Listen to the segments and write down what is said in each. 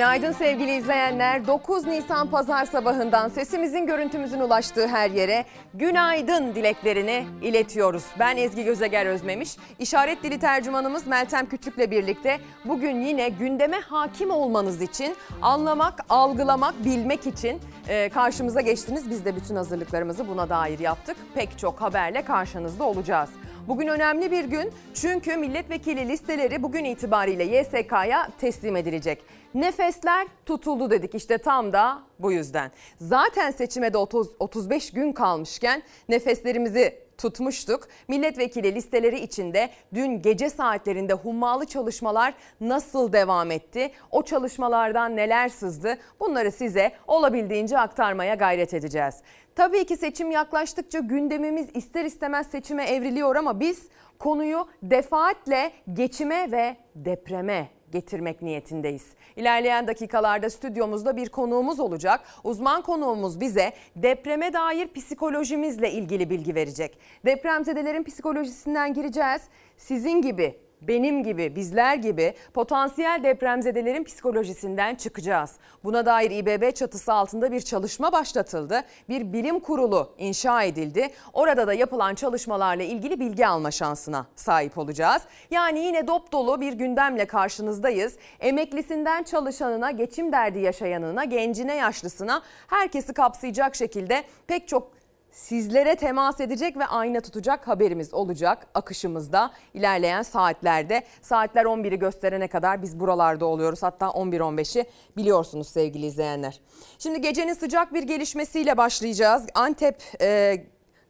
Günaydın sevgili izleyenler. 9 Nisan pazar sabahından sesimizin görüntümüzün ulaştığı her yere günaydın dileklerini iletiyoruz. Ben Ezgi Gözeger Özmemiş. İşaret dili tercümanımız Meltem Küçük'le birlikte bugün yine gündeme hakim olmanız için, anlamak, algılamak, bilmek için e, karşımıza geçtiniz. Biz de bütün hazırlıklarımızı buna dair yaptık. Pek çok haberle karşınızda olacağız. Bugün önemli bir gün çünkü milletvekili listeleri bugün itibariyle YSK'ya teslim edilecek. Nefesler tutuldu dedik işte tam da bu yüzden. Zaten seçime de 30, 35 gün kalmışken nefeslerimizi tutmuştuk. Milletvekili listeleri içinde dün gece saatlerinde hummalı çalışmalar nasıl devam etti? O çalışmalardan neler sızdı? Bunları size olabildiğince aktarmaya gayret edeceğiz. Tabii ki seçim yaklaştıkça gündemimiz ister istemez seçime evriliyor ama biz konuyu defaatle geçime ve depreme getirmek niyetindeyiz. İlerleyen dakikalarda stüdyomuzda bir konuğumuz olacak. Uzman konuğumuz bize depreme dair psikolojimizle ilgili bilgi verecek. Depremzedelerin psikolojisinden gireceğiz. Sizin gibi benim gibi, bizler gibi potansiyel depremzedelerin psikolojisinden çıkacağız. Buna dair İBB çatısı altında bir çalışma başlatıldı. Bir bilim kurulu inşa edildi. Orada da yapılan çalışmalarla ilgili bilgi alma şansına sahip olacağız. Yani yine dop dolu bir gündemle karşınızdayız. Emeklisinden çalışanına, geçim derdi yaşayanına, gencine, yaşlısına herkesi kapsayacak şekilde pek çok sizlere temas edecek ve ayna tutacak haberimiz olacak akışımızda ilerleyen saatlerde. Saatler 11'i gösterene kadar biz buralarda oluyoruz. Hatta 11-15'i biliyorsunuz sevgili izleyenler. Şimdi gecenin sıcak bir gelişmesiyle başlayacağız. Antep e,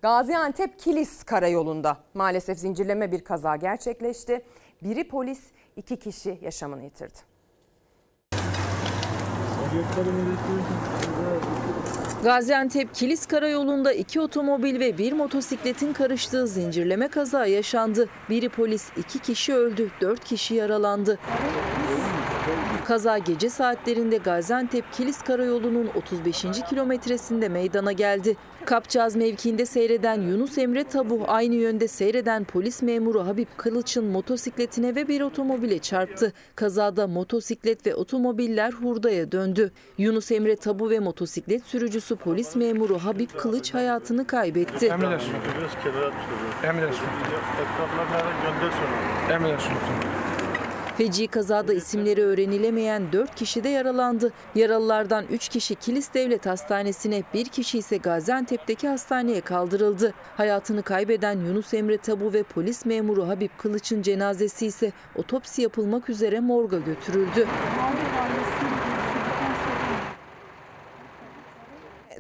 Gaziantep Kilis karayolunda maalesef zincirleme bir kaza gerçekleşti. Biri polis, iki kişi yaşamını yitirdi. Gaziantep Kilis Karayolu'nda iki otomobil ve bir motosikletin karıştığı zincirleme kaza yaşandı. Biri polis, iki kişi öldü, dört kişi yaralandı. Kaza gece saatlerinde Gaziantep Kilis Karayolu'nun 35. kilometresinde meydana geldi. Kapçaz mevkiinde seyreden Yunus Emre Tabu aynı yönde seyreden polis memuru Habib Kılıç'ın motosikletine ve bir otomobile çarptı. Kazada motosiklet ve otomobiller hurdaya döndü. Yunus Emre Tabu ve motosiklet sürücüsü polis memuru Habib Kılıç hayatını kaybetti. Emredersin. Emredersin. Emredersin. Feci kazada isimleri öğrenilemeyen 4 kişi de yaralandı. Yaralılardan 3 kişi Kilis Devlet Hastanesi'ne, 1 kişi ise Gaziantep'teki hastaneye kaldırıldı. Hayatını kaybeden Yunus Emre Tabu ve polis memuru Habib Kılıç'ın cenazesi ise otopsi yapılmak üzere morga götürüldü.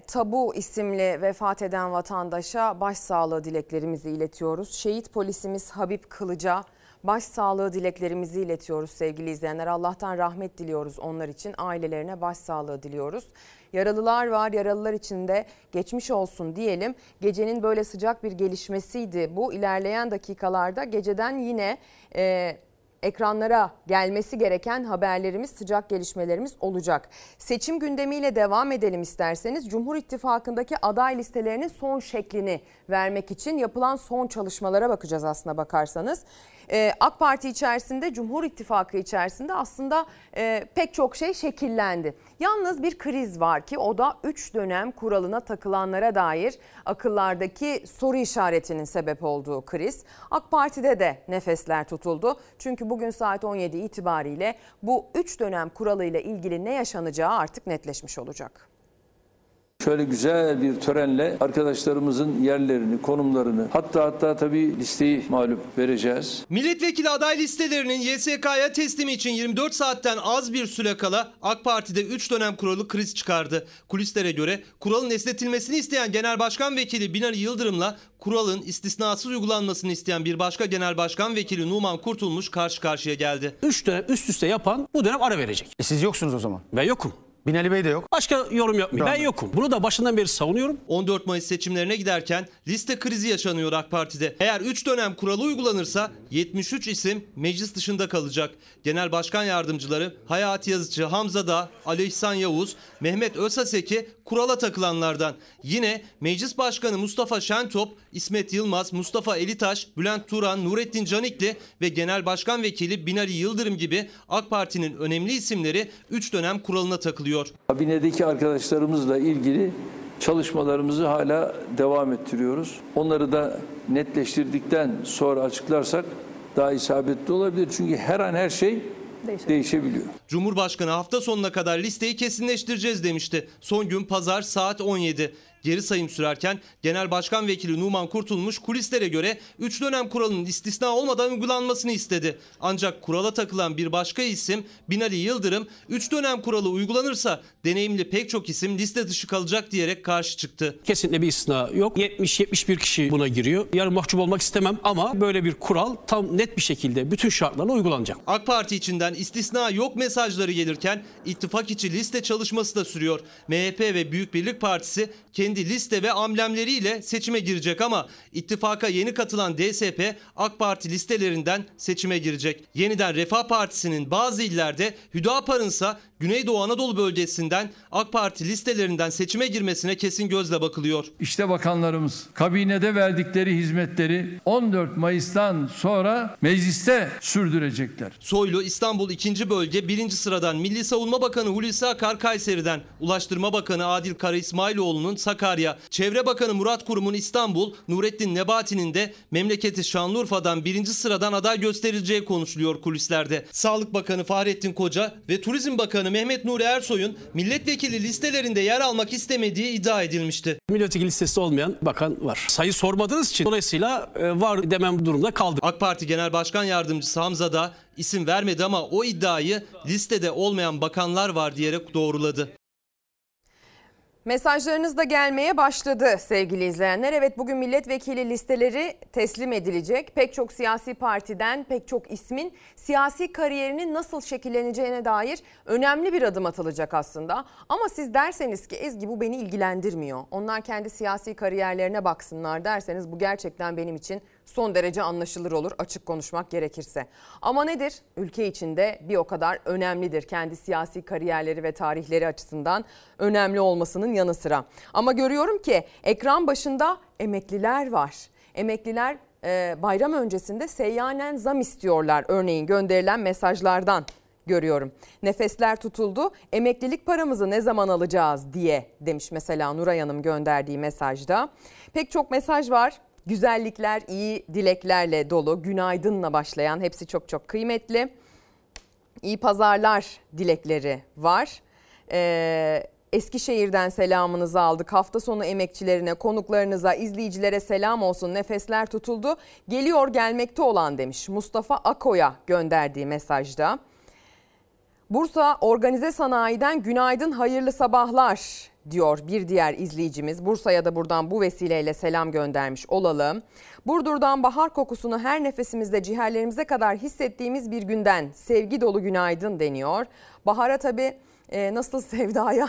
Tabu isimli vefat eden vatandaşa başsağlığı dileklerimizi iletiyoruz. Şehit polisimiz Habib Kılıç'a başsağlığı dileklerimizi iletiyoruz sevgili izleyenler. Allah'tan rahmet diliyoruz onlar için. Ailelerine başsağlığı diliyoruz. Yaralılar var. Yaralılar için de geçmiş olsun diyelim. Gecenin böyle sıcak bir gelişmesiydi. Bu ilerleyen dakikalarda geceden yine e, ekranlara gelmesi gereken haberlerimiz, sıcak gelişmelerimiz olacak. Seçim gündemiyle devam edelim isterseniz. Cumhur İttifakı'ndaki aday listelerinin son şeklini vermek için yapılan son çalışmalara bakacağız aslına bakarsanız. Ee, AK Parti içerisinde, Cumhur İttifakı içerisinde aslında e, pek çok şey şekillendi. Yalnız bir kriz var ki o da 3 dönem kuralına takılanlara dair akıllardaki soru işaretinin sebep olduğu kriz. AK Parti'de de nefesler tutuldu. Çünkü bugün saat 17 itibariyle bu 3 dönem kuralıyla ilgili ne yaşanacağı artık netleşmiş olacak. Şöyle güzel bir törenle arkadaşlarımızın yerlerini, konumlarını hatta hatta tabii listeyi malum vereceğiz. Milletvekili aday listelerinin YSK'ya teslimi için 24 saatten az bir süre kala AK Parti'de 3 dönem kuralı kriz çıkardı. Kulislere göre kuralın esnetilmesini isteyen Genel Başkan Vekili Binali Yıldırım'la kuralın istisnasız uygulanmasını isteyen bir başka Genel Başkan Vekili Numan Kurtulmuş karşı karşıya geldi. 3 dönem üst üste yapan bu dönem ara verecek. E siz yoksunuz o zaman. Ben yokum. Binali Bey de yok. Başka yorum yapmayayım. Ben yokum. Bunu da başından beri savunuyorum. 14 Mayıs seçimlerine giderken liste krizi yaşanıyor AK Parti'de. Eğer 3 dönem kuralı uygulanırsa 73 isim meclis dışında kalacak. Genel Başkan Yardımcıları Hayati Yazıcı, Hamza Dağ, Ali İhsan Yavuz, Mehmet Özaseki kurala takılanlardan. Yine Meclis Başkanı Mustafa Şentop, İsmet Yılmaz, Mustafa Elitaş, Bülent Turan, Nurettin Canikli ve Genel Başkan Vekili Binali Yıldırım gibi AK Parti'nin önemli isimleri 3 dönem kuralına takılıyor. Kabinedeki arkadaşlarımızla ilgili çalışmalarımızı hala devam ettiriyoruz. Onları da netleştirdikten sonra açıklarsak daha isabetli olabilir. Çünkü her an her şey değişebiliyor. Cumhurbaşkanı hafta sonuna kadar listeyi kesinleştireceğiz demişti. Son gün pazar saat 17. Geri sayım sürerken Genel Başkan Vekili Numan Kurtulmuş kulislere göre 3 dönem kuralının istisna olmadan uygulanmasını istedi. Ancak kurala takılan bir başka isim Binali Yıldırım 3 dönem kuralı uygulanırsa deneyimli pek çok isim liste dışı kalacak diyerek karşı çıktı. Kesinlikle bir istisna yok. 70-71 kişi buna giriyor. Yarın mahcup olmak istemem ama böyle bir kural tam net bir şekilde bütün şartlarla uygulanacak. AK Parti içinden istisna yok mesajları gelirken ittifak içi liste çalışması da sürüyor. MHP ve Büyük Birlik Partisi kendi liste ve amblemleriyle seçime girecek ama ittifaka yeni katılan DSP AK Parti listelerinden seçime girecek. Yeniden Refah Partisi'nin bazı illerde Hüdapar'ın ise Güneydoğu Anadolu bölgesinden AK Parti listelerinden seçime girmesine kesin gözle bakılıyor. İşte bakanlarımız kabinede verdikleri hizmetleri 14 Mayıs'tan sonra mecliste sürdürecekler. Soylu İstanbul 2. Bölge 1. sıradan Milli Savunma Bakanı Hulusi Akar Kayseri'den, Ulaştırma Bakanı Adil Kara İsmailoğlu'nun Sakarya, Çevre Bakanı Murat Kurum'un İstanbul, Nurettin Nebati'nin de memleketi Şanlıurfa'dan 1. sıradan aday gösterileceği konuşuluyor kulislerde. Sağlık Bakanı Fahrettin Koca ve Turizm Bakanı Mehmet Nuri Ersoy'un milletvekili listelerinde yer almak istemediği iddia edilmişti. Milletvekili listesi olmayan bakan var. Sayı sormadığınız için dolayısıyla e, var demem durumda kaldık. AK Parti Genel Başkan Yardımcısı Hamza da isim vermedi ama o iddiayı listede olmayan bakanlar var diyerek doğruladı. Mesajlarınız da gelmeye başladı sevgili izleyenler. Evet bugün milletvekili listeleri teslim edilecek. Pek çok siyasi partiden pek çok ismin siyasi kariyerinin nasıl şekilleneceğine dair önemli bir adım atılacak aslında. Ama siz derseniz ki Ezgi bu beni ilgilendirmiyor. Onlar kendi siyasi kariyerlerine baksınlar derseniz bu gerçekten benim için son derece anlaşılır olur açık konuşmak gerekirse. Ama nedir? Ülke içinde bir o kadar önemlidir. Kendi siyasi kariyerleri ve tarihleri açısından önemli olmasının yanı sıra. Ama görüyorum ki ekran başında emekliler var. Emekliler e, bayram öncesinde seyyanen zam istiyorlar örneğin gönderilen mesajlardan görüyorum. Nefesler tutuldu. Emeklilik paramızı ne zaman alacağız diye demiş mesela Nuray Hanım gönderdiği mesajda. Pek çok mesaj var. Güzellikler, iyi dileklerle dolu, günaydınla başlayan hepsi çok çok kıymetli. İyi pazarlar dilekleri var. Ee, Eskişehir'den selamınızı aldık. Hafta sonu emekçilerine, konuklarınıza, izleyicilere selam olsun. Nefesler tutuldu. Geliyor gelmekte olan demiş Mustafa Ako'ya gönderdiği mesajda. Bursa Organize Sanayi'den günaydın hayırlı sabahlar diyor bir diğer izleyicimiz. Bursa'ya da buradan bu vesileyle selam göndermiş olalım. Burdur'dan bahar kokusunu her nefesimizde ciğerlerimize kadar hissettiğimiz bir günden sevgi dolu günaydın deniyor. Bahara tabii e, nasıl sevdaya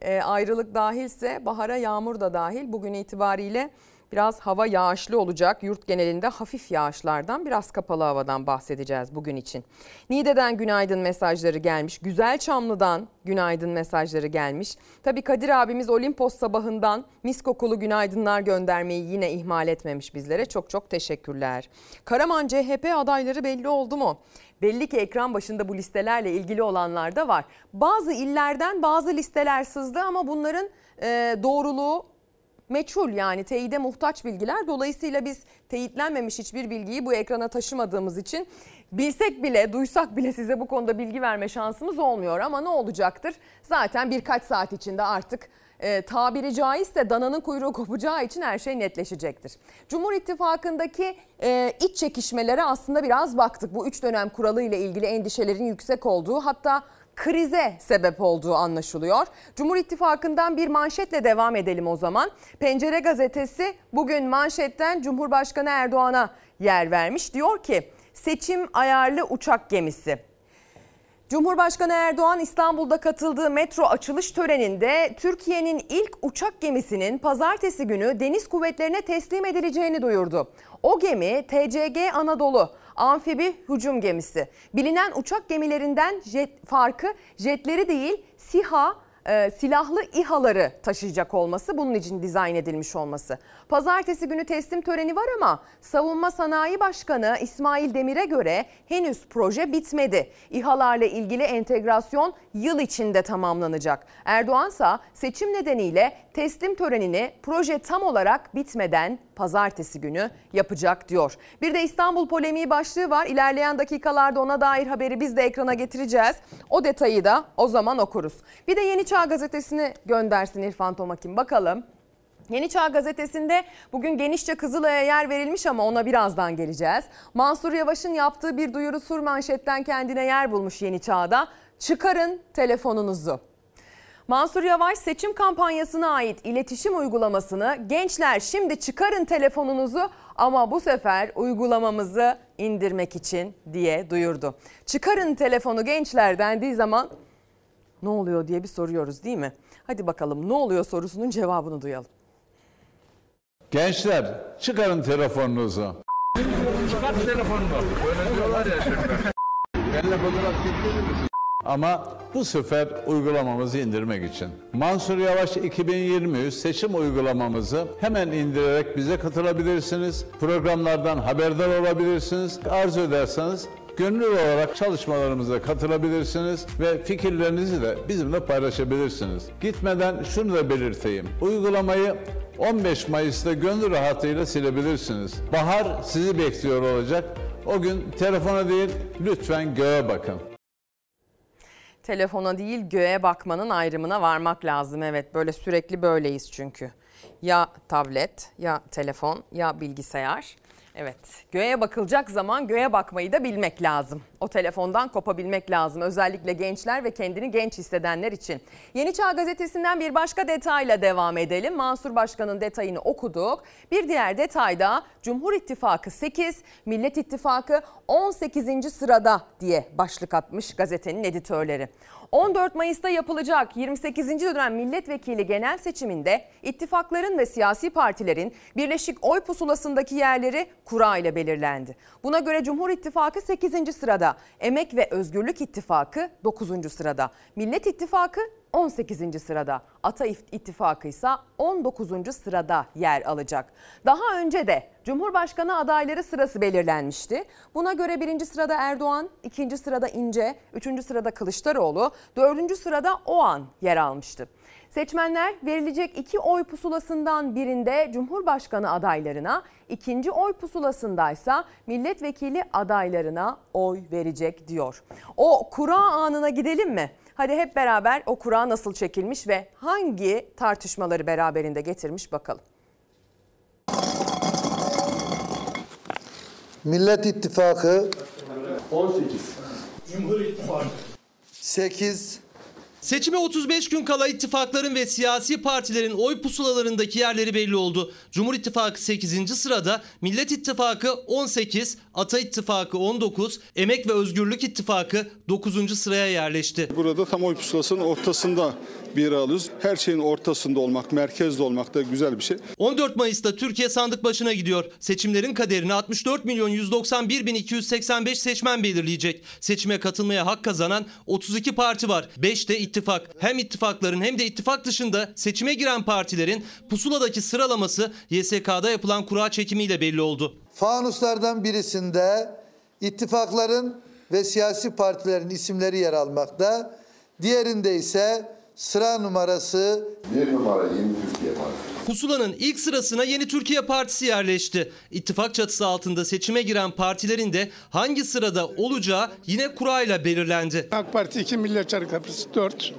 e, ayrılık dahilse bahara yağmur da dahil bugün itibariyle Biraz hava yağışlı olacak. Yurt genelinde hafif yağışlardan biraz kapalı havadan bahsedeceğiz bugün için. Niğde'den günaydın mesajları gelmiş. Güzel Çamlı'dan günaydın mesajları gelmiş. Tabii Kadir abimiz Olimpos sabahından mis kokulu günaydınlar göndermeyi yine ihmal etmemiş bizlere. Çok çok teşekkürler. Karaman CHP adayları belli oldu mu? Belli ki ekran başında bu listelerle ilgili olanlar da var. Bazı illerden bazı listeler sızdı ama bunların doğruluğu meçhul yani teyide muhtaç bilgiler. Dolayısıyla biz teyitlenmemiş hiçbir bilgiyi bu ekrana taşımadığımız için bilsek bile duysak bile size bu konuda bilgi verme şansımız olmuyor. Ama ne olacaktır? Zaten birkaç saat içinde artık e, tabiri caizse dananın kuyruğu kopacağı için her şey netleşecektir. Cumhur İttifakı'ndaki e, iç çekişmelere aslında biraz baktık. Bu üç dönem kuralı ile ilgili endişelerin yüksek olduğu hatta krize sebep olduğu anlaşılıyor. Cumhur İttifakı'ndan bir manşetle devam edelim o zaman. Pencere gazetesi bugün manşetten Cumhurbaşkanı Erdoğan'a yer vermiş. Diyor ki seçim ayarlı uçak gemisi. Cumhurbaşkanı Erdoğan İstanbul'da katıldığı metro açılış töreninde Türkiye'nin ilk uçak gemisinin pazartesi günü deniz kuvvetlerine teslim edileceğini duyurdu. O gemi TCG Anadolu amfibi hücum gemisi. Bilinen uçak gemilerinden jet farkı jetleri değil SİHA e, silahlı İHA'ları taşıyacak olması bunun için dizayn edilmiş olması. Pazartesi günü teslim töreni var ama Savunma Sanayi Başkanı İsmail Demir'e göre henüz proje bitmedi. İHA'larla ilgili entegrasyon yıl içinde tamamlanacak. Erdoğan ise seçim nedeniyle teslim törenini proje tam olarak bitmeden pazartesi günü yapacak diyor. Bir de İstanbul polemiği başlığı var. İlerleyen dakikalarda ona dair haberi biz de ekrana getireceğiz. O detayı da o zaman okuruz. Bir de Yeni Çağ gazetesini göndersin İrfan Tomakin bakalım. Yeni Çağ gazetesinde bugün genişçe Kızılay'a yer verilmiş ama ona birazdan geleceğiz. Mansur Yavaş'ın yaptığı bir duyuru sur manşetten kendine yer bulmuş Yeni Çağ'da. Çıkarın telefonunuzu. Mansur Yavaş seçim kampanyasına ait iletişim uygulamasını gençler şimdi çıkarın telefonunuzu ama bu sefer uygulamamızı indirmek için diye duyurdu. Çıkarın telefonu gençler dendiği zaman ne oluyor diye bir soruyoruz değil mi? Hadi bakalım ne oluyor sorusunun cevabını duyalım. Gençler çıkarın telefonunuzu. Ama bu sefer uygulamamızı indirmek için. Mansur Yavaş 2023 seçim uygulamamızı hemen indirerek bize katılabilirsiniz. Programlardan haberdar olabilirsiniz. Arzu ederseniz gönüllü olarak çalışmalarımıza katılabilirsiniz ve fikirlerinizi de bizimle paylaşabilirsiniz. Gitmeden şunu da belirteyim. Uygulamayı 15 Mayıs'ta gönül rahatıyla silebilirsiniz. Bahar sizi bekliyor olacak. O gün telefona değil lütfen göğe bakın. Telefona değil göğe bakmanın ayrımına varmak lazım. Evet böyle sürekli böyleyiz çünkü. Ya tablet ya telefon ya bilgisayar. Evet göğe bakılacak zaman göğe bakmayı da bilmek lazım. O telefondan kopabilmek lazım özellikle gençler ve kendini genç hissedenler için. Yeni Çağ Gazetesi'nden bir başka detayla devam edelim. Mansur Başkan'ın detayını okuduk. Bir diğer detayda Cumhur İttifakı 8, Millet İttifakı 18. sırada diye başlık atmış gazetenin editörleri. 14 Mayıs'ta yapılacak 28. dönem milletvekili genel seçiminde ittifakların ve siyasi partilerin birleşik oy pusulasındaki yerleri kura ile belirlendi. Buna göre Cumhur İttifakı 8. sırada, Emek ve Özgürlük İttifakı 9. sırada, Millet İttifakı 18. sırada. Ata İttifakı ise 19. sırada yer alacak. Daha önce de Cumhurbaşkanı adayları sırası belirlenmişti. Buna göre birinci sırada Erdoğan, ikinci sırada İnce, üçüncü sırada Kılıçdaroğlu, dördüncü sırada Oğan yer almıştı. Seçmenler verilecek iki oy pusulasından birinde Cumhurbaşkanı adaylarına, ikinci oy pusulasındaysa milletvekili adaylarına oy verecek diyor. O kura anına gidelim mi? Hadi hep beraber o kura nasıl çekilmiş ve hangi tartışmaları beraberinde getirmiş bakalım. Millet İttifakı 18. Cumhur İttifakı. 8, Seçime 35 gün kala ittifakların ve siyasi partilerin oy pusulalarındaki yerleri belli oldu. Cumhur İttifakı 8. sırada, Millet İttifakı 18, Ata İttifakı 19, Emek ve Özgürlük İttifakı 9. sıraya yerleşti. Burada tam oy pusulasının ortasında bir yer alıyoruz. Her şeyin ortasında olmak, merkezde olmak da güzel bir şey. 14 Mayıs'ta Türkiye sandık başına gidiyor. Seçimlerin kaderini 64 milyon 191 bin 285 seçmen belirleyecek. Seçime katılmaya hak kazanan 32 parti var. 5 de ittifak. Hem ittifakların hem de ittifak dışında seçime giren partilerin pusuladaki sıralaması YSK'da yapılan kura çekimiyle belli oldu. fanuslardan birisinde ittifakların ve siyasi partilerin isimleri yer almakta. Diğerinde ise sıra numarası Bir numara Yeni Türkiye Partisi. Pusulanın ilk sırasına Yeni Türkiye Partisi yerleşti. İttifak çatısı altında seçime giren partilerin de hangi sırada olacağı yine kurayla belirlendi. AK Parti 2, Milliyetçi Hareket Partisi 4.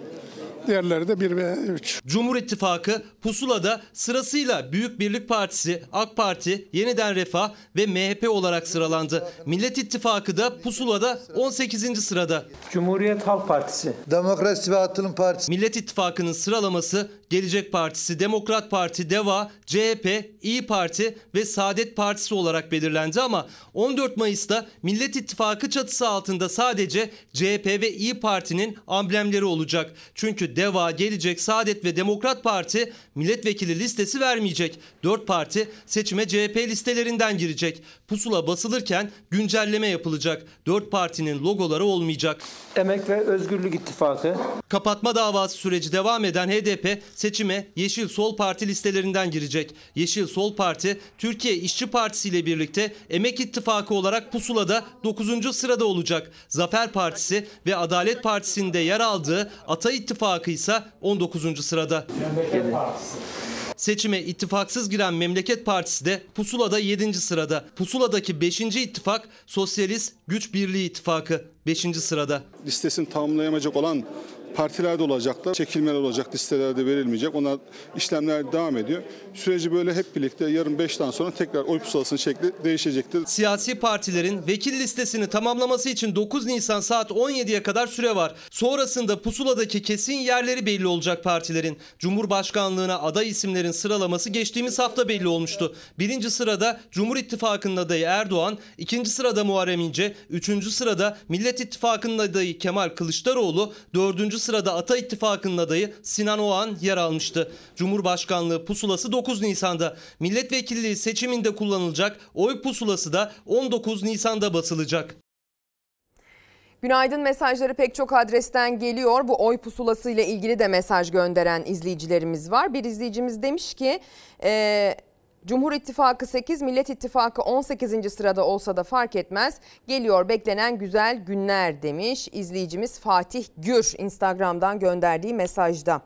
Diğerleri de 1 ve 3. Cumhur İttifakı pusulada sırasıyla Büyük Birlik Partisi, AK Parti, Yeniden Refah ve MHP olarak sıralandı. Millet İttifakı da pusulada 18. sırada. Cumhuriyet Halk Partisi. Demokrasi ve Atılım Partisi Millet İttifakı'nın sıralaması Gelecek Partisi, Demokrat Parti, DEVA, CHP, İyi Parti ve Saadet Partisi olarak belirlendi ama 14 Mayıs'ta Millet İttifakı çatısı altında sadece CHP ve İyi Parti'nin amblemleri olacak. Çünkü DEVA, Gelecek, Saadet ve Demokrat Parti milletvekili listesi vermeyecek. 4 parti seçime CHP listelerinden girecek. Pusula basılırken güncelleme yapılacak. 4 partinin logoları olmayacak. Emek ve Özgürlük İttifakı. Kapatma davası süreci devam eden HDP seçime Yeşil Sol Parti listelerinden girecek. Yeşil Sol Parti Türkiye İşçi Partisi ile birlikte Emek İttifakı olarak pusulada 9. sırada olacak. Zafer Partisi ve Adalet Partisi'nde yer aldığı Ata İttifakı ise 19. sırada. Seçime ittifaksız giren Memleket Partisi de pusulada 7. sırada. Pusuladaki 5. ittifak Sosyalist Güç Birliği İttifakı 5. sırada. Listesini tamamlayamayacak olan partiler de olacaklar. Çekilmeler olacak, listelerde verilmeyecek. Ona işlemler devam ediyor. Süreci böyle hep birlikte yarın 5'ten sonra tekrar oy pusulasının şekli değişecektir. Siyasi partilerin vekil listesini tamamlaması için 9 Nisan saat 17'ye kadar süre var. Sonrasında pusuladaki kesin yerleri belli olacak partilerin. Cumhurbaşkanlığına aday isimlerin sıralaması geçtiğimiz hafta belli olmuştu. Birinci sırada Cumhur İttifakı'nın adayı Erdoğan, ikinci sırada Muharrem İnce, üçüncü sırada Millet İttifakı'nın adayı Kemal Kılıçdaroğlu, dördüncü sırada Ata İttifakı'nın adayı Sinan Oğan yer almıştı. Cumhurbaşkanlığı pusulası 9 Nisan'da. Milletvekilliği seçiminde kullanılacak oy pusulası da 19 Nisan'da basılacak. Günaydın mesajları pek çok adresten geliyor. Bu oy pusulası ile ilgili de mesaj gönderen izleyicilerimiz var. Bir izleyicimiz demiş ki e, Cumhur İttifakı 8, Millet İttifakı 18. sırada olsa da fark etmez. Geliyor beklenen güzel günler demiş izleyicimiz Fatih Gür Instagram'dan gönderdiği mesajda.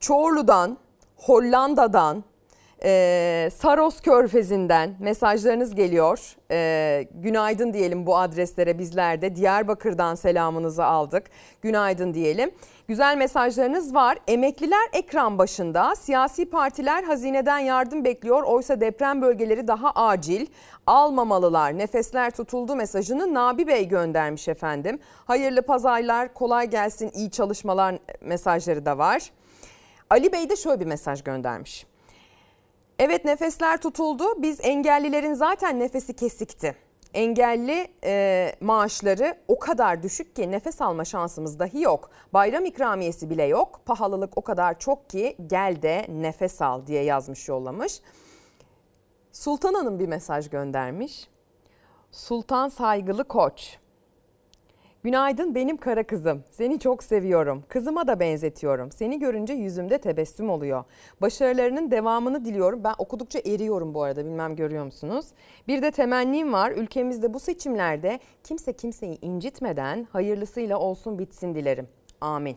Çorlu'dan, Hollanda'dan, ee, Saros Körfezi'nden mesajlarınız geliyor. Ee, günaydın diyelim bu adreslere bizler de. Diyarbakır'dan selamınızı aldık. Günaydın diyelim. Güzel mesajlarınız var. Emekliler ekran başında. Siyasi partiler hazineden yardım bekliyor. Oysa deprem bölgeleri daha acil. Almamalılar. Nefesler tutuldu mesajını Nabi Bey göndermiş efendim. Hayırlı pazarlar, kolay gelsin, iyi çalışmalar mesajları da var. Ali Bey de şöyle bir mesaj göndermiş. Evet nefesler tutuldu. Biz engellilerin zaten nefesi kesikti. Engelli e, maaşları o kadar düşük ki nefes alma şansımız dahi yok. Bayram ikramiyesi bile yok. Pahalılık o kadar çok ki gel de nefes al diye yazmış yollamış. Sultan Hanım bir mesaj göndermiş. Sultan Saygılı Koç. Günaydın benim kara kızım. Seni çok seviyorum. Kızıma da benzetiyorum. Seni görünce yüzümde tebessüm oluyor. Başarılarının devamını diliyorum. Ben okudukça eriyorum bu arada bilmem görüyor musunuz? Bir de temennim var. Ülkemizde bu seçimlerde kimse kimseyi incitmeden hayırlısıyla olsun bitsin dilerim. Amin.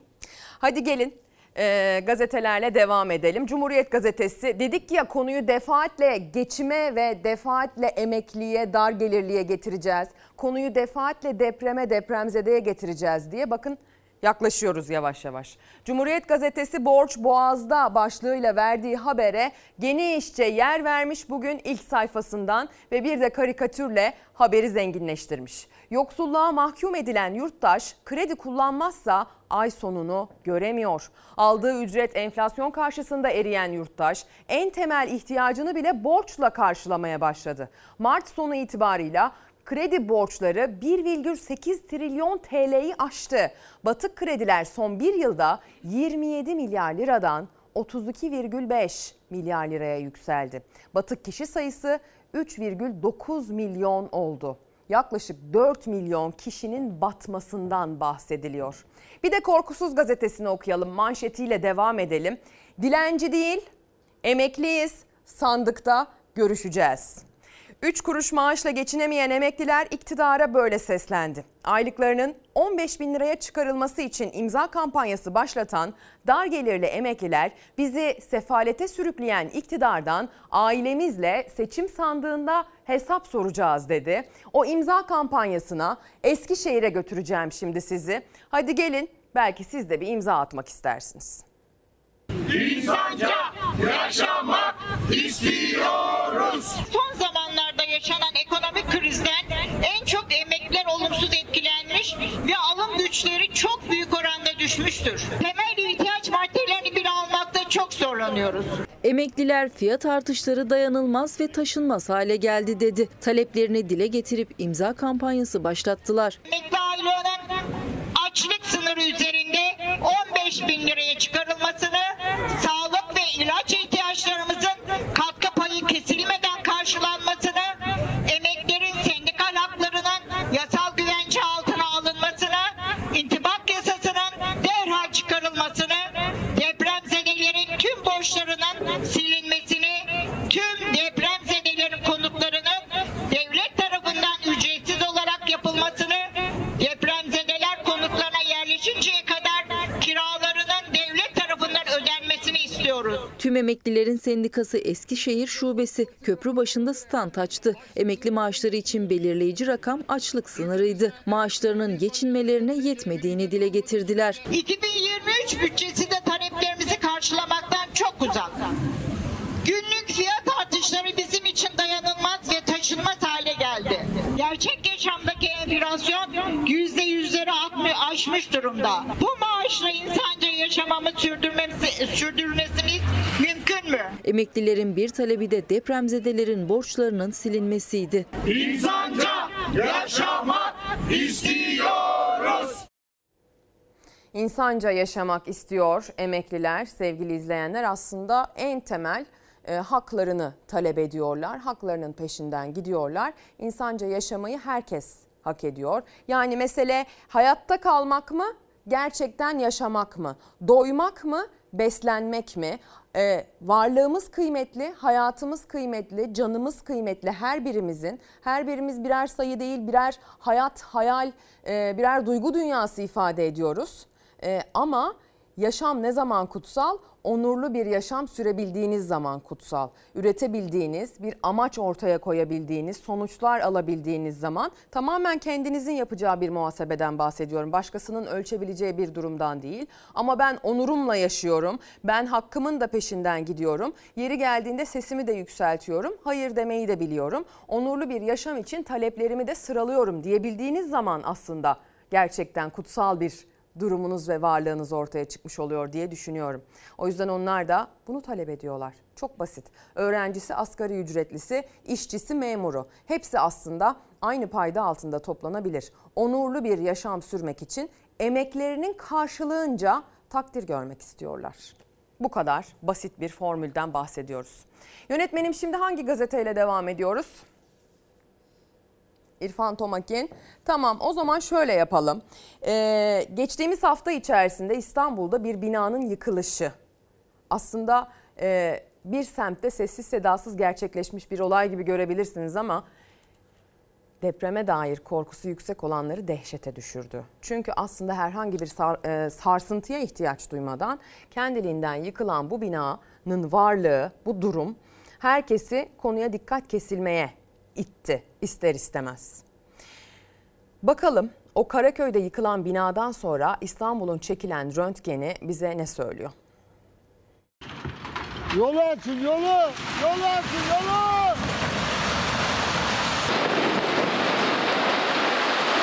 Hadi gelin e, gazetelerle devam edelim. Cumhuriyet Gazetesi dedik ya konuyu defaatle geçime ve defaatle emekliye, dar gelirliye getireceğiz. Konuyu defaatle depreme, depremzedeye getireceğiz diye bakın yaklaşıyoruz yavaş yavaş. Cumhuriyet Gazetesi borç boğazda başlığıyla verdiği habere genişçe yer vermiş bugün ilk sayfasından ve bir de karikatürle haberi zenginleştirmiş. Yoksulluğa mahkum edilen yurttaş kredi kullanmazsa ay sonunu göremiyor. Aldığı ücret enflasyon karşısında eriyen yurttaş en temel ihtiyacını bile borçla karşılamaya başladı. Mart sonu itibarıyla kredi borçları 1,8 trilyon TL'yi aştı. Batık krediler son bir yılda 27 milyar liradan 32,5 milyar liraya yükseldi. Batık kişi sayısı 3,9 milyon oldu. Yaklaşık 4 milyon kişinin batmasından bahsediliyor. Bir de Korkusuz gazetesini okuyalım. Manşetiyle devam edelim. Dilenci değil, emekliyiz. Sandıkta görüşeceğiz. 3 kuruş maaşla geçinemeyen emekliler iktidara böyle seslendi. Aylıklarının 15 bin liraya çıkarılması için imza kampanyası başlatan dar gelirli emekliler bizi sefalete sürükleyen iktidardan ailemizle seçim sandığında hesap soracağız dedi. O imza kampanyasına Eskişehir'e götüreceğim şimdi sizi. Hadi gelin belki siz de bir imza atmak istersiniz. İnsanca yaşamak istiyoruz. Son yaşanan ekonomik krizden en çok emekliler olumsuz etkilenmiş ve alım güçleri çok büyük oranda düşmüştür. Temel ihtiyaç maddelerini bile almakta çok zor. kullanıyoruz. Emekliler fiyat artışları dayanılmaz ve taşınmaz hale geldi dedi. Taleplerini dile getirip imza kampanyası başlattılar. Emekli aylığının açlık sınırı üzerinde 15 bin liraya çıkarılmasını, sağlık ve ilaç ihtiyaçlarımızın katkı payı kesilmeden karşılanmasını, yasal güvence altına alınmasını, intibak yasasının derhal çıkarılmasını, depremzedelerin tüm borçlarının silinmesini, tüm depremzedelerin istiyoruz. Tüm emeklilerin sendikası Eskişehir Şubesi köprü başında stand açtı. Emekli maaşları için belirleyici rakam açlık sınırıydı. Maaşlarının geçinmelerine yetmediğini dile getirdiler. 2023 bütçesi de taleplerimizi karşılamaktan çok uzak. Günlük fiyat artışları bizim için dayanılmaz ve taşınmaz. Gerçek yaşamdaki enflasyon yüzde yüzleri aşmış durumda. Bu maaşla insanca yaşamamı sürdürmemizi, sürdürmesimiz mümkün mü? Emeklilerin bir talebi de depremzedelerin borçlarının silinmesiydi. İnsanca yaşamak istiyoruz. İnsanca yaşamak istiyor emekliler, sevgili izleyenler. Aslında en temel e, haklarını talep ediyorlar. Haklarının peşinden gidiyorlar. İnsanca yaşamayı herkes hak ediyor. Yani mesele hayatta kalmak mı, gerçekten yaşamak mı? Doymak mı, beslenmek mi? E, varlığımız kıymetli, hayatımız kıymetli, canımız kıymetli her birimizin. Her birimiz birer sayı değil, birer hayat, hayal, e, birer duygu dünyası ifade ediyoruz. E, ama yaşam ne zaman kutsal? Onurlu bir yaşam sürebildiğiniz zaman kutsal. Üretebildiğiniz, bir amaç ortaya koyabildiğiniz, sonuçlar alabildiğiniz zaman tamamen kendinizin yapacağı bir muhasebeden bahsediyorum. Başkasının ölçebileceği bir durumdan değil. Ama ben onurumla yaşıyorum. Ben hakkımın da peşinden gidiyorum. Yeri geldiğinde sesimi de yükseltiyorum. Hayır demeyi de biliyorum. Onurlu bir yaşam için taleplerimi de sıralıyorum diyebildiğiniz zaman aslında gerçekten kutsal bir durumunuz ve varlığınız ortaya çıkmış oluyor diye düşünüyorum. O yüzden onlar da bunu talep ediyorlar. Çok basit. Öğrencisi, asgari ücretlisi, işçisi, memuru. Hepsi aslında aynı payda altında toplanabilir. Onurlu bir yaşam sürmek için emeklerinin karşılığınca takdir görmek istiyorlar. Bu kadar basit bir formülden bahsediyoruz. Yönetmenim şimdi hangi gazeteyle devam ediyoruz? İrfan Tomakin. Tamam o zaman şöyle yapalım. Ee, geçtiğimiz hafta içerisinde İstanbul'da bir binanın yıkılışı. Aslında e, bir semtte sessiz sedasız gerçekleşmiş bir olay gibi görebilirsiniz ama depreme dair korkusu yüksek olanları dehşete düşürdü. Çünkü aslında herhangi bir sar- e, sarsıntıya ihtiyaç duymadan kendiliğinden yıkılan bu binanın varlığı, bu durum herkesi konuya dikkat kesilmeye itti ister istemez. Bakalım o Karaköy'de yıkılan binadan sonra İstanbul'un çekilen röntgeni bize ne söylüyor? Yolu açın yolu! Yolu açın yolu!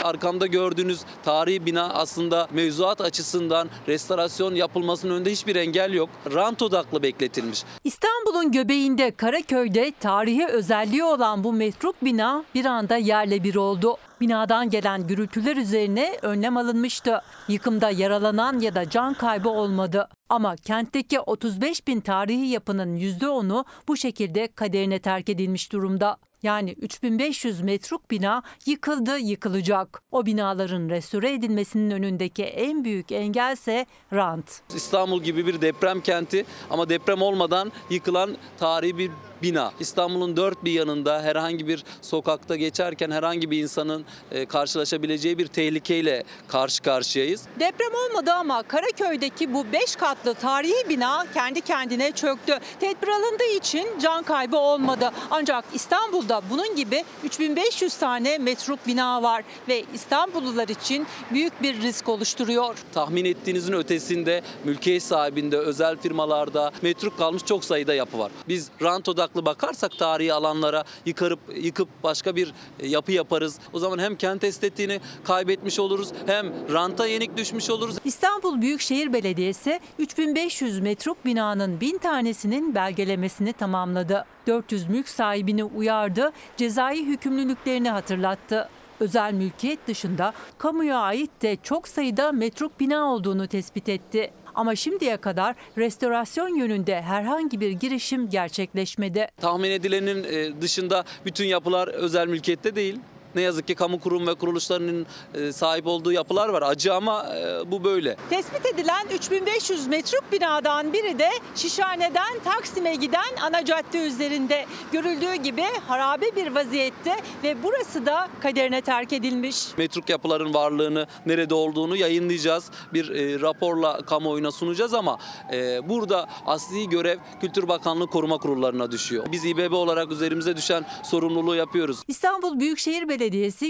Arkamda gördüğünüz tarihi bina aslında mevzuat açısından restorasyon yapılmasının önünde hiçbir engel yok. Rant odaklı bekletilmiş. İstanbul'un göbeğinde Karaköy'de tarihi özelliği olan bu metruk bina bir anda yerle bir oldu. Binadan gelen gürültüler üzerine önlem alınmıştı. Yıkımda yaralanan ya da can kaybı olmadı. Ama kentteki 35 bin tarihi yapının %10'u bu şekilde kaderine terk edilmiş durumda. Yani 3500 metruk bina yıkıldı yıkılacak. O binaların restore edilmesinin önündeki en büyük engelse rant. İstanbul gibi bir deprem kenti ama deprem olmadan yıkılan tarihi bir bina. İstanbul'un dört bir yanında herhangi bir sokakta geçerken herhangi bir insanın e, karşılaşabileceği bir tehlikeyle karşı karşıyayız. Deprem olmadı ama Karaköy'deki bu 5 katlı tarihi bina kendi kendine çöktü. Tedbir alındığı için can kaybı olmadı. Ancak İstanbul'da bunun gibi 3500 tane metruk bina var ve İstanbullular için büyük bir risk oluşturuyor. Tahmin ettiğinizin ötesinde mülkiyet sahibinde, özel firmalarda metruk kalmış çok sayıda yapı var. Biz rant odaklı farklı bakarsak tarihi alanlara yıkarıp yıkıp başka bir e, yapı yaparız. O zaman hem kent estetiğini kaybetmiş oluruz hem ranta yenik düşmüş oluruz. İstanbul Büyükşehir Belediyesi 3500 metruk binanın 1000 tanesinin belgelemesini tamamladı. 400 mülk sahibini uyardı, cezai yükümlülüklerini hatırlattı. Özel mülkiyet dışında kamuya ait de çok sayıda metruk bina olduğunu tespit etti. Ama şimdiye kadar restorasyon yönünde herhangi bir girişim gerçekleşmedi. Tahmin edilenin e, dışında bütün yapılar özel mülkiyette değil. Ne yazık ki kamu kurum ve kuruluşlarının e, sahip olduğu yapılar var. Acı ama e, bu böyle. Tespit edilen 3500 metruk binadan biri de Şişhane'den Taksim'e giden ana cadde üzerinde. Görüldüğü gibi harabe bir vaziyette ve burası da kaderine terk edilmiş. Metruk yapıların varlığını, nerede olduğunu yayınlayacağız. Bir e, raporla kamuoyuna sunacağız ama e, burada asli görev Kültür Bakanlığı koruma kurullarına düşüyor. Biz İBB olarak üzerimize düşen sorumluluğu yapıyoruz. İstanbul Büyükşehir Belediyesi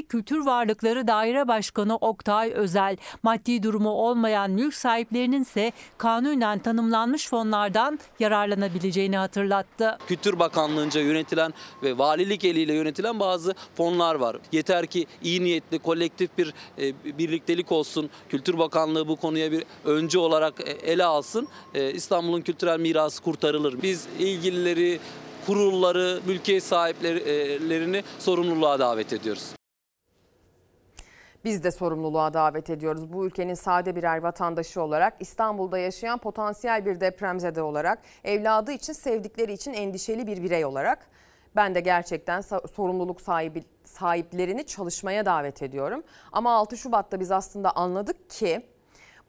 Kültür Varlıkları Daire Başkanı Oktay Özel, maddi durumu olmayan mülk sahiplerinin ise kanunen tanımlanmış fonlardan yararlanabileceğini hatırlattı. Kültür Bakanlığı'nca yönetilen ve valilik eliyle yönetilen bazı fonlar var. Yeter ki iyi niyetli kolektif bir e, birliktelik olsun. Kültür Bakanlığı bu konuya bir öncü olarak e, ele alsın. E, İstanbul'un kültürel mirası kurtarılır. Biz ilgilileri, kurulları, mülkiyet sahiplerini sorumluluğa davet ediyoruz. Biz de sorumluluğa davet ediyoruz. Bu ülkenin sade birer vatandaşı olarak İstanbul'da yaşayan potansiyel bir depremzede olarak evladı için sevdikleri için endişeli bir birey olarak ben de gerçekten sorumluluk sahibi sahiplerini çalışmaya davet ediyorum. Ama 6 Şubat'ta biz aslında anladık ki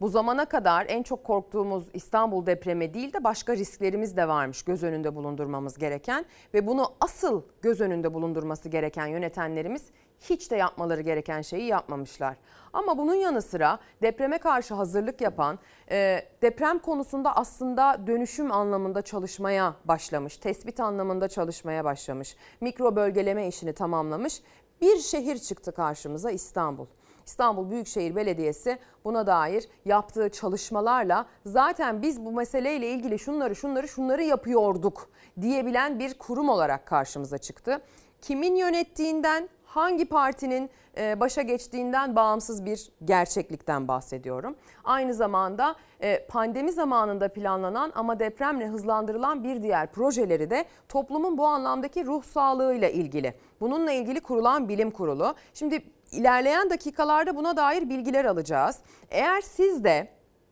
bu zamana kadar en çok korktuğumuz İstanbul depremi değil de başka risklerimiz de varmış göz önünde bulundurmamız gereken ve bunu asıl göz önünde bulundurması gereken yönetenlerimiz hiç de yapmaları gereken şeyi yapmamışlar. Ama bunun yanı sıra depreme karşı hazırlık yapan, e, deprem konusunda aslında dönüşüm anlamında çalışmaya başlamış, tespit anlamında çalışmaya başlamış, mikro bölgeleme işini tamamlamış bir şehir çıktı karşımıza İstanbul. İstanbul Büyükşehir Belediyesi buna dair yaptığı çalışmalarla zaten biz bu meseleyle ilgili şunları şunları şunları yapıyorduk diyebilen bir kurum olarak karşımıza çıktı. Kimin yönettiğinden hangi partinin e, başa geçtiğinden bağımsız bir gerçeklikten bahsediyorum. Aynı zamanda e, pandemi zamanında planlanan ama depremle hızlandırılan bir diğer projeleri de toplumun bu anlamdaki ruh sağlığıyla ilgili. Bununla ilgili kurulan bilim kurulu. Şimdi ilerleyen dakikalarda buna dair bilgiler alacağız. Eğer siz de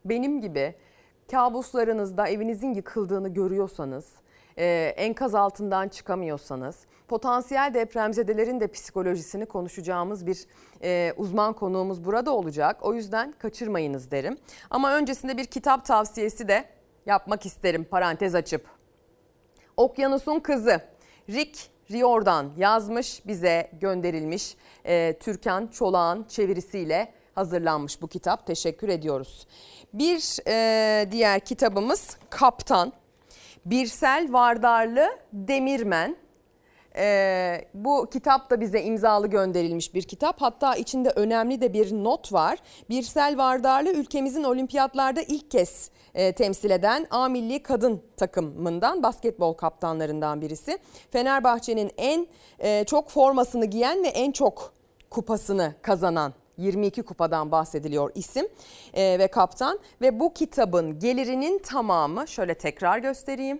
benim gibi kabuslarınızda evinizin yıkıldığını görüyorsanız, e, enkaz altından çıkamıyorsanız, potansiyel depremzedelerin de psikolojisini konuşacağımız bir e, uzman konuğumuz burada olacak. O yüzden kaçırmayınız derim. Ama öncesinde bir kitap tavsiyesi de yapmak isterim parantez açıp. Okyanusun Kızı Rick Riordan yazmış bize gönderilmiş e, Türkan Çolak'ın çevirisiyle hazırlanmış bu kitap. Teşekkür ediyoruz. Bir e, diğer kitabımız Kaptan. Birsel Vardarlı Demirmen. Ee, bu kitap da bize imzalı gönderilmiş bir kitap. Hatta içinde önemli de bir not var. Birsel Vardarlı ülkemizin olimpiyatlarda ilk kez e, temsil eden A Milli Kadın takımından basketbol kaptanlarından birisi. Fenerbahçe'nin en e, çok formasını giyen ve en çok kupasını kazanan 22 kupadan bahsediliyor isim e, ve kaptan ve bu kitabın gelirinin tamamı şöyle tekrar göstereyim.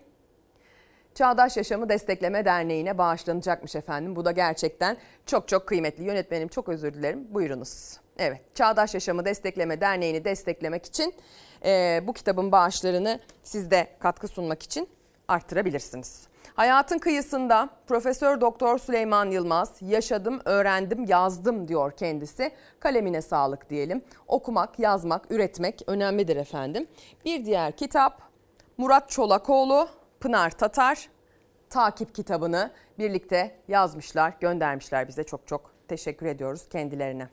Çağdaş Yaşamı Destekleme Derneği'ne bağışlanacakmış efendim. Bu da gerçekten çok çok kıymetli. Yönetmenim çok özür dilerim. Buyurunuz. Evet, Çağdaş Yaşamı Destekleme Derneği'ni desteklemek için e, bu kitabın bağışlarını siz de katkı sunmak için arttırabilirsiniz. Hayatın kıyısında Profesör Doktor Süleyman Yılmaz yaşadım, öğrendim, yazdım diyor kendisi. Kalemine sağlık diyelim. Okumak, yazmak, üretmek önemlidir efendim. Bir diğer kitap Murat Çolakoğlu, Pınar Tatar takip kitabını birlikte yazmışlar, göndermişler bize. Çok çok teşekkür ediyoruz kendilerine.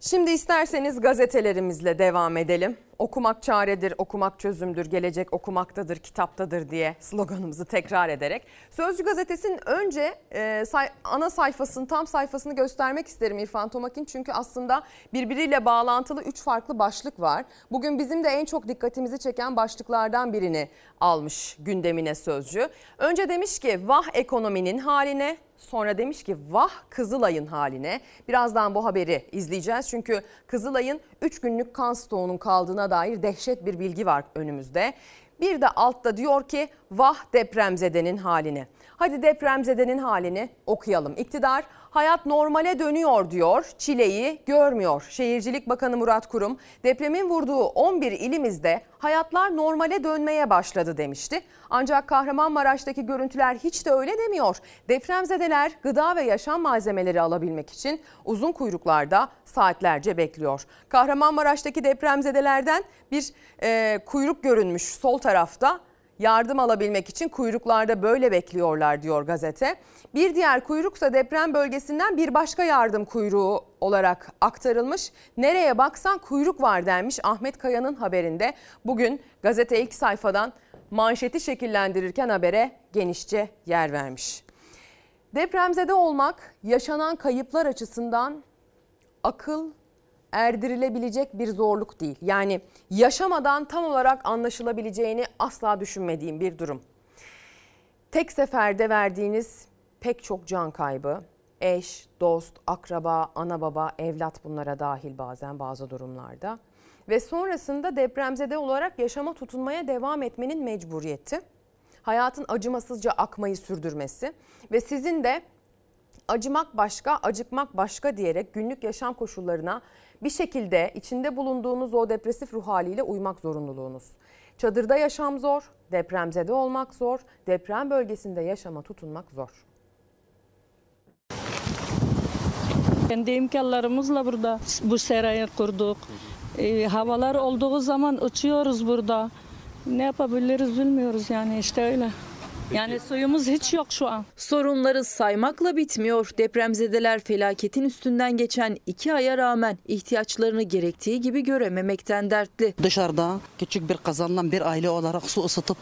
Şimdi isterseniz gazetelerimizle devam edelim. Okumak çaredir, okumak çözümdür, gelecek okumaktadır, kitaptadır diye sloganımızı tekrar ederek. Sözcü gazetesinin önce e, say, ana sayfasını, tam sayfasını göstermek isterim İrfan Tomakin. Çünkü aslında birbiriyle bağlantılı üç farklı başlık var. Bugün bizim de en çok dikkatimizi çeken başlıklardan birini almış gündemine Sözcü. Önce demiş ki vah ekonominin haline, Sonra demiş ki vah Kızılay'ın haline. Birazdan bu haberi izleyeceğiz. Çünkü Kızılay'ın 3 günlük kan stoğunun kaldığına dair dehşet bir bilgi var önümüzde. Bir de altta diyor ki vah depremzedenin haline. Hadi depremzedenin halini okuyalım. İktidar hayat normale dönüyor diyor. Çileyi görmüyor. Şehircilik Bakanı Murat Kurum depremin vurduğu 11 ilimizde hayatlar normale dönmeye başladı demişti. Ancak Kahramanmaraş'taki görüntüler hiç de öyle demiyor. Depremzedeler gıda ve yaşam malzemeleri alabilmek için uzun kuyruklarda saatlerce bekliyor. Kahramanmaraş'taki depremzedelerden bir e, kuyruk görünmüş sol tarafta yardım alabilmek için kuyruklarda böyle bekliyorlar diyor gazete. Bir diğer kuyruksa deprem bölgesinden bir başka yardım kuyruğu olarak aktarılmış. Nereye baksan kuyruk var denmiş Ahmet Kaya'nın haberinde. Bugün gazete ilk sayfadan manşeti şekillendirirken habere genişçe yer vermiş. Depremzede olmak yaşanan kayıplar açısından akıl erdirilebilecek bir zorluk değil. Yani yaşamadan tam olarak anlaşılabileceğini asla düşünmediğim bir durum. Tek seferde verdiğiniz pek çok can kaybı, eş, dost, akraba, ana baba, evlat bunlara dahil bazen bazı durumlarda. Ve sonrasında depremzede olarak yaşama tutunmaya devam etmenin mecburiyeti. Hayatın acımasızca akmayı sürdürmesi ve sizin de acımak başka, acıkmak başka diyerek günlük yaşam koşullarına bir şekilde içinde bulunduğunuz o depresif ruh haliyle uymak zorunluluğunuz. Çadırda yaşam zor, depremzede olmak zor, deprem bölgesinde yaşama tutunmak zor. Kendi imkanlarımızla burada bu serayı kurduk. Ee, havalar olduğu zaman uçuyoruz burada. Ne yapabiliriz bilmiyoruz yani işte öyle. Yani suyumuz hiç yok şu an. Sorunları saymakla bitmiyor. Depremzedeler felaketin üstünden geçen iki aya rağmen ihtiyaçlarını gerektiği gibi görememekten dertli. Dışarıda küçük bir kazanla bir aile olarak su ısıtıp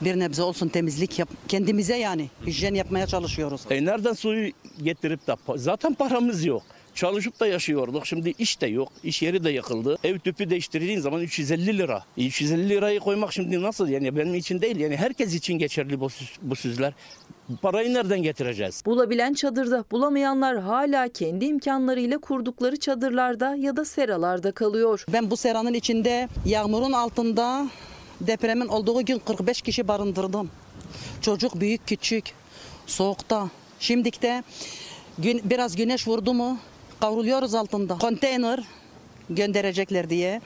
bir nebze olsun temizlik yap kendimize yani hijyen yapmaya çalışıyoruz. E nereden suyu getirip de zaten paramız yok. Çalışıp da yaşıyorduk. Şimdi iş de yok. İş yeri de yakıldı. Ev tüpü değiştirdiğin zaman 350 lira. E 350 lirayı koymak şimdi nasıl? Yani benim için değil. Yani herkes için geçerli bu, bu sözler. Parayı nereden getireceğiz? Bulabilen çadırda, bulamayanlar hala kendi imkanlarıyla kurdukları çadırlarda ya da seralarda kalıyor. Ben bu seranın içinde yağmurun altında depremin olduğu gün 45 kişi barındırdım. Çocuk büyük küçük soğukta. Şimdikte gün, biraz güneş vurdu mu kavruluyoruz altında. Konteyner gönderecekler diye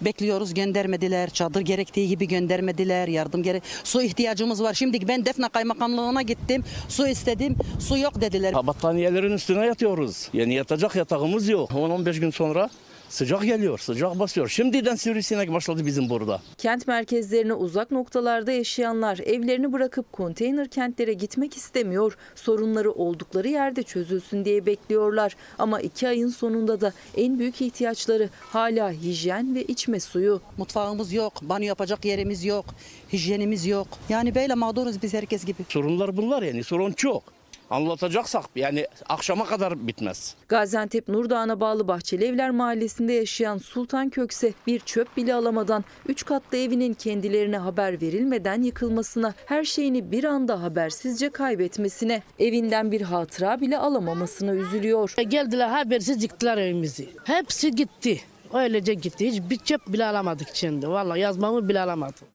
bekliyoruz göndermediler. Çadır gerektiği gibi göndermediler. Yardım gerek. Su ihtiyacımız var. Şimdi ben Defne Kaymakamlığı'na gittim. Su istedim. Su yok dediler. Battaniyelerin üstüne yatıyoruz. Yani yatacak yatağımız yok. 10-15 gün sonra Sıcak geliyor, sıcak basıyor. Şimdiden sivrisinek başladı bizim burada. Kent merkezlerine uzak noktalarda yaşayanlar evlerini bırakıp konteyner kentlere gitmek istemiyor. Sorunları oldukları yerde çözülsün diye bekliyorlar. Ama iki ayın sonunda da en büyük ihtiyaçları hala hijyen ve içme suyu. Mutfağımız yok, banyo yapacak yerimiz yok, hijyenimiz yok. Yani böyle mağduruz biz herkes gibi. Sorunlar bunlar yani, sorun çok anlatacaksak yani akşama kadar bitmez. Gaziantep Nurdağ'a bağlı Bahçeli Evler Mahallesi'nde yaşayan Sultan Kökse bir çöp bile alamadan 3 katlı evinin kendilerine haber verilmeden yıkılmasına, her şeyini bir anda habersizce kaybetmesine, evinden bir hatıra bile alamamasına üzülüyor. Geldiler habersiz yıktılar evimizi. Hepsi gitti. Öylece gitti. Hiç bir çöp bile alamadık şimdi. Vallahi yazmamı bile alamadım.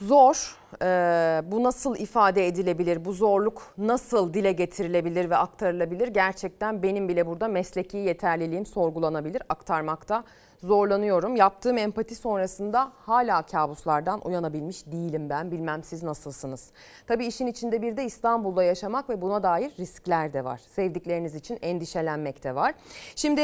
Zor. Ee, bu nasıl ifade edilebilir? Bu zorluk nasıl dile getirilebilir ve aktarılabilir? Gerçekten benim bile burada mesleki yeterliliğim sorgulanabilir. Aktarmakta zorlanıyorum. Yaptığım empati sonrasında hala kabuslardan uyanabilmiş değilim ben. Bilmem siz nasılsınız? Tabii işin içinde bir de İstanbul'da yaşamak ve buna dair riskler de var. Sevdikleriniz için endişelenmek de var. Şimdi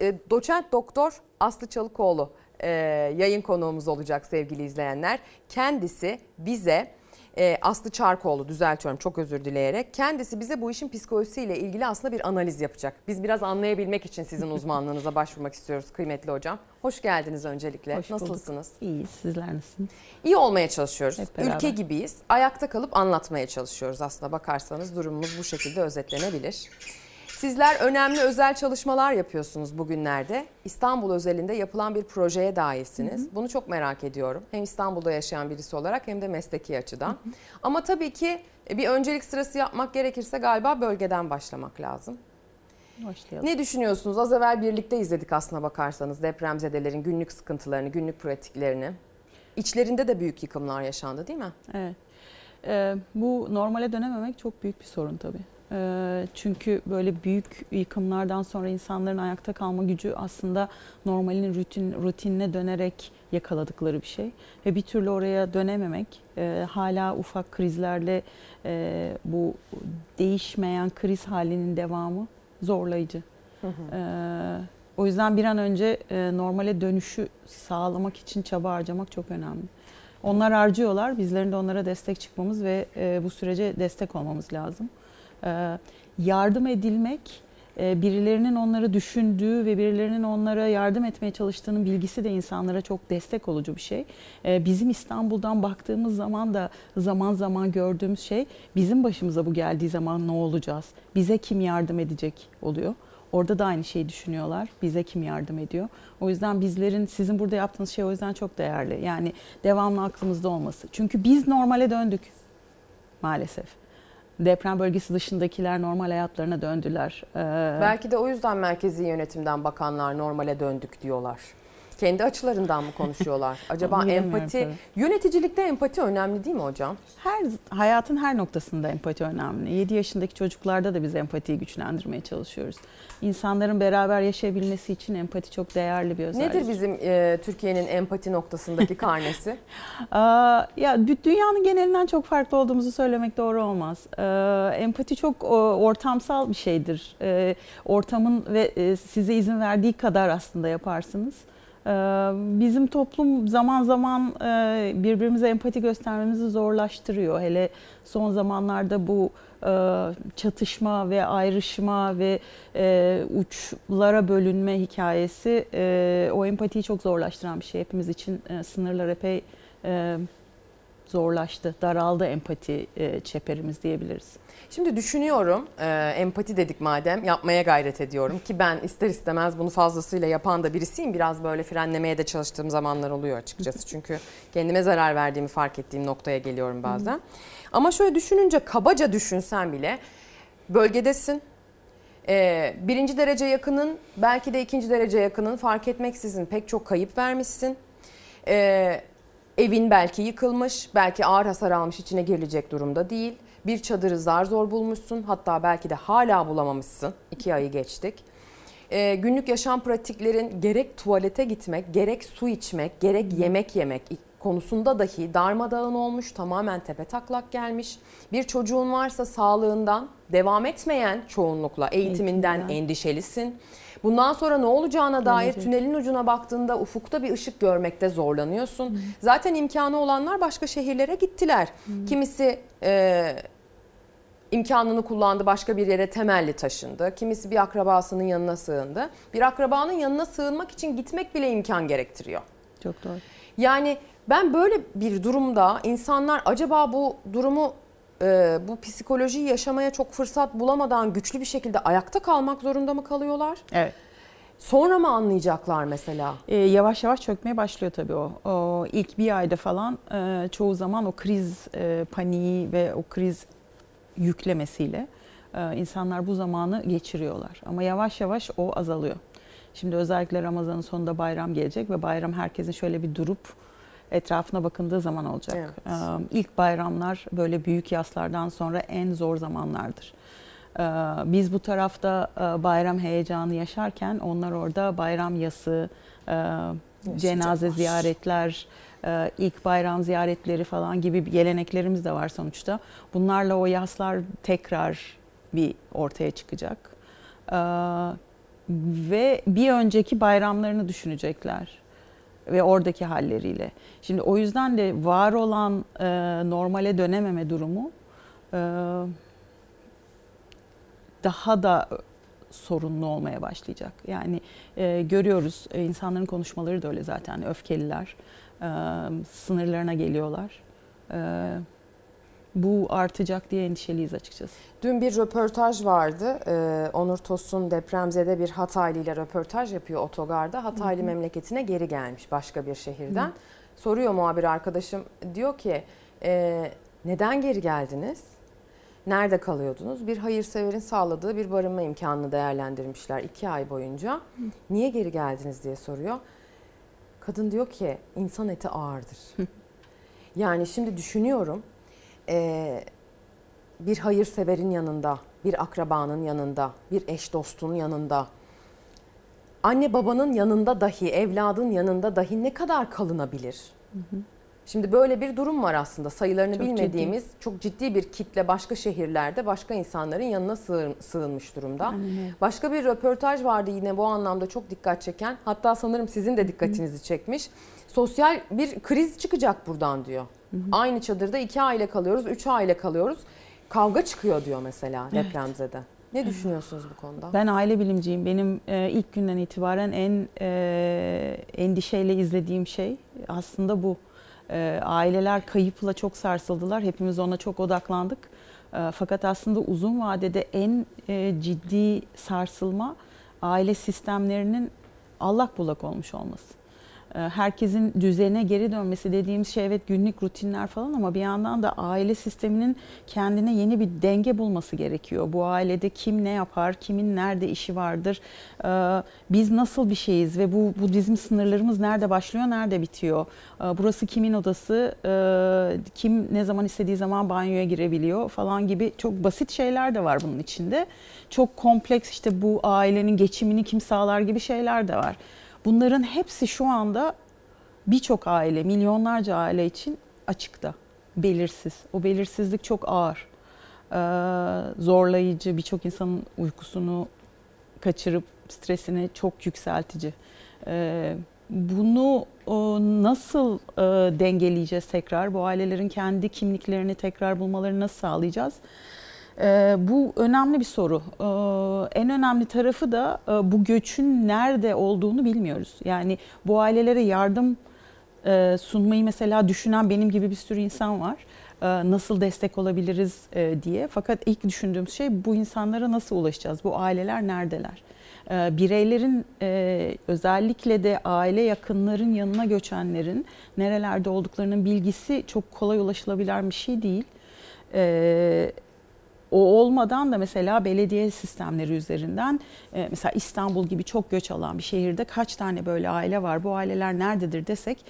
e, doçent doktor Aslı Çalıkoğlu e, yayın konuğumuz olacak sevgili izleyenler. Kendisi bize e, Aslı Çarkoğlu düzeltiyorum çok özür dileyerek. Kendisi bize bu işin psikolojisiyle ilgili aslında bir analiz yapacak. Biz biraz anlayabilmek için sizin uzmanlığınıza başvurmak istiyoruz kıymetli hocam. Hoş geldiniz öncelikle. Hoş bulduk. Nasılsınız? İyiyiz. Sizler nasılsınız? İyi olmaya çalışıyoruz. Ülke gibiyiz. Ayakta kalıp anlatmaya çalışıyoruz aslında bakarsanız durumumuz bu şekilde özetlenebilir. Sizler önemli özel çalışmalar yapıyorsunuz bugünlerde. İstanbul özelinde yapılan bir projeye dahilsiniz. Bunu çok merak ediyorum. Hem İstanbul'da yaşayan birisi olarak hem de mesleki açıdan. Ama tabii ki bir öncelik sırası yapmak gerekirse galiba bölgeden başlamak lazım. Başlayalım. Ne düşünüyorsunuz? Az evvel birlikte izledik aslına bakarsanız depremzedelerin günlük sıkıntılarını, günlük pratiklerini. İçlerinde de büyük yıkımlar yaşandı değil mi? Evet. Ee, bu normale dönememek çok büyük bir sorun tabii. Ee, çünkü böyle büyük yıkımlardan sonra insanların ayakta kalma gücü aslında normalin rutin rutinine dönerek yakaladıkları bir şey ve bir türlü oraya dönememek e, hala ufak krizlerle e, bu değişmeyen kriz halinin devamı zorlayıcı. Ee, o yüzden bir an önce e, normale dönüşü sağlamak için çaba harcamak çok önemli. Onlar harcıyorlar, bizlerin de onlara destek çıkmamız ve bu sürece destek olmamız lazım. Ee, yardım edilmek, e, birilerinin onları düşündüğü ve birilerinin onlara yardım etmeye çalıştığının bilgisi de insanlara çok destek olucu bir şey. Ee, bizim İstanbul'dan baktığımız zaman da zaman zaman gördüğümüz şey bizim başımıza bu geldiği zaman ne olacağız? Bize kim yardım edecek oluyor. Orada da aynı şeyi düşünüyorlar. Bize kim yardım ediyor? O yüzden bizlerin sizin burada yaptığınız şey o yüzden çok değerli. Yani devamlı aklımızda olması. Çünkü biz normale döndük maalesef. Deprem bölgesi dışındakiler normal hayatlarına döndüler. Ee, Belki de o yüzden merkezi yönetimden bakanlar normale döndük diyorlar. Kendi açılarından mı konuşuyorlar? Acaba empati, yöneticilikte empati önemli değil mi hocam? her hayatın her noktasında empati önemli. 7 yaşındaki çocuklarda da biz empatiyi güçlendirmeye çalışıyoruz. İnsanların beraber yaşayabilmesi için empati çok değerli bir özellik. Nedir bizim e, Türkiye'nin empati noktasındaki karnesi? Aa, ya dü- dünyanın genelinden çok farklı olduğumuzu söylemek doğru olmaz. Ee, empati çok o, ortamsal bir şeydir. Ee, ortamın ve e, size izin verdiği kadar aslında yaparsınız. Ee, bizim toplum zaman zaman e, birbirimize empati göstermemizi zorlaştırıyor. Hele son zamanlarda bu e, çatışma ve ayrışma ve e, uçlara bölünme hikayesi o empatiyi çok zorlaştıran bir şey. Hepimiz için sınırlar epey zorlaştı, daraldı empati çeperimiz diyebiliriz. Şimdi düşünüyorum, e, empati dedik madem, yapmaya gayret ediyorum ki ben ister istemez bunu fazlasıyla yapan da birisiyim. Biraz böyle frenlemeye de çalıştığım zamanlar oluyor açıkçası. Çünkü kendime zarar verdiğimi fark ettiğim noktaya geliyorum bazen. Ama şöyle düşününce kabaca düşünsen bile bölgedesin. E, birinci derece yakının, belki de ikinci derece yakının fark etmeksizin pek çok kayıp vermişsin. E, evin belki yıkılmış, belki ağır hasar almış içine girilecek durumda değil. Bir çadırı zar zor bulmuşsun hatta belki de hala bulamamışsın. İki ayı geçtik. Ee, günlük yaşam pratiklerin gerek tuvalete gitmek, gerek su içmek, gerek yemek yemek konusunda dahi darmadağın olmuş, tamamen tepe taklak gelmiş. Bir çocuğun varsa sağlığından devam etmeyen çoğunlukla eğitiminden, Eğitiminden. endişelisin. Bundan sonra ne olacağına dair Gelecek. tünelin ucuna baktığında ufukta bir ışık görmekte zorlanıyorsun. Zaten imkanı olanlar başka şehirlere gittiler. Kimisi e, imkanını kullandı başka bir yere temelli taşındı. Kimisi bir akrabasının yanına sığındı. Bir akrabanın yanına sığınmak için gitmek bile imkan gerektiriyor. Çok doğru. Yani ben böyle bir durumda insanlar acaba bu durumu e, bu psikolojiyi yaşamaya çok fırsat bulamadan güçlü bir şekilde ayakta kalmak zorunda mı kalıyorlar? Evet. Sonra mı anlayacaklar mesela? Ee, yavaş yavaş çökmeye başlıyor tabii o. o ilk bir ayda falan e, çoğu zaman o kriz e, paniği ve o kriz yüklemesiyle e, insanlar bu zamanı geçiriyorlar. Ama yavaş yavaş o azalıyor. Şimdi özellikle Ramazan'ın sonunda bayram gelecek ve bayram herkesin şöyle bir durup etrafına bakındığı zaman olacak. Evet. Ee, İlk bayramlar böyle büyük yaslardan sonra en zor zamanlardır. Ee, Biz bu tarafta e, bayram heyecanı yaşarken onlar orada bayram yası, e, cenaze ziyaretler, e, ilk bayram ziyaretleri falan gibi geleneklerimiz de var sonuçta. Bunlarla o yaslar tekrar bir ortaya çıkacak. Ee, Ve bir önceki bayramlarını düşünecekler. ve oradaki halleriyle. Şimdi o yüzden de var olan e, normale dönememe durumu e, daha da sorunlu olmaya başlayacak. Yani e, görüyoruz e, insanların konuşmaları da öyle zaten öfkeliler, e, sınırlarına geliyorlar. Bu artacak diye endişeliyiz açıkçası. Dün bir röportaj vardı. Ee, Onur Tosun depremzede bir Hataylı ile röportaj yapıyor otogarda. Hataylı Hı hı. memleketine geri gelmiş başka bir şehirden. Soruyor muhabir arkadaşım diyor ki "E, neden geri geldiniz? Nerede kalıyordunuz? Bir hayırseverin sağladığı bir barınma imkanını değerlendirmişler iki ay boyunca. Niye geri geldiniz diye soruyor. Kadın diyor ki insan eti ağırdır. Yani şimdi düşünüyorum eee, bir hayırseverin yanında, bir akrabanın yanında, bir eş dostun yanında, anne babanın yanında dahi, evladın yanında dahi ne kadar kalınabilir? Şimdi böyle bir durum var aslında. Sayılarını Çok bilmediğimiz çok ciddi bir kitle başka şehirlerde başka insanların yanına sığın- sığınmış durumda. Öyle. Başka bir röportaj vardı yine bu anlamda çok dikkat çeken. Hatta sanırım sizin de dikkatinizi çekmiş. Sosyal bir kriz çıkacak buradan diyor. Aynı çadırda iki aile kalıyoruz, üç aile kalıyoruz. Kavga çıkıyor diyor mesela Evet. depremzede. Ne düşünüyorsunuz bu konuda? Ben aile bilimciyim. Benim e, ilk günden itibaren en e, endişeyle izlediğim şey aslında bu. E, aileler kayıpla çok sarsıldılar. Hepimiz ona çok odaklandık. E, fakat aslında uzun vadede en e, ciddi sarsılma aile sistemlerinin allak bullak olmuş olması. E, Herkesin düzene geri dönmesi dediğimiz şey evet günlük rutinler falan ama bir yandan da aile sisteminin kendine yeni bir denge bulması gerekiyor. Bu ailede kim ne yapar, kimin nerede işi vardır, e, biz nasıl bir şeyiz ve bu, bu bizim sınırlarımız nerede başlıyor, nerede bitiyor, E, burası kimin odası, kim ne zaman istediği zaman banyoya girebiliyor falan gibi çok basit şeyler de var bunun içinde. Çok kompleks işte bu ailenin geçimini kim sağlar gibi şeyler de var. Bunların hepsi şu anda birçok aile, milyonlarca aile için açıkta, belirsiz. O belirsizlik çok ağır, Ee, zorlayıcı, birçok insanın uykusunu kaçırıp stresini çok yükseltici. Ee, bunu o, nasıl e, dengeleyeceğiz tekrar? Bu ailelerin kendi kimliklerini tekrar bulmalarını nasıl sağlayacağız? Ee, bu önemli bir soru. Ee, en önemli tarafı da e, bu göçün nerede olduğunu bilmiyoruz. Yani bu ailelere yardım e, sunmayı mesela düşünen benim gibi bir sürü insan var. Ee, nasıl destek olabiliriz e, diye. Fakat ilk düşündüğümüz şey bu insanlara nasıl ulaşacağız? Bu aileler neredeler? Ee, bireylerin e, özellikle de aile yakınların yanına göçenlerin nerelerde olduklarının bilgisi çok kolay ulaşılabilen bir şey değil. Ee, o olmadan da mesela belediye sistemleri üzerinden e, mesela İstanbul gibi çok göç alan bir şehirde kaç tane böyle aile var, bu aileler nerededir desek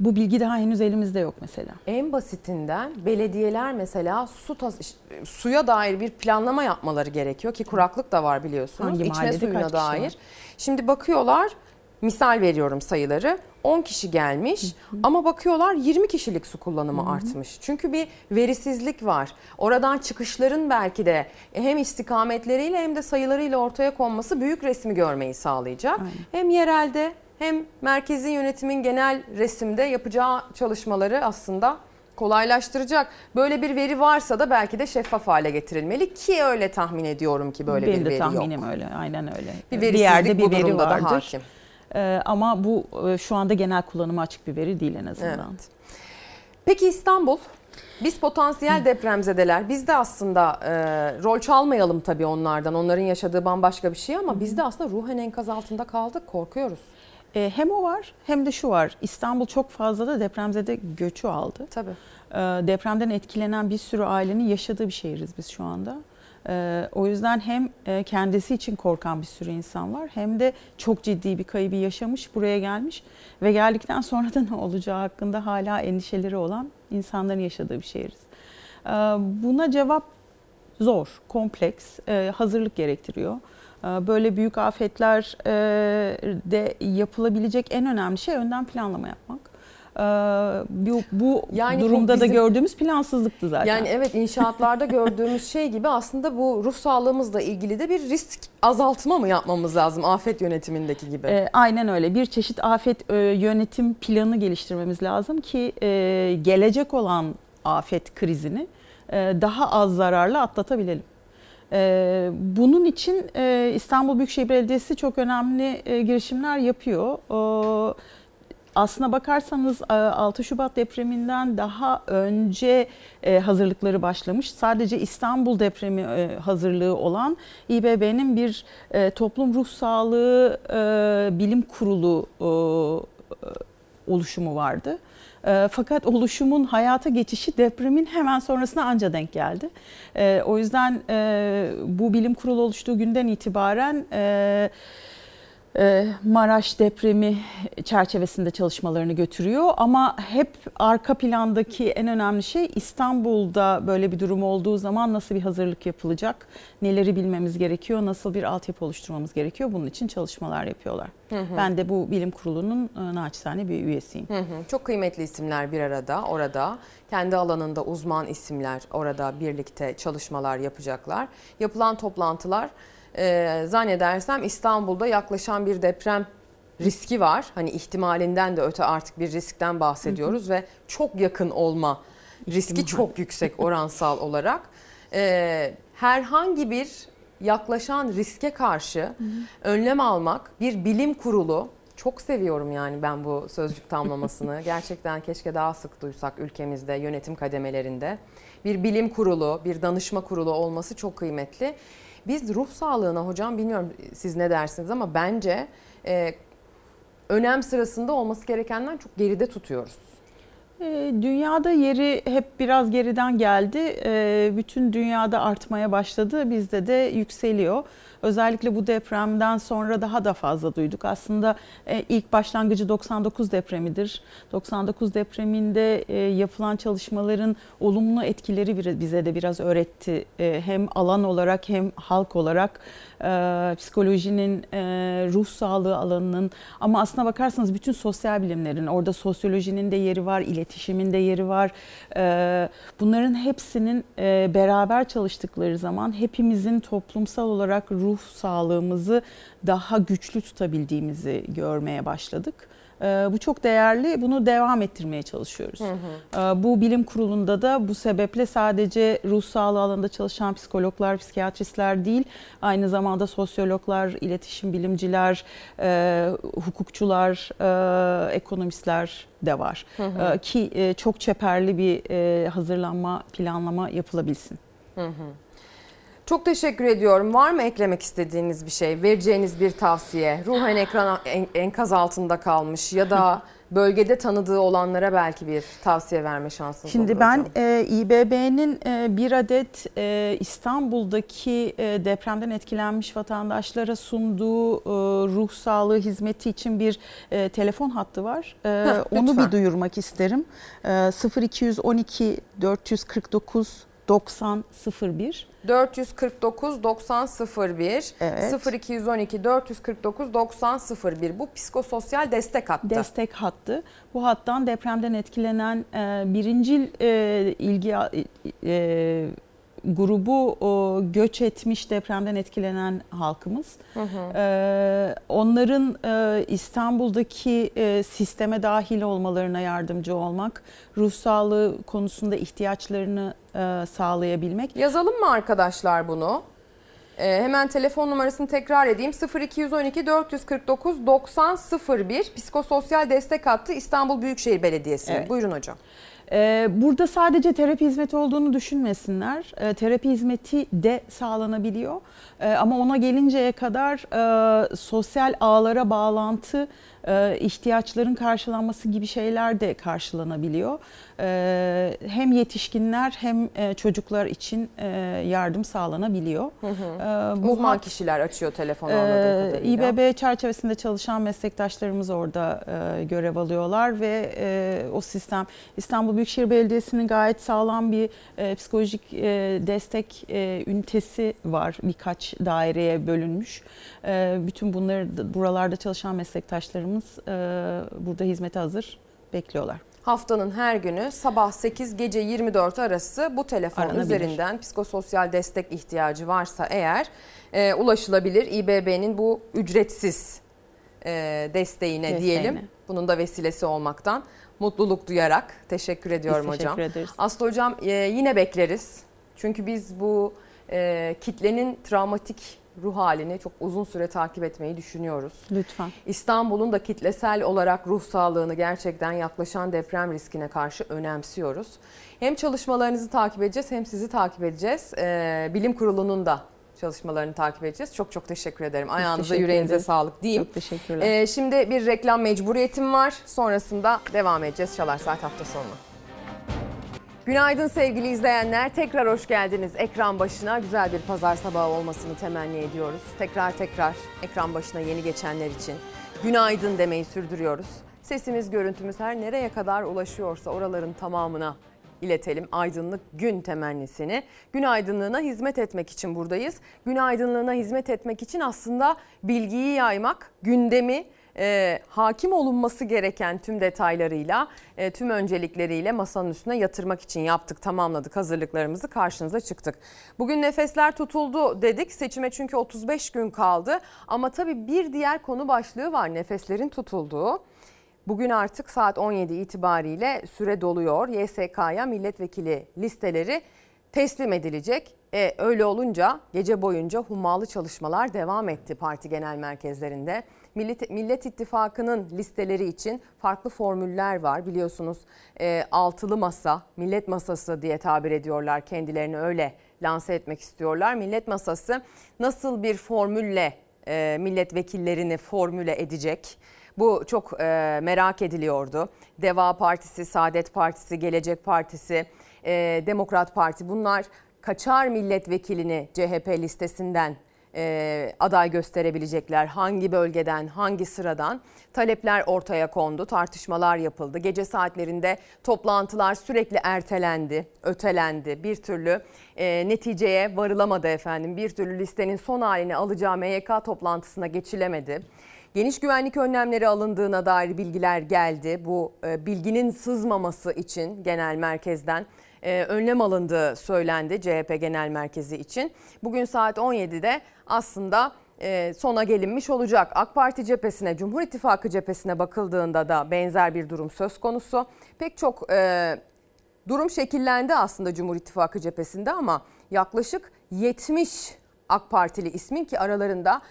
bu bilgi daha henüz elimizde yok mesela. En basitinden belediyeler mesela su tas- suya dair bir planlama yapmaları gerekiyor ki kuraklık da var biliyorsunuz. Hangi İçme suyuna dair. Şimdi bakıyorlar misal veriyorum sayıları 10 kişi gelmiş ama bakıyorlar 20 kişilik su kullanımı artmış. Çünkü bir verisizlik var. Oradan çıkışların belki de hem istikametleriyle hem de sayılarıyla ortaya konması büyük resmi görmeyi sağlayacak. Hem yerelde hem merkezi yönetimin genel resimde yapacağı çalışmaları aslında kolaylaştıracak. Böyle bir veri varsa da belki de şeffaf hale getirilmeli ki öyle tahmin ediyorum ki böyle Benim bir de veri tahminim yok. öyle, aynen öyle. Bir bir yerde bir veri durumda da vardır. hakim. Ee, ama bu e, şu anda genel kullanıma açık bir veri değil en azından. Evet. Peki İstanbul? Biz potansiyel depremzedeler. Biz de aslında e, rol çalmayalım tabii onlardan. Onların yaşadığı bambaşka bir şey ama biz de aslında ruhen enkaz altında kaldık. Korkuyoruz. E, hem o var hem de şu var. İstanbul çok fazla da depremzede göçü aldı. Tabii. E, depremden etkilenen bir sürü ailenin yaşadığı bir şehiriz biz şu anda. E, o yüzden hem e, kendisi için korkan bir sürü insan var hem de çok ciddi bir kaybı yaşamış, buraya gelmiş ve geldikten sonra da ne olacağı hakkında hala endişeleri olan insanların yaşadığı bir şehiriz. E, buna cevap zor, kompleks, e, hazırlık gerektiriyor. E, Böyle büyük afetler e, yapılabilecek en önemli şey önden planlama yapmak. Ee, bu, bu Yani bu durumda da bizim- gördüğümüz plansızlıktı zaten. Yani evet inşaatlarda gördüğümüz şey gibi aslında bu ruh sağlığımızla ilgili de bir risk azaltma mı yapmamız lazım afet yönetimindeki gibi? Ee, aynen öyle. Bir çeşit afet e, yönetim planı geliştirmemiz lazım ki e, gelecek olan afet krizini e, daha az zararla atlatabilelim. E, bunun için e, İstanbul Büyükşehir Belediyesi çok önemli e, girişimler yapıyor. E, aslına bakarsanız e, 6 Şubat depreminden daha önce e, hazırlıkları başlamış. Sadece İstanbul depremi e, hazırlığı olan İBB'nin bir e, toplum ruh sağlığı e, bilim kurulu e, oluşumu vardı. E, Fakat oluşumun hayata geçişi depremin hemen sonrasına anca denk geldi. E, O yüzden e, bu bilim kurulu oluştuğu günden itibaren e, e, Maraş depremi çerçevesinde çalışmalarını götürüyor ama hep arka plandaki en önemli şey İstanbul'da böyle bir durum olduğu zaman nasıl bir hazırlık yapılacak, neleri bilmemiz gerekiyor, nasıl bir altyapı oluşturmamız gerekiyor bunun için çalışmalar yapıyorlar. Hı hı. Ben de bu bilim kurulunun e, naçizane bir üyesiyim. Hı hı. Çok kıymetli isimler bir arada orada. Kendi alanında uzman isimler orada birlikte çalışmalar yapacaklar. Yapılan toplantılar e, zannedersem İstanbul'da yaklaşan bir deprem riski var. Hani ihtimalinden de öte artık bir riskten bahsediyoruz ve çok yakın olma riski çok yüksek oransal olarak. E, herhangi bir yaklaşan riske karşı önlem almak bir bilim kurulu çok seviyorum yani ben bu sözcük tamlamasını. Gerçekten keşke daha sık duysak ülkemizde yönetim kademelerinde. Bir bilim kurulu, bir danışma kurulu olması çok kıymetli. Biz ruh sağlığına hocam bilmiyorum siz ne dersiniz ama bence e, önem sırasında olması gerekenden çok geride tutuyoruz. E, Dünyada yeri hep biraz geriden geldi. E, Bütün dünyada artmaya başladı. Bizde de yükseliyor. Özellikle bu depremden sonra daha da fazla duyduk. Aslında e, ilk başlangıcı 99 depremidir. 99 depreminde e, yapılan çalışmaların olumlu etkileri bize de biraz öğretti. E, Hem alan olarak hem halk olarak psikolojinin, ruh sağlığı alanının ama aslına bakarsanız bütün sosyal bilimlerin orada sosyolojinin de yeri var, iletişimin de yeri var. Bunların hepsinin beraber çalıştıkları zaman hepimizin toplumsal olarak ruh sağlığımızı daha güçlü tutabildiğimizi görmeye başladık. E, Bu çok değerli. Bunu devam ettirmeye çalışıyoruz. Ee, Bu bilim kurulunda da bu sebeple sadece ruh sağlığı alanında çalışan psikologlar, psikiyatristler değil, aynı zamanda sosyologlar, iletişim bilimciler, e, hukukçular, e, ekonomistler de var. Hı hı. E, Ki e, çok çeperli bir hazırlanma, planlama yapılabilsin. Hı hı. Çok teşekkür ediyorum. Var mı eklemek istediğiniz bir şey, vereceğiniz bir tavsiye? Ruhen ekran en- enkaz altında kalmış ya da bölgede tanıdığı olanlara belki bir tavsiye verme şansınız Şimdi olur ben e, İBB'nin e, bir adet e, İstanbul'daki e, depremden etkilenmiş vatandaşlara sunduğu e, ruh sağlığı hizmeti için bir e, telefon hattı var. E, Heh, onu lütfen. bir duyurmak isterim. E, 0212 449 90 01. 449 90 01 Evet. 0212 449 90 01 bu psikososyal destek hattı. destek hattı. Bu hattan depremden etkilenen e, birincil e, ilgi e, grubu o, göç etmiş depremden etkilenen halkımız. Hı hı. E, onların e, İstanbul'daki e, sisteme dahil olmalarına yardımcı olmak, ruh sağlığı konusunda ihtiyaçlarını e, sağlayabilmek. Yazalım mı arkadaşlar bunu? Ee, hemen telefon numarasını tekrar edeyim. 0212 449 90 01 Psikososyal Destek Hattı İstanbul Büyükşehir Belediyesi. Evet. Buyurun hocam. Ee, Burada sadece terapi hizmeti olduğunu düşünmesinler. Ee, Terapi hizmeti de sağlanabiliyor. Ee, Ama ona gelinceye kadar e, sosyal ağlara bağlantı, ihtiyaçların karşılanması gibi şeyler de karşılanabiliyor. Ee, Hem yetişkinler hem e, çocuklar için e, yardım sağlanabiliyor. Hı hı. Ee, bu Uzman hat- kişiler açıyor telefonu ee, anladığım kadarıyla. İBB çerçevesinde çalışan meslektaşlarımız orada e, görev alıyorlar ve o sistem İstanbul Büyükşehir Belediyesi'nin gayet sağlam bir psikolojik destek ünitesi var. Birkaç daireye bölünmüş. Bütün bunları da- buralarda çalışan meslektaşlarımız e, burada hizmete hazır bekliyorlar. Haftanın her günü sabah 8 gece 24 arası bu telefon Aranabilir. üzerinden psikososyal destek ihtiyacı varsa eğer e, ulaşılabilir. İBB'nin bu ücretsiz e, desteğine, Desteğine. diyelim. Bunun da vesilesi olmaktan mutluluk duyarak teşekkür ediyorum teşekkür hocam. ederiz. Aslı hocam e, yine bekleriz. Çünkü biz bu e, kitlenin travmatik ruh halini çok uzun süre takip etmeyi düşünüyoruz. Lütfen. İstanbul'un da kitlesel olarak ruh sağlığını gerçekten yaklaşan deprem riskine karşı önemsiyoruz. Hem çalışmalarınızı takip edeceğiz hem sizi takip edeceğiz. Ee, Bilim Kurulu'nun da çalışmalarını takip edeceğiz. Çok çok teşekkür ederim. Ayağınıza teşekkür yüreğinize ederiz. sağlık diyeyim. Çok teşekkürler. Ee, şimdi bir reklam mecburiyetim var. Sonrasında devam edeceğiz Çalar Saat hafta sonu. Günaydın sevgili izleyenler. Tekrar hoş geldiniz ekran başına. Güzel bir pazar sabahı olmasını temenni ediyoruz. Tekrar tekrar ekran başına yeni geçenler için günaydın demeyi sürdürüyoruz. Sesimiz, görüntümüz her nereye kadar ulaşıyorsa oraların tamamına iletelim aydınlık gün temennisini. Gün aydınlığına hizmet etmek için buradayız. Gün aydınlığına hizmet etmek için aslında bilgiyi yaymak, gündemi e, hakim olunması gereken tüm detaylarıyla, e, tüm öncelikleriyle masanın üstüne yatırmak için yaptık, tamamladık hazırlıklarımızı karşınıza çıktık. Bugün nefesler tutuldu dedik seçime çünkü 35 gün kaldı ama tabii bir diğer konu başlığı var nefeslerin tutulduğu. Bugün artık saat 17 itibariyle süre doluyor. YSK'ya milletvekili listeleri teslim edilecek. E, öyle olunca gece boyunca hummalı çalışmalar devam etti parti genel merkezlerinde. Millet, Millet İttifakı'nın listeleri için farklı formüller var. Biliyorsunuz e, altılı masa, millet masası diye tabir ediyorlar. Kendilerini öyle lanse etmek istiyorlar. Millet masası nasıl bir formülle e, milletvekillerini formüle edecek? Bu çok e, merak ediliyordu. Deva Partisi, Saadet Partisi, Gelecek Partisi, e, Demokrat Parti bunlar kaçar milletvekilini CHP listesinden e, aday gösterebilecekler. Hangi bölgeden, hangi sıradan talepler ortaya kondu, tartışmalar yapıldı. Gece saatlerinde toplantılar sürekli ertelendi, ötelendi. Bir türlü e, neticeye varılamadı efendim. Bir türlü listenin son halini alacağı MYK toplantısına geçilemedi. Geniş güvenlik önlemleri alındığına dair bilgiler geldi. Bu e, bilginin sızmaması için genel merkezden e, önlem alındığı söylendi CHP Genel Merkezi için. Bugün saat 17'de aslında e, sona gelinmiş olacak. AK Parti cephesine, Cumhur İttifakı cephesine bakıldığında da benzer bir durum söz konusu. Pek çok e, durum şekillendi aslında Cumhur İttifakı cephesinde ama yaklaşık 70 AK Partili ismin ki aralarında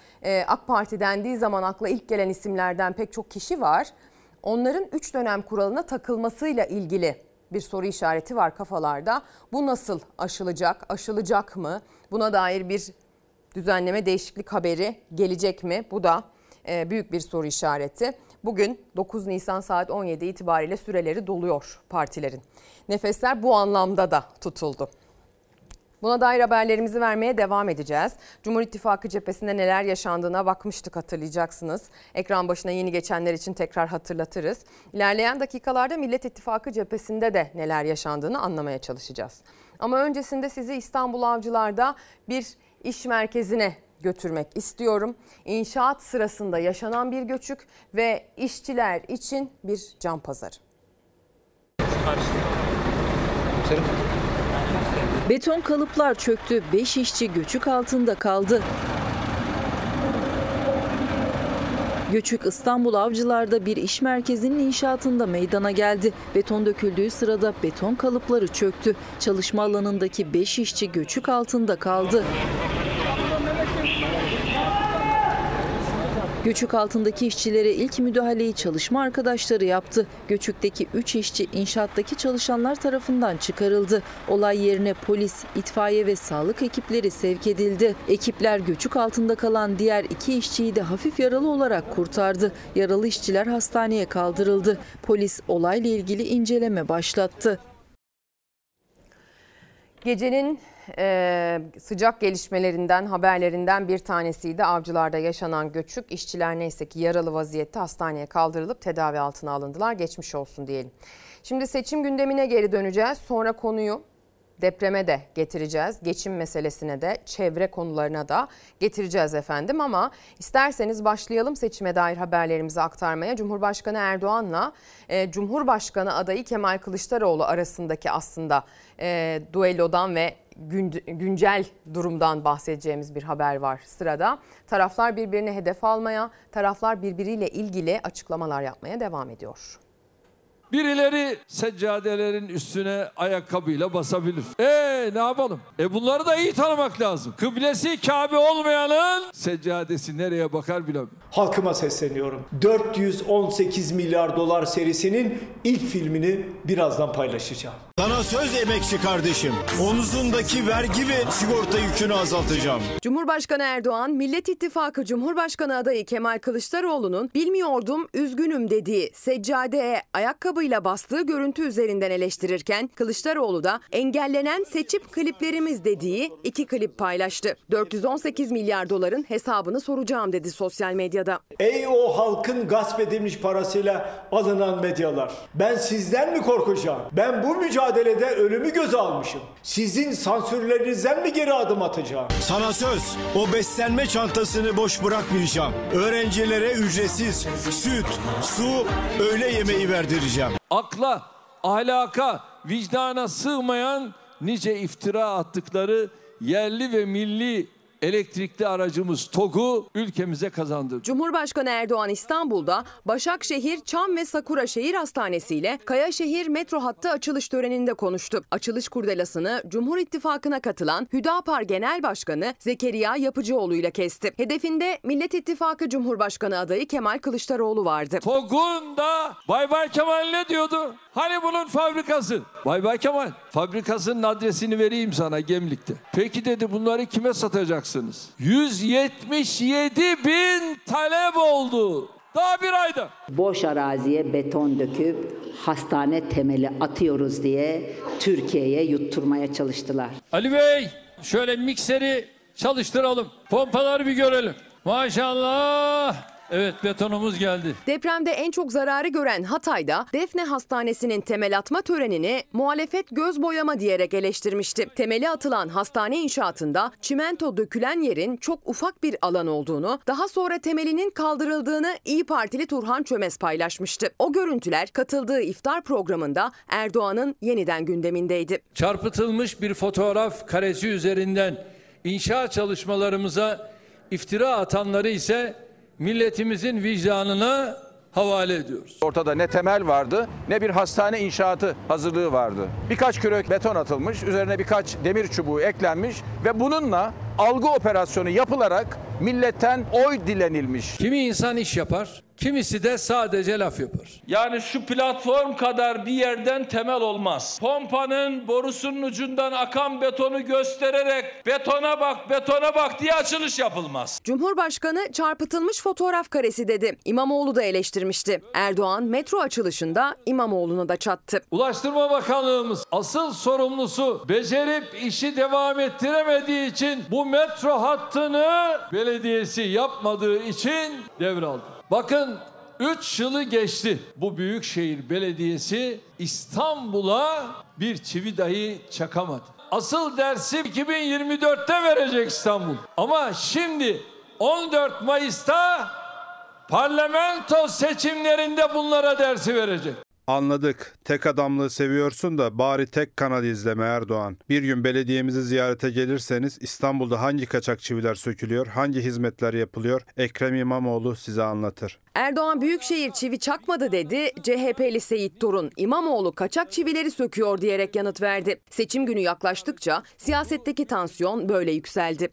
AK Parti dendiği zaman akla ilk gelen isimlerden pek çok kişi var. Onların 3 dönem kuralına takılmasıyla ilgili bir soru işareti var kafalarda. Bu nasıl aşılacak, aşılacak mı? Buna dair bir düzenleme değişiklik haberi gelecek mi? Bu da e, büyük bir soru işareti. Bugün 9 Nisan saat 17 itibariyle süreleri doluyor partilerin. Nefesler bu anlamda da tutuldu. Buna dair haberlerimizi vermeye devam edeceğiz. Cumhur İttifakı cephesinde neler yaşandığına bakmıştık hatırlayacaksınız. Ekran başına yeni geçenler için tekrar hatırlatırız. İlerleyen dakikalarda Millet İttifakı cephesinde de neler yaşandığını anlamaya çalışacağız. Ama öncesinde sizi İstanbul Avcılar'da bir iş merkezine götürmek istiyorum. İnşaat sırasında yaşanan bir göçük ve işçiler için bir can pazarı. Beton kalıplar çöktü, 5 işçi göçük altında kaldı. Göçük İstanbul Avcılar'da bir iş merkezinin inşaatında meydana geldi. Beton döküldüğü sırada beton kalıpları çöktü. Çalışma alanındaki 5 işçi göçük altında kaldı. Göçük altındaki işçilere ilk müdahaleyi çalışma arkadaşları yaptı. Göçükteki 3 işçi inşaattaki çalışanlar tarafından çıkarıldı. Olay yerine polis, itfaiye ve sağlık ekipleri sevk edildi. Ekipler göçük altında kalan diğer iki işçiyi de hafif yaralı olarak kurtardı. Yaralı işçiler hastaneye kaldırıldı. Polis olayla ilgili inceleme başlattı. Gecenin e, sıcak gelişmelerinden, haberlerinden bir tanesiydi. Avcılarda yaşanan göçük. İşçiler neyse ki yaralı vaziyette hastaneye kaldırılıp tedavi altına alındılar. Geçmiş olsun diyelim. Şimdi seçim gündemine geri döneceğiz. Sonra konuyu depreme de getireceğiz. Geçim meselesine de çevre konularına da getireceğiz efendim ama isterseniz başlayalım seçime dair haberlerimizi aktarmaya. Cumhurbaşkanı Erdoğan'la e, Cumhurbaşkanı adayı Kemal Kılıçdaroğlu arasındaki aslında e, duellodan ve gün, güncel durumdan bahsedeceğimiz bir haber var sırada. Taraflar birbirini hedef almaya, taraflar birbiriyle ilgili açıklamalar yapmaya devam ediyor. Birileri seccadelerin üstüne ayakkabıyla basabilir. E ne yapalım? E bunları da iyi tanımak lazım. Kıblesi Kabe olmayanın seccadesi nereye bakar bilemiyorum. Halkıma sesleniyorum. 418 milyar dolar serisinin ilk filmini birazdan paylaşacağım. Sana söz emekçi kardeşim. Omuzundaki vergi ve sigorta yükünü azaltacağım. Cumhurbaşkanı Erdoğan, Millet İttifakı Cumhurbaşkanı adayı Kemal Kılıçdaroğlu'nun bilmiyordum üzgünüm dediği seccadeye ayakkabıyla bastığı görüntü üzerinden eleştirirken Kılıçdaroğlu da engellenen seçip kliplerimiz dediği iki klip paylaştı. 418 milyar doların hesabını soracağım dedi sosyal medyada. Ey o halkın gasp edilmiş parasıyla alınan medyalar. Ben sizden mi korkacağım? Ben bu mücadelede ölümü göze almışım. Sizin sansürlerinizden mi geri adım atacağım? Sana söz o beslenme çantasını boş bırakmayacağım. Öğrencilere ücretsiz süt, su, öğle yemeği verdireceğim. Akla, ahlaka, vicdana sığmayan nice iftira attıkları yerli ve milli elektrikli aracımız TOG'u ülkemize kazandırdı. Cumhurbaşkanı Erdoğan İstanbul'da Başakşehir, Çam ve Sakura Şehir Hastanesi ile Kayaşehir metro hattı açılış töreninde konuştu. Açılış kurdelasını Cumhur İttifakı'na katılan Hüdapar Genel Başkanı Zekeriya Yapıcıoğlu ile kesti. Hedefinde Millet İttifakı Cumhurbaşkanı adayı Kemal Kılıçdaroğlu vardı. TOG'un da Bay Bay Kemal ne diyordu? Hani bunun fabrikası? Bay Bay Kemal fabrikasının adresini vereyim sana Gemlik'te. Peki dedi bunları kime satacaksınız? 177 bin talep oldu. Daha bir ayda. Boş araziye beton döküp hastane temeli atıyoruz diye Türkiye'ye yutturmaya çalıştılar. Ali Bey şöyle mikseri çalıştıralım. Pompaları bir görelim. Maşallah. Evet betonumuz geldi. Depremde en çok zararı gören Hatay'da Defne Hastanesi'nin temel atma törenini muhalefet göz boyama diyerek eleştirmişti. Temeli atılan hastane inşaatında çimento dökülen yerin çok ufak bir alan olduğunu, daha sonra temelinin kaldırıldığını İyi Partili Turhan Çömez paylaşmıştı. O görüntüler katıldığı iftar programında Erdoğan'ın yeniden gündemindeydi. Çarpıtılmış bir fotoğraf karesi üzerinden inşaat çalışmalarımıza iftira atanları ise milletimizin vicdanına havale ediyoruz. Ortada ne temel vardı ne bir hastane inşaatı hazırlığı vardı. Birkaç kürek beton atılmış, üzerine birkaç demir çubuğu eklenmiş ve bununla algı operasyonu yapılarak milletten oy dilenilmiş. Kimi insan iş yapar, kimisi de sadece laf yapar. Yani şu platform kadar bir yerden temel olmaz. Pompanın borusunun ucundan akan betonu göstererek betona bak, betona bak diye açılış yapılmaz. Cumhurbaşkanı çarpıtılmış fotoğraf karesi dedi. İmamoğlu da eleştirmişti. Erdoğan metro açılışında İmamoğlu'na da çattı. Ulaştırma Bakanlığımız asıl sorumlusu becerip işi devam ettiremediği için bu metro hattını belediyesi yapmadığı için devraldı. Bakın 3 yılı geçti. Bu büyükşehir belediyesi İstanbul'a bir çivi dahi çakamadı. Asıl dersi 2024'te verecek İstanbul. Ama şimdi 14 Mayıs'ta parlamento seçimlerinde bunlara dersi verecek. Anladık. Tek adamlığı seviyorsun da bari tek kanal izleme Erdoğan. Bir gün belediyemizi ziyarete gelirseniz İstanbul'da hangi kaçak çiviler sökülüyor, hangi hizmetler yapılıyor Ekrem İmamoğlu size anlatır. Erdoğan Büyükşehir çivi çakmadı dedi. CHP'li Seyit Torun İmamoğlu kaçak çivileri söküyor diyerek yanıt verdi. Seçim günü yaklaştıkça siyasetteki tansiyon böyle yükseldi.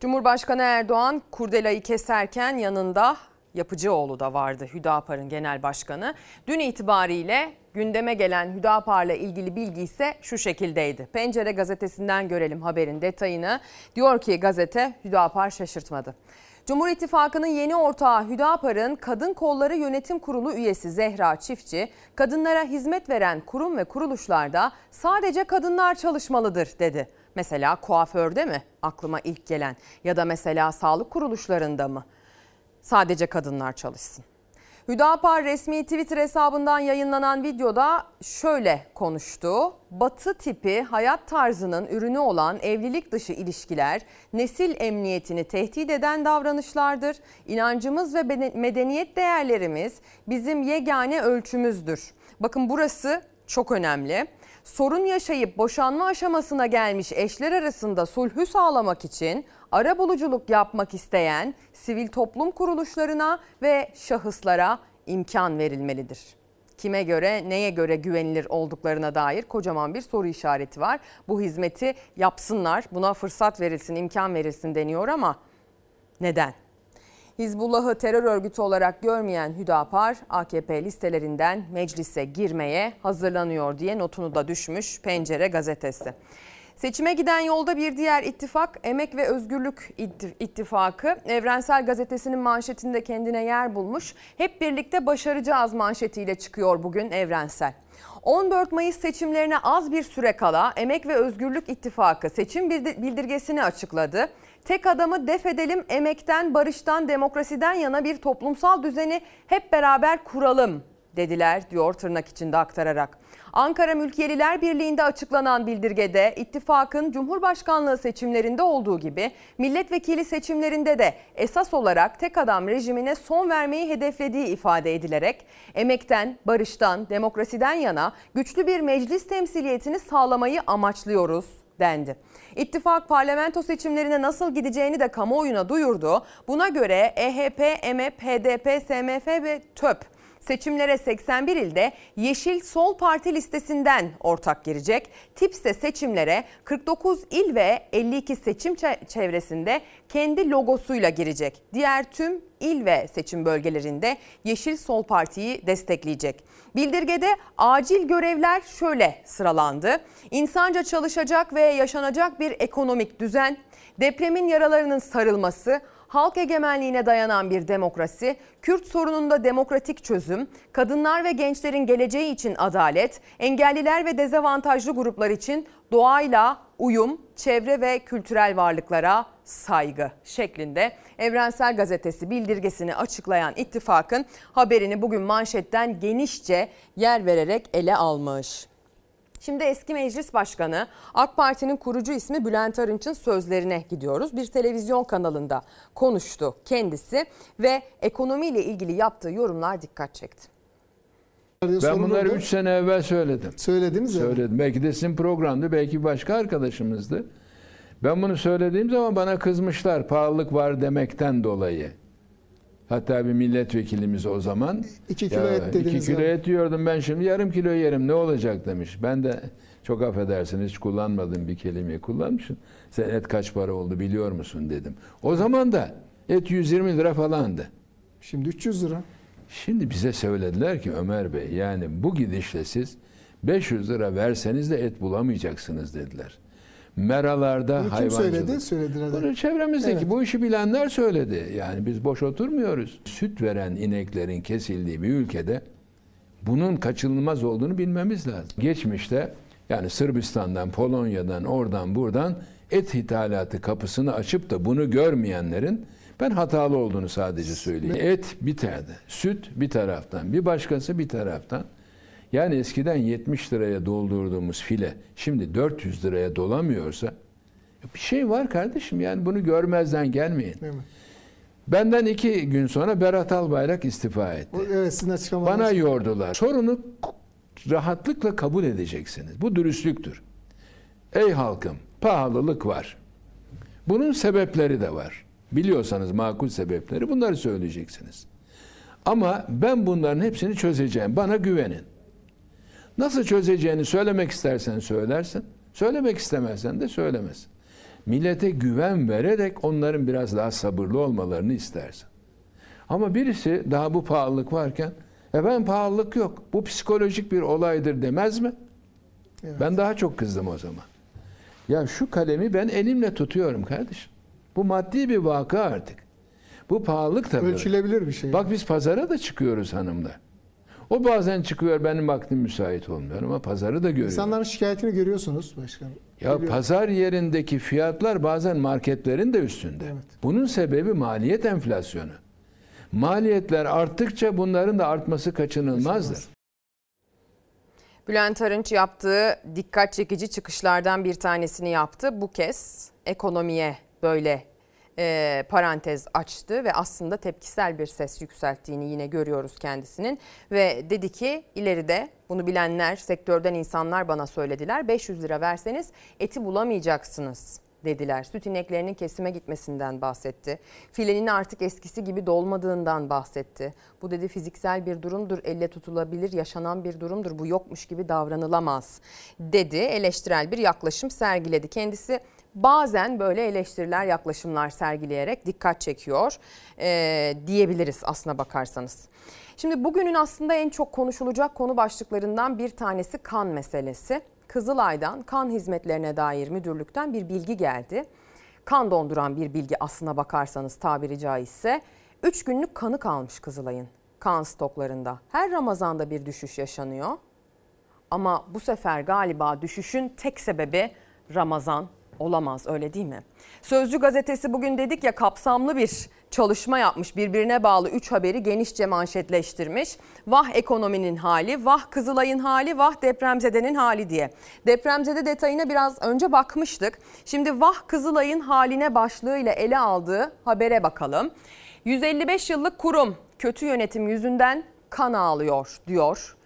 Cumhurbaşkanı Erdoğan kurdelayı keserken yanında Yapıcıoğlu da vardı Hüdapar'ın genel başkanı. Dün itibariyle gündeme gelen Hüdapar'la ilgili bilgi ise şu şekildeydi. Pencere gazetesinden görelim haberin detayını. Diyor ki gazete Hüdapar şaşırtmadı. Cumhur İttifakı'nın yeni ortağı Hüdapar'ın Kadın Kolları Yönetim Kurulu üyesi Zehra Çiftçi, kadınlara hizmet veren kurum ve kuruluşlarda sadece kadınlar çalışmalıdır dedi. Mesela kuaförde mi aklıma ilk gelen ya da mesela sağlık kuruluşlarında mı? Sadece kadınlar çalışsın. Hüdapar resmi Twitter hesabından yayınlanan videoda şöyle konuştu. Batı tipi hayat tarzının ürünü olan evlilik dışı ilişkiler nesil emniyetini tehdit eden davranışlardır. İnancımız ve medeniyet değerlerimiz bizim yegane ölçümüzdür. Bakın burası çok önemli. Sorun yaşayıp boşanma aşamasına gelmiş eşler arasında sulhü sağlamak için ara buluculuk yapmak isteyen sivil toplum kuruluşlarına ve şahıslara imkan verilmelidir. Kime göre, neye göre güvenilir olduklarına dair kocaman bir soru işareti var. Bu hizmeti yapsınlar, buna fırsat verilsin, imkan verilsin deniyor ama neden? Hizbullah'ı terör örgütü olarak görmeyen Hüdapar AKP listelerinden meclise girmeye hazırlanıyor diye notunu da düşmüş Pencere gazetesi. Seçime giden yolda bir diğer ittifak Emek ve Özgürlük İttifakı Evrensel Gazetesi'nin manşetinde kendine yer bulmuş. Hep birlikte başaracağız manşetiyle çıkıyor bugün Evrensel. 14 Mayıs seçimlerine az bir süre kala Emek ve Özgürlük İttifakı seçim bildirgesini açıkladı. Tek adamı def edelim, emekten, barıştan, demokrasiden yana bir toplumsal düzeni hep beraber kuralım dediler diyor tırnak içinde aktararak. Ankara Mülkiyeliler Birliği'nde açıklanan bildirgede ittifakın Cumhurbaşkanlığı seçimlerinde olduğu gibi milletvekili seçimlerinde de esas olarak tek adam rejimine son vermeyi hedeflediği ifade edilerek emekten, barıştan, demokrasiden yana güçlü bir meclis temsiliyetini sağlamayı amaçlıyoruz dendi. İttifak parlamento seçimlerine nasıl gideceğini de kamuoyuna duyurdu. Buna göre EHP, MHP, HDP, SMF ve TÖP seçimlere 81 ilde Yeşil Sol Parti listesinden ortak girecek. TİP ise seçimlere 49 il ve 52 seçim çevresinde kendi logosuyla girecek. Diğer tüm il ve seçim bölgelerinde Yeşil Sol Parti'yi destekleyecek. Bildirgede acil görevler şöyle sıralandı. İnsanca çalışacak ve yaşanacak bir ekonomik düzen, depremin yaralarının sarılması, halk egemenliğine dayanan bir demokrasi, Kürt sorununda demokratik çözüm, kadınlar ve gençlerin geleceği için adalet, engelliler ve dezavantajlı gruplar için doğayla uyum, çevre ve kültürel varlıklara saygı şeklinde Evrensel Gazetesi bildirgesini açıklayan ittifakın haberini bugün manşetten genişçe yer vererek ele almış. Şimdi eski meclis başkanı AK Parti'nin kurucu ismi Bülent Arınç'ın sözlerine gidiyoruz. Bir televizyon kanalında konuştu kendisi ve ekonomiyle ilgili yaptığı yorumlar dikkat çekti. Ben bunları 3 sene evvel söyledim. Söylediniz mi? Söyledim. Belki de sizin programdı, belki başka arkadaşımızdı. Ben bunu söylediğim zaman bana kızmışlar pahalılık var demekten dolayı. Hatta bir milletvekilimiz o zaman. İki kilo ya, et dediniz. İki kilo et yiyordum ben şimdi yarım kilo yerim ne olacak demiş. Ben de çok affedersiniz hiç kullanmadığım bir kelimeyi kullanmışım. Sen et kaç para oldu biliyor musun dedim. O zaman da et 120 lira falandı. Şimdi 300 lira. Şimdi bize söylediler ki Ömer Bey yani bu gidişle siz 500 lira verseniz de et bulamayacaksınız dediler meralarda Bunu kim hayvancılık. söyledi? Söylediler. Bunu çevremizdeki Evet. bu işi bilenler söyledi. Yani biz boş oturmuyoruz. Süt veren ineklerin kesildiği bir ülkede bunun kaçınılmaz olduğunu bilmemiz lazım. Geçmişte yani Sırbistan'dan, Polonya'dan, oradan buradan et ithalatı kapısını açıp da bunu görmeyenlerin ben hatalı olduğunu sadece söyleyeyim. Et bir tane, süt bir taraftan, bir başkası bir taraftan. Yani eskiden 70 liraya doldurduğumuz file şimdi 400 liraya dolamıyorsa bir şey var kardeşim yani bunu görmezden gelmeyin. Benden iki gün sonra Berat Albayrak istifa etti. Evet sizin açıklamanız. Bana yordular. Sorunu rahatlıkla kabul edeceksiniz. Bu dürüstlüktür. Ey halkım, pahalılık var. Bunun sebepleri de var. Biliyorsanız makul sebepleri bunları söyleyeceksiniz. Ama ben bunların hepsini çözeceğim. Bana güvenin. Nasıl çözeceğini söylemek istersen söylersin. Söylemek istemezsen de söylemezsin. Millete güven vererek onların biraz daha sabırlı olmalarını istersin. Ama birisi daha bu pahalılık varken e ben pahalılık yok. Bu psikolojik bir olaydır demez mi? Ben daha çok kızdım o zaman. Ya şu kalemi ben elimle tutuyorum kardeşim. Bu maddi bir vaka artık. Bu pahalılık tabii. Ölçülebilir bir şey. Bak biz pazara da çıkıyoruz hanımla. O bazen çıkıyor benim vaktim müsait olmuyor ama pazarı da görüyor. İnsanların şikayetini görüyorsunuz başkanım. Ya Geliyor. pazar yerindeki fiyatlar bazen marketlerin de üstünde. Bunun sebebi maliyet enflasyonu. Maliyetler arttıkça bunların da artması kaçınılmazdır. Bülent Arınç yaptığı dikkat çekici çıkışlardan bir tanesini yaptı. Bu kez ekonomiye böyle e, parantez açtı ve aslında tepkisel bir ses yükselttiğini yine görüyoruz kendisinin. Ve dedi ki ileride bunu bilenler, sektörden insanlar bana söylediler. 500 lira verseniz eti bulamayacaksınız dediler. Süt ineklerinin kesime gitmesinden bahsetti. Filenin artık eskisi gibi dolmadığından bahsetti. Bu dedi fiziksel bir durumdur, elle tutulabilir, yaşanan bir durumdur. Bu yokmuş gibi davranılamaz dedi. Eleştirel bir yaklaşım sergiledi. Kendisi bazen böyle eleştiriler, yaklaşımlar sergileyerek dikkat çekiyor e, diyebiliriz aslına bakarsanız. Şimdi bugünün aslında en çok konuşulacak konu başlıklarından bir tanesi kan meselesi. Kızılay'dan kan hizmetlerine dair müdürlükten bir bilgi geldi. Kan donduran bir bilgi aslına bakarsanız tabiri caizse. 3 günlük kanı kalmış Kızılay'ın kan stoklarında. Her Ramazan'da bir düşüş yaşanıyor. Ama bu sefer galiba düşüşün tek sebebi Ramazan olamaz öyle değil mi? Sözcü gazetesi bugün dedik ya kapsamlı bir çalışma yapmış. Birbirine bağlı 3 haberi genişçe manşetleştirmiş. Vah ekonominin hali, vah Kızılay'ın hali, vah depremzedenin hali diye. Depremzede detayına biraz önce bakmıştık. Şimdi vah Kızılay'ın haline başlığıyla ele aldığı habere bakalım. 155 yıllık kurum kötü yönetim yüzünden kan ağlıyor diyor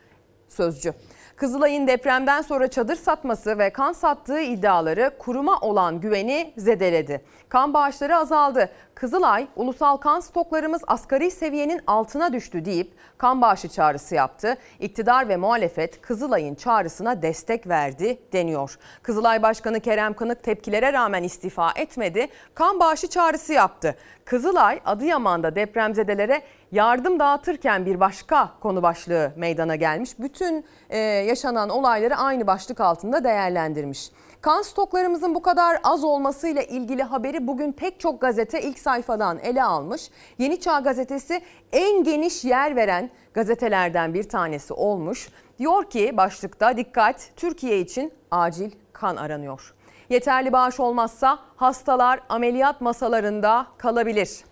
Sözcü. Kızılay'ın depremden sonra çadır satması ve kan sattığı iddiaları kuruma olan güveni zedeledi. Kan bağışları azaldı. Kızılay, ulusal kan stoklarımız asgari seviyenin altına düştü deyip kan bağışı çağrısı yaptı. İktidar ve muhalefet Kızılay'ın çağrısına destek verdi deniyor. Kızılay Başkanı Kerem Kınık tepkilere rağmen istifa etmedi. Kan bağışı çağrısı yaptı. Kızılay Adıyaman'da depremzedelere yardım dağıtırken bir başka konu başlığı meydana gelmiş. Bütün e, yaşanan olayları aynı başlık altında değerlendirmiş. Kan stoklarımızın bu kadar az olmasıyla ilgili haberi bugün pek çok gazete ilk sayfadan ele almış. Yeni Çağ gazetesi en geniş yer veren gazetelerden bir tanesi olmuş. Diyor ki başlıkta dikkat Türkiye için acil kan aranıyor. Yeterli bağış olmazsa hastalar ameliyat masalarında kalabilir.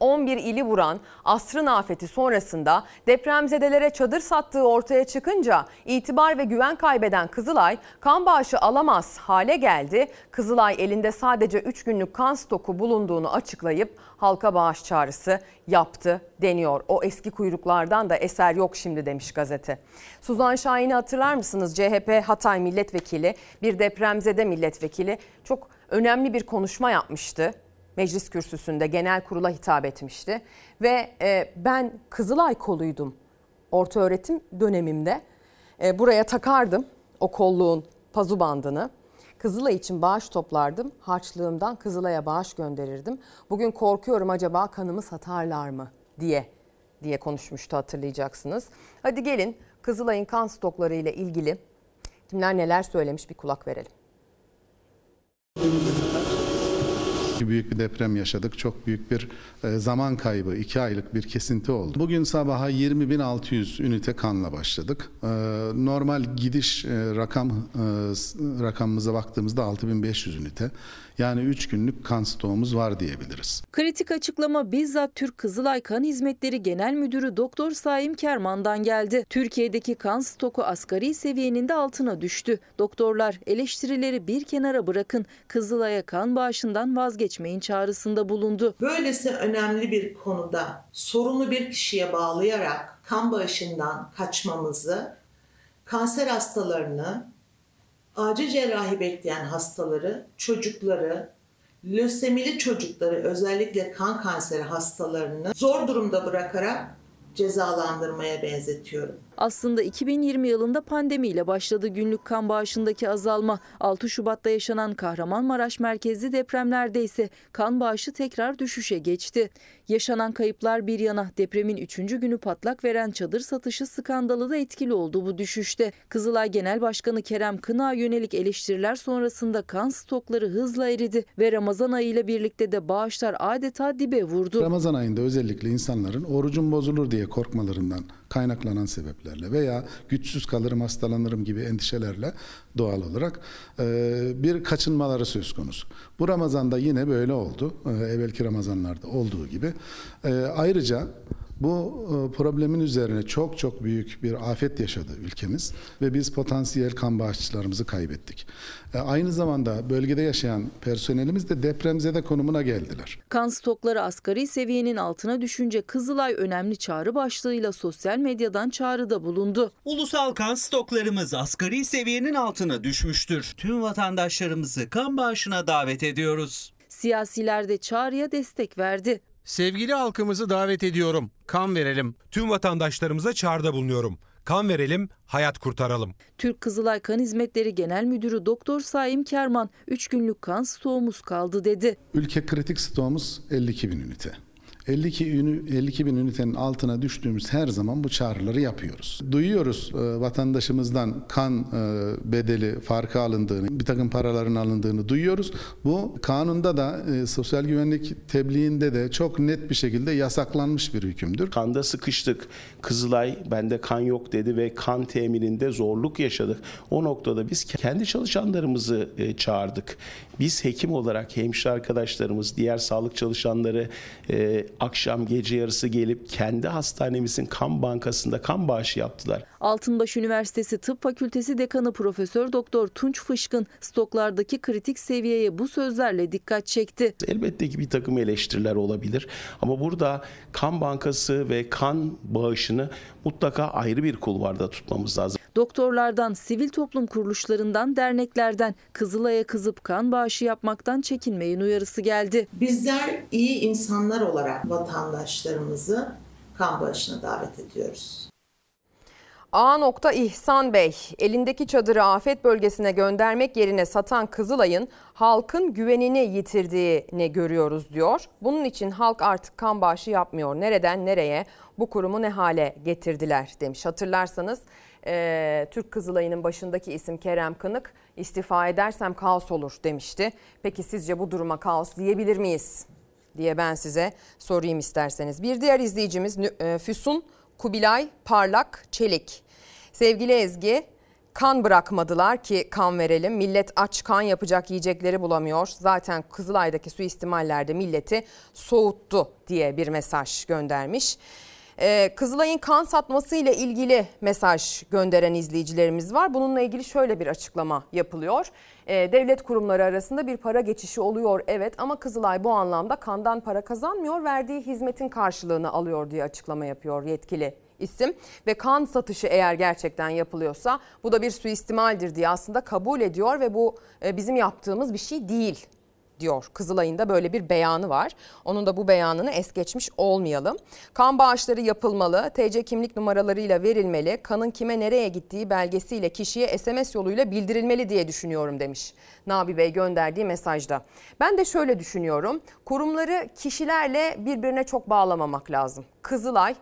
11 ili vuran asrın afeti sonrasında depremzedelere çadır sattığı ortaya çıkınca itibar ve güven kaybeden Kızılay kan bağışı alamaz hale geldi. Kızılay elinde sadece 3 günlük kan stoku bulunduğunu açıklayıp halka bağış çağrısı yaptı deniyor. O eski kuyruklardan da eser yok şimdi demiş gazete. Suzan Şahin'i hatırlar mısınız? CHP Hatay milletvekili, bir depremzede milletvekili çok önemli bir konuşma yapmıştı meclis kürsüsünde genel kurula hitap etmişti. Ve e, ben Kızılay koluydum orta öğretim dönemimde. E, buraya takardım o kolluğun pazu bandını. Kızılay için bağış toplardım. Harçlığımdan Kızılay'a bağış gönderirdim. Bugün korkuyorum acaba kanımı satarlar mı diye diye konuşmuştu hatırlayacaksınız. Hadi gelin Kızılay'ın kan stokları ile ilgili kimler neler söylemiş bir kulak verelim. Büyük bir deprem yaşadık. Çok büyük bir e, zaman kaybı, iki aylık bir kesinti oldu. Bugün sabaha 20.600 ünite kanla başladık. E, normal gidiş e, rakam rakamımıza baktığımızda 6.500 ünite. Yani 3 günlük kan stoğumuz var diyebiliriz. Kritik açıklama bizzat Türk Kızılay Kan Hizmetleri Genel Müdürü Doktor Saim Kerman'dan geldi. Türkiye'deki kan stoku asgari seviyenin de altına düştü. Doktorlar eleştirileri bir kenara bırakın Kızılay'a kan bağışından vazgeçmeyin çağrısında bulundu. Böylesi önemli bir konuda sorunu bir kişiye bağlayarak kan bağışından kaçmamızı, kanser hastalarını acil cerrahi bekleyen hastaları, çocukları, lösemili çocukları özellikle kan kanseri hastalarını zor durumda bırakarak cezalandırmaya benzetiyorum. Aslında 2020 yılında pandemiyle başladı günlük kan bağışındaki azalma. 6 Şubat'ta yaşanan Kahramanmaraş merkezli depremlerde ise kan bağışı tekrar düşüşe geçti. Yaşanan kayıplar bir yana depremin 3. günü patlak veren çadır satışı skandalı da etkili oldu bu düşüşte. Kızılay Genel Başkanı Kerem Kına yönelik eleştiriler sonrasında kan stokları hızla eridi ve Ramazan ayı ile birlikte de bağışlar adeta dibe vurdu. Ramazan ayında özellikle insanların orucun bozulur diye korkmalarından kaynaklanan sebepler sebeplerle veya güçsüz kalırım hastalanırım gibi endişelerle doğal olarak e, bir kaçınmaları söz konusu. Bu Ramazan'da yine böyle oldu. E, evvelki Ramazanlarda olduğu gibi. E, ayrıca bu e, problemin üzerine çok çok büyük bir afet yaşadı ülkemiz ve biz potansiyel kan bağışçılarımızı kaybettik. E, Aynı zamanda bölgede yaşayan personelimiz de depremzede konumuna geldiler. Kan stokları asgari seviyenin altına düşünce Kızılay önemli çağrı başlığıyla sosyal medyadan çağrıda bulundu. Ulusal kan stoklarımız asgari seviyenin altına düşmüştür. Tüm vatandaşlarımızı kan bağışına davet ediyoruz. Siyasiler de çağrıya destek verdi. Sevgili halkımızı davet ediyorum. Kan verelim. Tüm vatandaşlarımıza çağrıda bulunuyorum. Kan verelim, hayat kurtaralım. Türk Kızılay Kan Hizmetleri Genel Müdürü Doktor Saim Kerman 3 günlük kan stoğumuz kaldı dedi. Ülke kritik stoğumuz 52 bin ünite. 52, ünü, 52 bin ünitenin altına düştüğümüz her zaman bu çağrıları yapıyoruz. Duyuyoruz e, vatandaşımızdan kan e, bedeli farkı alındığını, bir takım paraların alındığını duyuyoruz. Bu kanunda da e, sosyal güvenlik tebliğinde de çok net bir şekilde yasaklanmış bir hükümdür. Kanda sıkıştık. Kızılay bende kan yok dedi ve kan temininde zorluk yaşadık. O noktada biz kendi çalışanlarımızı e, çağırdık. Biz hekim olarak hemşire arkadaşlarımız, diğer sağlık çalışanları e, akşam gece yarısı gelip kendi hastanemizin kan bankasında kan bağışı yaptılar. Altınbaş Üniversitesi Tıp Fakültesi Dekanı Profesör Doktor Tunç Fışkın stoklardaki kritik seviyeye bu sözlerle dikkat çekti. Elbette ki bir takım eleştiriler olabilir ama burada kan bankası ve kan bağışını mutlaka ayrı bir kulvarda tutmamız lazım. Doktorlardan, sivil toplum kuruluşlarından, derneklerden Kızılay'a kızıp kan bağışı yapmaktan çekinmeyin uyarısı geldi. Bizler iyi insanlar olarak vatandaşlarımızı kan bağışına davet ediyoruz. A. İhsan Bey, elindeki çadırı afet bölgesine göndermek yerine satan Kızılay'ın halkın güvenini yitirdiğini görüyoruz diyor. Bunun için halk artık kan bağışı yapmıyor. Nereden nereye bu kurumu ne hale getirdiler demiş. Hatırlarsanız e, Türk Kızılay'ının başındaki isim Kerem Kınık istifa edersem kaos olur demişti. Peki sizce bu duruma kaos diyebilir miyiz? diye ben size sorayım isterseniz. Bir diğer izleyicimiz e, Füsun Kubilay Parlak Çelik. Sevgili Ezgi, kan bırakmadılar ki kan verelim. Millet aç kan yapacak yiyecekleri bulamıyor. Zaten Kızılay'daki suistimallerde milleti soğuttu diye bir mesaj göndermiş. Ee, Kızılay'ın kan satması ile ilgili mesaj gönderen izleyicilerimiz var. Bununla ilgili şöyle bir açıklama yapılıyor. Ee, devlet kurumları arasında bir para geçişi oluyor evet ama Kızılay bu anlamda kandan para kazanmıyor. Verdiği hizmetin karşılığını alıyor diye açıklama yapıyor yetkili isim ve kan satışı eğer gerçekten yapılıyorsa bu da bir suistimaldir diye aslında kabul ediyor ve bu e, bizim yaptığımız bir şey değil diyor. Kızılay'ın da böyle bir beyanı var. Onun da bu beyanını es geçmiş olmayalım. Kan bağışları yapılmalı, TC kimlik numaralarıyla verilmeli, kanın kime nereye gittiği belgesiyle kişiye SMS yoluyla bildirilmeli diye düşünüyorum demiş. Nabi Bey gönderdiği mesajda. Ben de şöyle düşünüyorum. Kurumları kişilerle birbirine çok bağlamamak lazım. Kızılay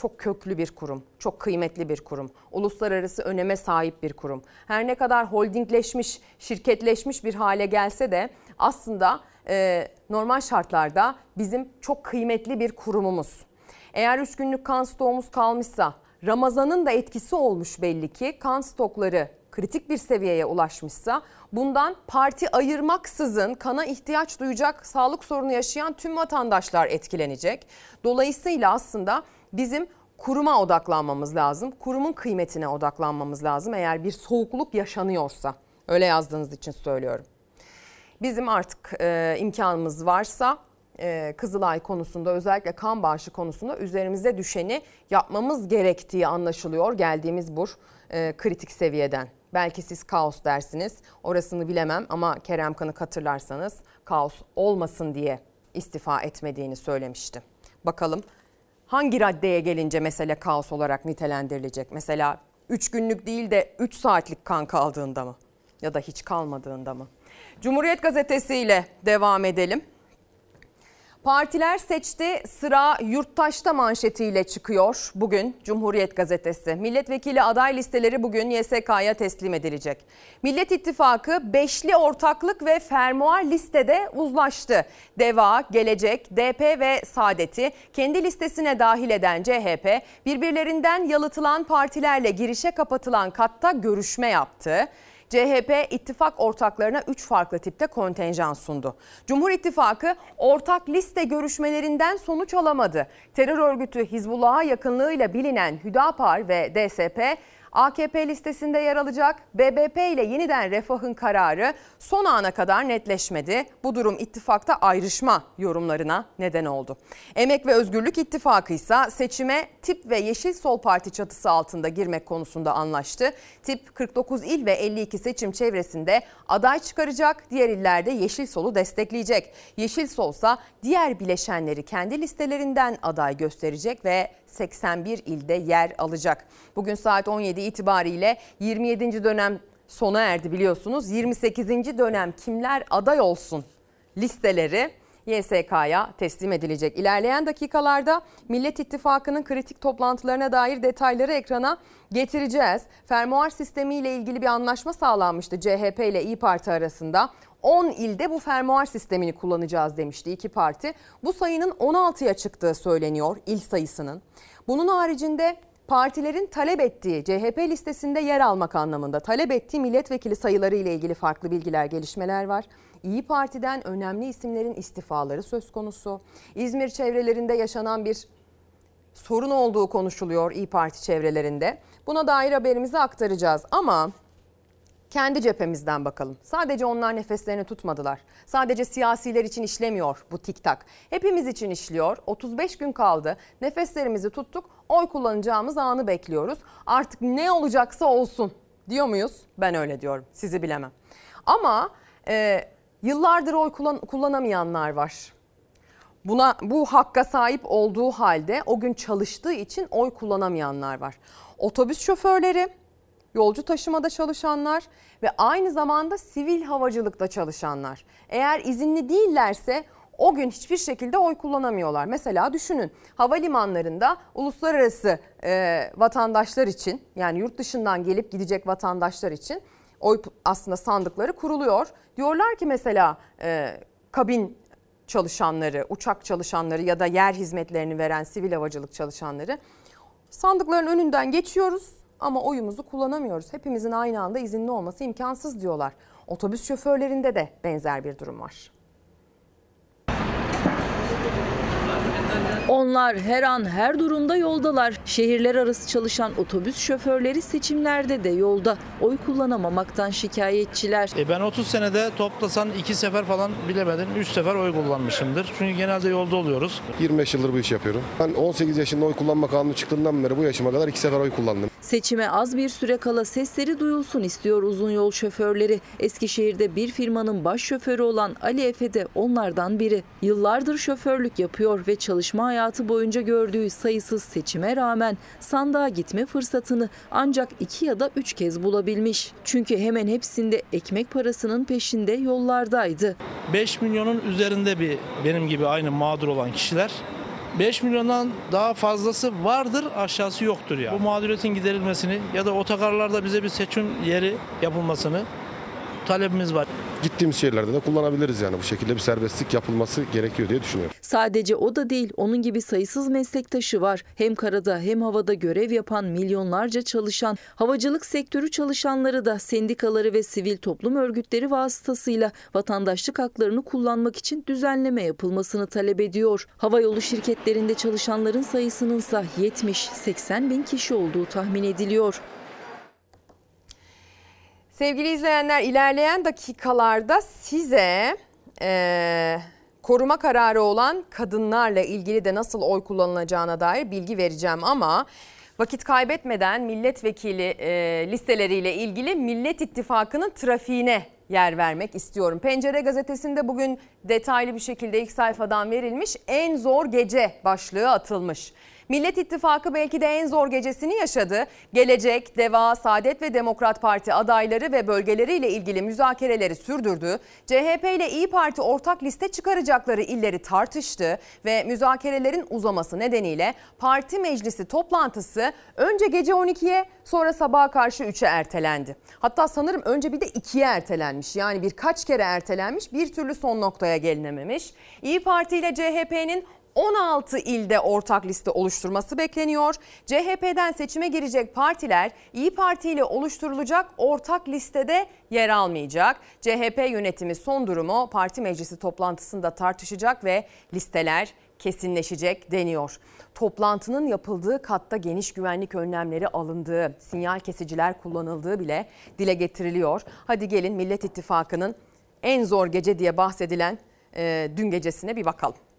çok köklü bir kurum, çok kıymetli bir kurum, uluslararası öneme sahip bir kurum. Her ne kadar holdingleşmiş, şirketleşmiş bir hale gelse de aslında e, normal şartlarda bizim çok kıymetli bir kurumumuz. Eğer 3 günlük kan stoğumuz kalmışsa, Ramazan'ın da etkisi olmuş belli ki kan stokları kritik bir seviyeye ulaşmışsa bundan parti ayırmaksızın kana ihtiyaç duyacak sağlık sorunu yaşayan tüm vatandaşlar etkilenecek. Dolayısıyla aslında bizim kuruma odaklanmamız lazım. Kurumun kıymetine odaklanmamız lazım eğer bir soğukluk yaşanıyorsa. Öyle yazdığınız için söylüyorum. Bizim artık e, imkanımız varsa e, Kızılay konusunda özellikle kan bağışı konusunda üzerimize düşeni yapmamız gerektiği anlaşılıyor geldiğimiz bu e, kritik seviyeden. Belki siz kaos dersiniz orasını bilemem ama Kerem Kanık hatırlarsanız kaos olmasın diye istifa etmediğini söylemişti. Bakalım hangi raddeye gelince mesele kaos olarak nitelendirilecek? Mesela 3 günlük değil de 3 saatlik kan kaldığında mı? Ya da hiç kalmadığında mı? Cumhuriyet Gazetesi ile devam edelim. Partiler seçti sıra yurttaşta manşetiyle çıkıyor bugün Cumhuriyet Gazetesi. Milletvekili aday listeleri bugün YSK'ya teslim edilecek. Millet İttifakı beşli ortaklık ve fermuar listede uzlaştı. DEVA, Gelecek, DP ve Saadet'i kendi listesine dahil eden CHP birbirlerinden yalıtılan partilerle girişe kapatılan katta görüşme yaptı. CHP ittifak ortaklarına 3 farklı tipte kontenjan sundu. Cumhur İttifakı ortak liste görüşmelerinden sonuç alamadı. Terör örgütü Hizbullah'a yakınlığıyla bilinen Hüdapar ve DSP AKP listesinde yer alacak. BBP ile yeniden refahın kararı son ana kadar netleşmedi. Bu durum ittifakta ayrışma yorumlarına neden oldu. Emek ve Özgürlük İttifakı ise seçime TIP ve Yeşil Sol Parti çatısı altında girmek konusunda anlaştı. TIP 49 il ve 52 seçim çevresinde aday çıkaracak. Diğer illerde Yeşil Sol'u destekleyecek. Yeşil Sol ise diğer bileşenleri kendi listelerinden aday gösterecek ve 81 ilde yer alacak. Bugün saat 17 itibariyle 27. dönem sona erdi biliyorsunuz. 28. dönem kimler aday olsun listeleri YSK'ya teslim edilecek. İlerleyen dakikalarda Millet İttifakı'nın kritik toplantılarına dair detayları ekrana getireceğiz. Fermuar sistemiyle ilgili bir anlaşma sağlanmıştı CHP ile İyi Parti arasında. 10 ilde bu fermuar sistemini kullanacağız demişti iki parti. Bu sayının 16'ya çıktığı söyleniyor il sayısının. Bunun haricinde partilerin talep ettiği CHP listesinde yer almak anlamında talep ettiği milletvekili sayıları ile ilgili farklı bilgiler, gelişmeler var. İyi Parti'den önemli isimlerin istifaları söz konusu. İzmir çevrelerinde yaşanan bir sorun olduğu konuşuluyor İyi Parti çevrelerinde. Buna dair haberimizi aktaracağız ama kendi cephemizden bakalım. Sadece onlar nefeslerini tutmadılar. Sadece siyasiler için işlemiyor bu tiktak. Hepimiz için işliyor. 35 gün kaldı. Nefeslerimizi tuttuk. Oy kullanacağımız anı bekliyoruz. Artık ne olacaksa olsun diyor muyuz? Ben öyle diyorum. Sizi bilemem. Ama e, yıllardır oy kullan, kullanamayanlar var. Buna bu hakka sahip olduğu halde o gün çalıştığı için oy kullanamayanlar var. Otobüs şoförleri, yolcu taşımada çalışanlar ve aynı zamanda sivil havacılıkta çalışanlar. Eğer izinli değillerse o gün hiçbir şekilde oy kullanamıyorlar. Mesela düşünün havalimanlarında uluslararası e, vatandaşlar için yani yurt dışından gelip gidecek vatandaşlar için oy aslında sandıkları kuruluyor. Diyorlar ki mesela e, kabin çalışanları, uçak çalışanları ya da yer hizmetlerini veren sivil havacılık çalışanları sandıkların önünden geçiyoruz ama oyumuzu kullanamıyoruz. Hepimizin aynı anda izinli olması imkansız diyorlar. Otobüs şoförlerinde de benzer bir durum var. Onlar her an her durumda yoldalar. Şehirler arası çalışan otobüs şoförleri seçimlerde de yolda. Oy kullanamamaktan şikayetçiler. E ben 30 senede toplasan iki sefer falan bilemedin 3 sefer oy kullanmışımdır. Çünkü genelde yolda oluyoruz. 25 yıldır bu işi yapıyorum. Ben 18 yaşında oy kullanma kanunu çıktığından beri bu yaşıma kadar iki sefer oy kullandım. Seçime az bir süre kala sesleri duyulsun istiyor uzun yol şoförleri. Eskişehir'de bir firmanın baş şoförü olan Ali Efe de onlardan biri. Yıllardır şoförlük yapıyor ve çalışma hayatı boyunca gördüğü sayısız seçime rağmen sandığa gitme fırsatını ancak iki ya da üç kez bulabilmiş. Çünkü hemen hepsinde ekmek parasının peşinde yollardaydı. 5 milyonun üzerinde bir benim gibi aynı mağdur olan kişiler 5 milyondan daha fazlası vardır aşağısı yoktur ya. Bu mağduriyetin giderilmesini ya da otogarlarda bize bir seçim yeri yapılmasını talebimiz var. Gittiğimiz şehirlerde de kullanabiliriz yani bu şekilde bir serbestlik yapılması gerekiyor diye düşünüyorum. Sadece o da değil, onun gibi sayısız meslektaşı var. Hem karada hem havada görev yapan milyonlarca çalışan, havacılık sektörü çalışanları da sendikaları ve sivil toplum örgütleri vasıtasıyla vatandaşlık haklarını kullanmak için düzenleme yapılmasını talep ediyor. Havayolu şirketlerinde çalışanların sayısının ise 70-80 bin kişi olduğu tahmin ediliyor. Sevgili izleyenler ilerleyen dakikalarda size e, koruma kararı olan kadınlarla ilgili de nasıl oy kullanılacağına dair bilgi vereceğim ama vakit kaybetmeden milletvekili e, listeleriyle ilgili Millet İttifakı'nın trafiğine yer vermek istiyorum. Pencere gazetesinde bugün detaylı bir şekilde ilk sayfadan verilmiş en zor gece başlığı atılmış. Millet İttifakı belki de en zor gecesini yaşadı. Gelecek, Deva, Saadet ve Demokrat Parti adayları ve bölgeleriyle ilgili müzakereleri sürdürdü. CHP ile İyi Parti ortak liste çıkaracakları illeri tartıştı ve müzakerelerin uzaması nedeniyle parti meclisi toplantısı önce gece 12'ye sonra sabaha karşı 3'e ertelendi. Hatta sanırım önce bir de 2'ye ertelenmiş. Yani birkaç kere ertelenmiş bir türlü son noktaya gelinememiş. İyi Parti ile CHP'nin 16 ilde ortak liste oluşturması bekleniyor. CHP'den seçime girecek partiler İyi Parti ile oluşturulacak ortak listede yer almayacak. CHP yönetimi son durumu parti meclisi toplantısında tartışacak ve listeler kesinleşecek deniyor. Toplantının yapıldığı katta geniş güvenlik önlemleri alındığı, sinyal kesiciler kullanıldığı bile dile getiriliyor. Hadi gelin Millet İttifakı'nın en zor gece diye bahsedilen e, dün gecesine bir bakalım.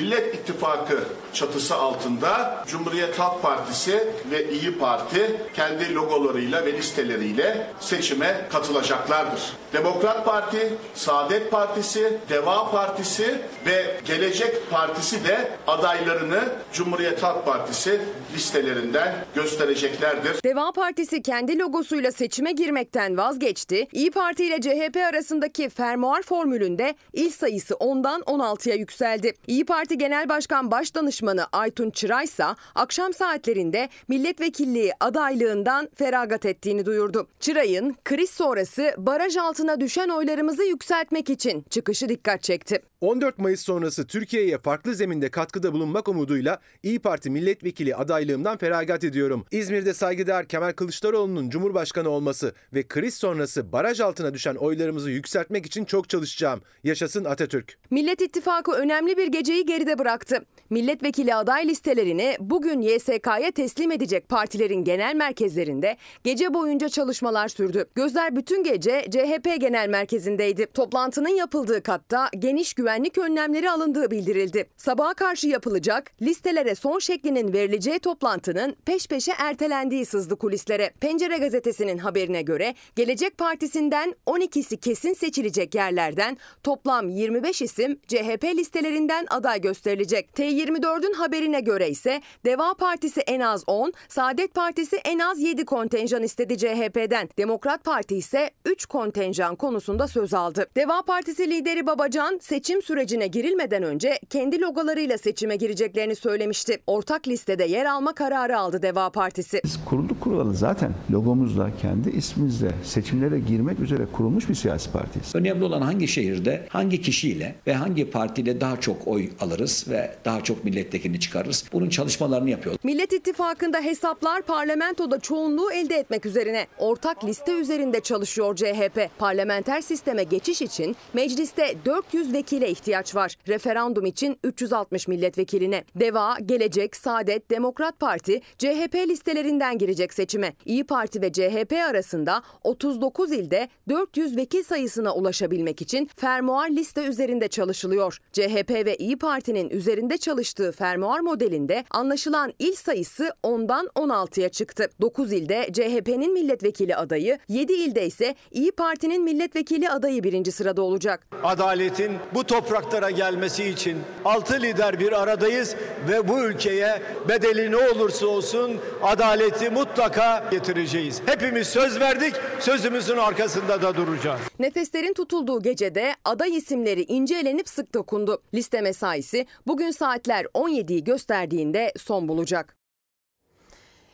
Millet İttifakı çatısı altında Cumhuriyet Halk Partisi ve İyi Parti kendi logolarıyla ve listeleriyle seçime katılacaklardır. Demokrat Parti, Saadet Partisi, Deva Partisi ve Gelecek Partisi de adaylarını Cumhuriyet Halk Partisi listelerinden göstereceklerdir. Deva Partisi kendi logosuyla seçime girmekten vazgeçti. İyi Parti ile CHP arasındaki fermuar formülünde il sayısı 10'dan 16'ya yükseldi. İyi Parti Genel Başkan Başdanışmanı Aytun Çıray ise akşam saatlerinde milletvekilliği adaylığından feragat ettiğini duyurdu. Çıray'ın kriz sonrası baraj altına düşen oylarımızı yükseltmek için çıkışı dikkat çekti. 14 Mayıs sonrası Türkiye'ye farklı zeminde katkıda bulunmak umuduyla İyi Parti milletvekili adaylığımdan feragat ediyorum. İzmir'de saygıdeğer Kemal Kılıçdaroğlu'nun Cumhurbaşkanı olması ve kriz sonrası baraj altına düşen oylarımızı yükseltmek için çok çalışacağım. Yaşasın Atatürk. Millet İttifakı önemli bir geceyi geride bıraktı. Milletvekili aday listelerini bugün YSK'ya teslim edecek partilerin genel merkezlerinde gece boyunca çalışmalar sürdü. Gözler bütün gece CHP genel merkezindeydi. Toplantının yapıldığı katta geniş güvenlik önlemleri alındığı bildirildi. Sabaha karşı yapılacak listelere son şeklinin verileceği toplantının peş peşe ertelendiği sızdı kulislere. Pencere gazetesinin haberine göre Gelecek Partisi'nden 12'si kesin seçilecek yerlerden toplam 25 isim CHP listelerinden aday gösterilecek. T24'ün haberine göre ise Deva Partisi en az 10, Saadet Partisi en az 7 kontenjan istedi CHP'den. Demokrat Parti ise 3 kontenjan konusunda söz aldı. Deva Partisi lideri Babacan seçim sürecine girilmeden önce kendi logolarıyla seçime gireceklerini söylemişti. Ortak listede yer alma kararı aldı Deva Partisi. Biz kurulduk kurulalı zaten logomuzla kendi ismimizle seçimlere girmek üzere kurulmuş bir siyasi partiyiz. Önemli olan hangi şehirde hangi kişiyle ve hangi partiyle daha çok oy alırız ve daha çok milletvekilini çıkarırız. Bunun çalışmalarını yapıyoruz. Millet İttifakı'nda hesaplar parlamentoda çoğunluğu elde etmek üzerine. Ortak liste üzerinde çalışıyor CHP. Parlamenter sisteme geçiş için mecliste 400 vekile ihtiyaç var. Referandum için 360 milletvekiline. Deva, Gelecek, Saadet, Demokrat Parti CHP listelerinden girecek seçime. İyi Parti ve CHP arasında 39 ilde 400 vekil sayısına ulaşabilmek için fermuar liste üzerinde çalışılıyor. CHP ve İyi Parti'nin üzerinde çalıştığı fermuar modelinde anlaşılan il sayısı 10'dan 16'ya çıktı. 9 ilde CHP'nin milletvekili adayı, 7 ilde ise İyi Parti'nin milletvekili adayı birinci sırada olacak. Adaletin bu topraklara gelmesi için altı lider bir aradayız ve bu ülkeye bedeli ne olursa olsun adaleti mutlaka getireceğiz. Hepimiz söz verdik, sözümüzün arkasında da duracağız. Nefeslerin tutulduğu gecede aday isimleri ince elenip sık dokundu. Liste mesaisi bugün saatler 17'yi gösterdiğinde son bulacak.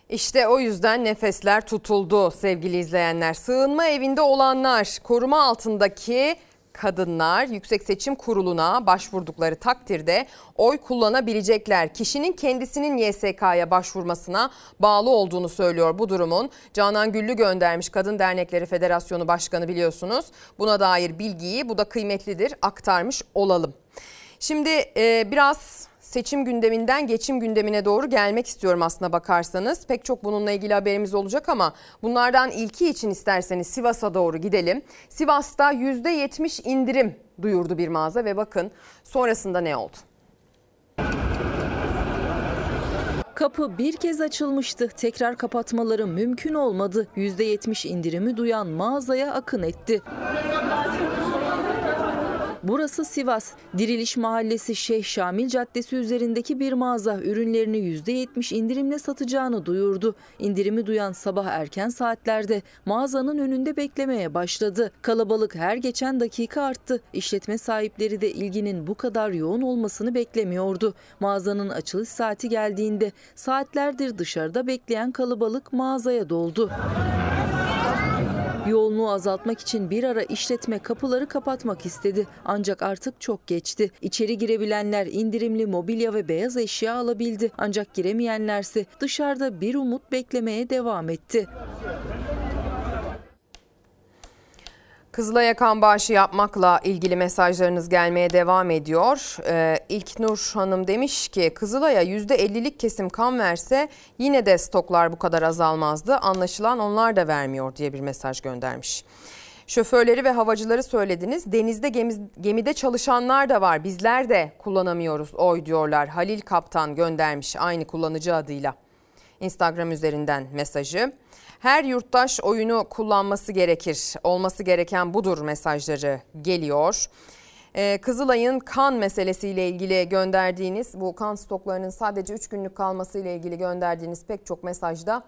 İşte o yüzden nefesler tutuldu sevgili izleyenler. Sığınma evinde olanlar, koruma altındaki kadınlar Yüksek Seçim Kurulu'na başvurdukları takdirde oy kullanabilecekler. Kişinin kendisinin YSK'ya başvurmasına bağlı olduğunu söylüyor bu durumun. Canan Güllü göndermiş Kadın Dernekleri Federasyonu Başkanı biliyorsunuz. Buna dair bilgiyi bu da kıymetlidir aktarmış olalım. Şimdi e, biraz seçim gündeminden geçim gündemine doğru gelmek istiyorum aslına bakarsanız. Pek çok bununla ilgili haberimiz olacak ama bunlardan ilki için isterseniz Sivas'a doğru gidelim. Sivas'ta %70 indirim duyurdu bir mağaza ve bakın sonrasında ne oldu? Kapı bir kez açılmıştı. Tekrar kapatmaları mümkün olmadı. %70 indirimi duyan mağazaya akın etti. Burası Sivas. Diriliş Mahallesi Şeyh Şamil Caddesi üzerindeki bir mağaza ürünlerini %70 indirimle satacağını duyurdu. İndirimi duyan sabah erken saatlerde mağazanın önünde beklemeye başladı. Kalabalık her geçen dakika arttı. İşletme sahipleri de ilginin bu kadar yoğun olmasını beklemiyordu. Mağazanın açılış saati geldiğinde saatlerdir dışarıda bekleyen kalabalık mağazaya doldu. Yoğunluğu azaltmak için bir ara işletme kapıları kapatmak istedi. Ancak artık çok geçti. İçeri girebilenler indirimli mobilya ve beyaz eşya alabildi. Ancak giremeyenlerse dışarıda bir umut beklemeye devam etti. Kızılay'a kan bağışı yapmakla ilgili mesajlarınız gelmeye devam ediyor. Ee, İlknur Hanım demiş ki Kızılay'a %50'lik kesim kan verse yine de stoklar bu kadar azalmazdı. Anlaşılan onlar da vermiyor diye bir mesaj göndermiş. Şoförleri ve havacıları söylediniz. Denizde gemi- gemide çalışanlar da var. Bizler de kullanamıyoruz oy diyorlar. Halil Kaptan göndermiş aynı kullanıcı adıyla. Instagram üzerinden mesajı. Her yurttaş oyunu kullanması gerekir. Olması gereken budur mesajları geliyor. Ee, Kızılay'ın kan meselesiyle ilgili gönderdiğiniz bu kan stoklarının sadece 3 günlük kalmasıyla ilgili gönderdiğiniz pek çok mesajda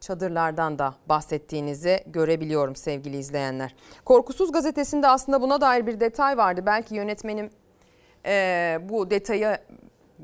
çadırlardan da bahsettiğinizi görebiliyorum sevgili izleyenler. Korkusuz gazetesinde aslında buna dair bir detay vardı. Belki yönetmenim e, bu detayı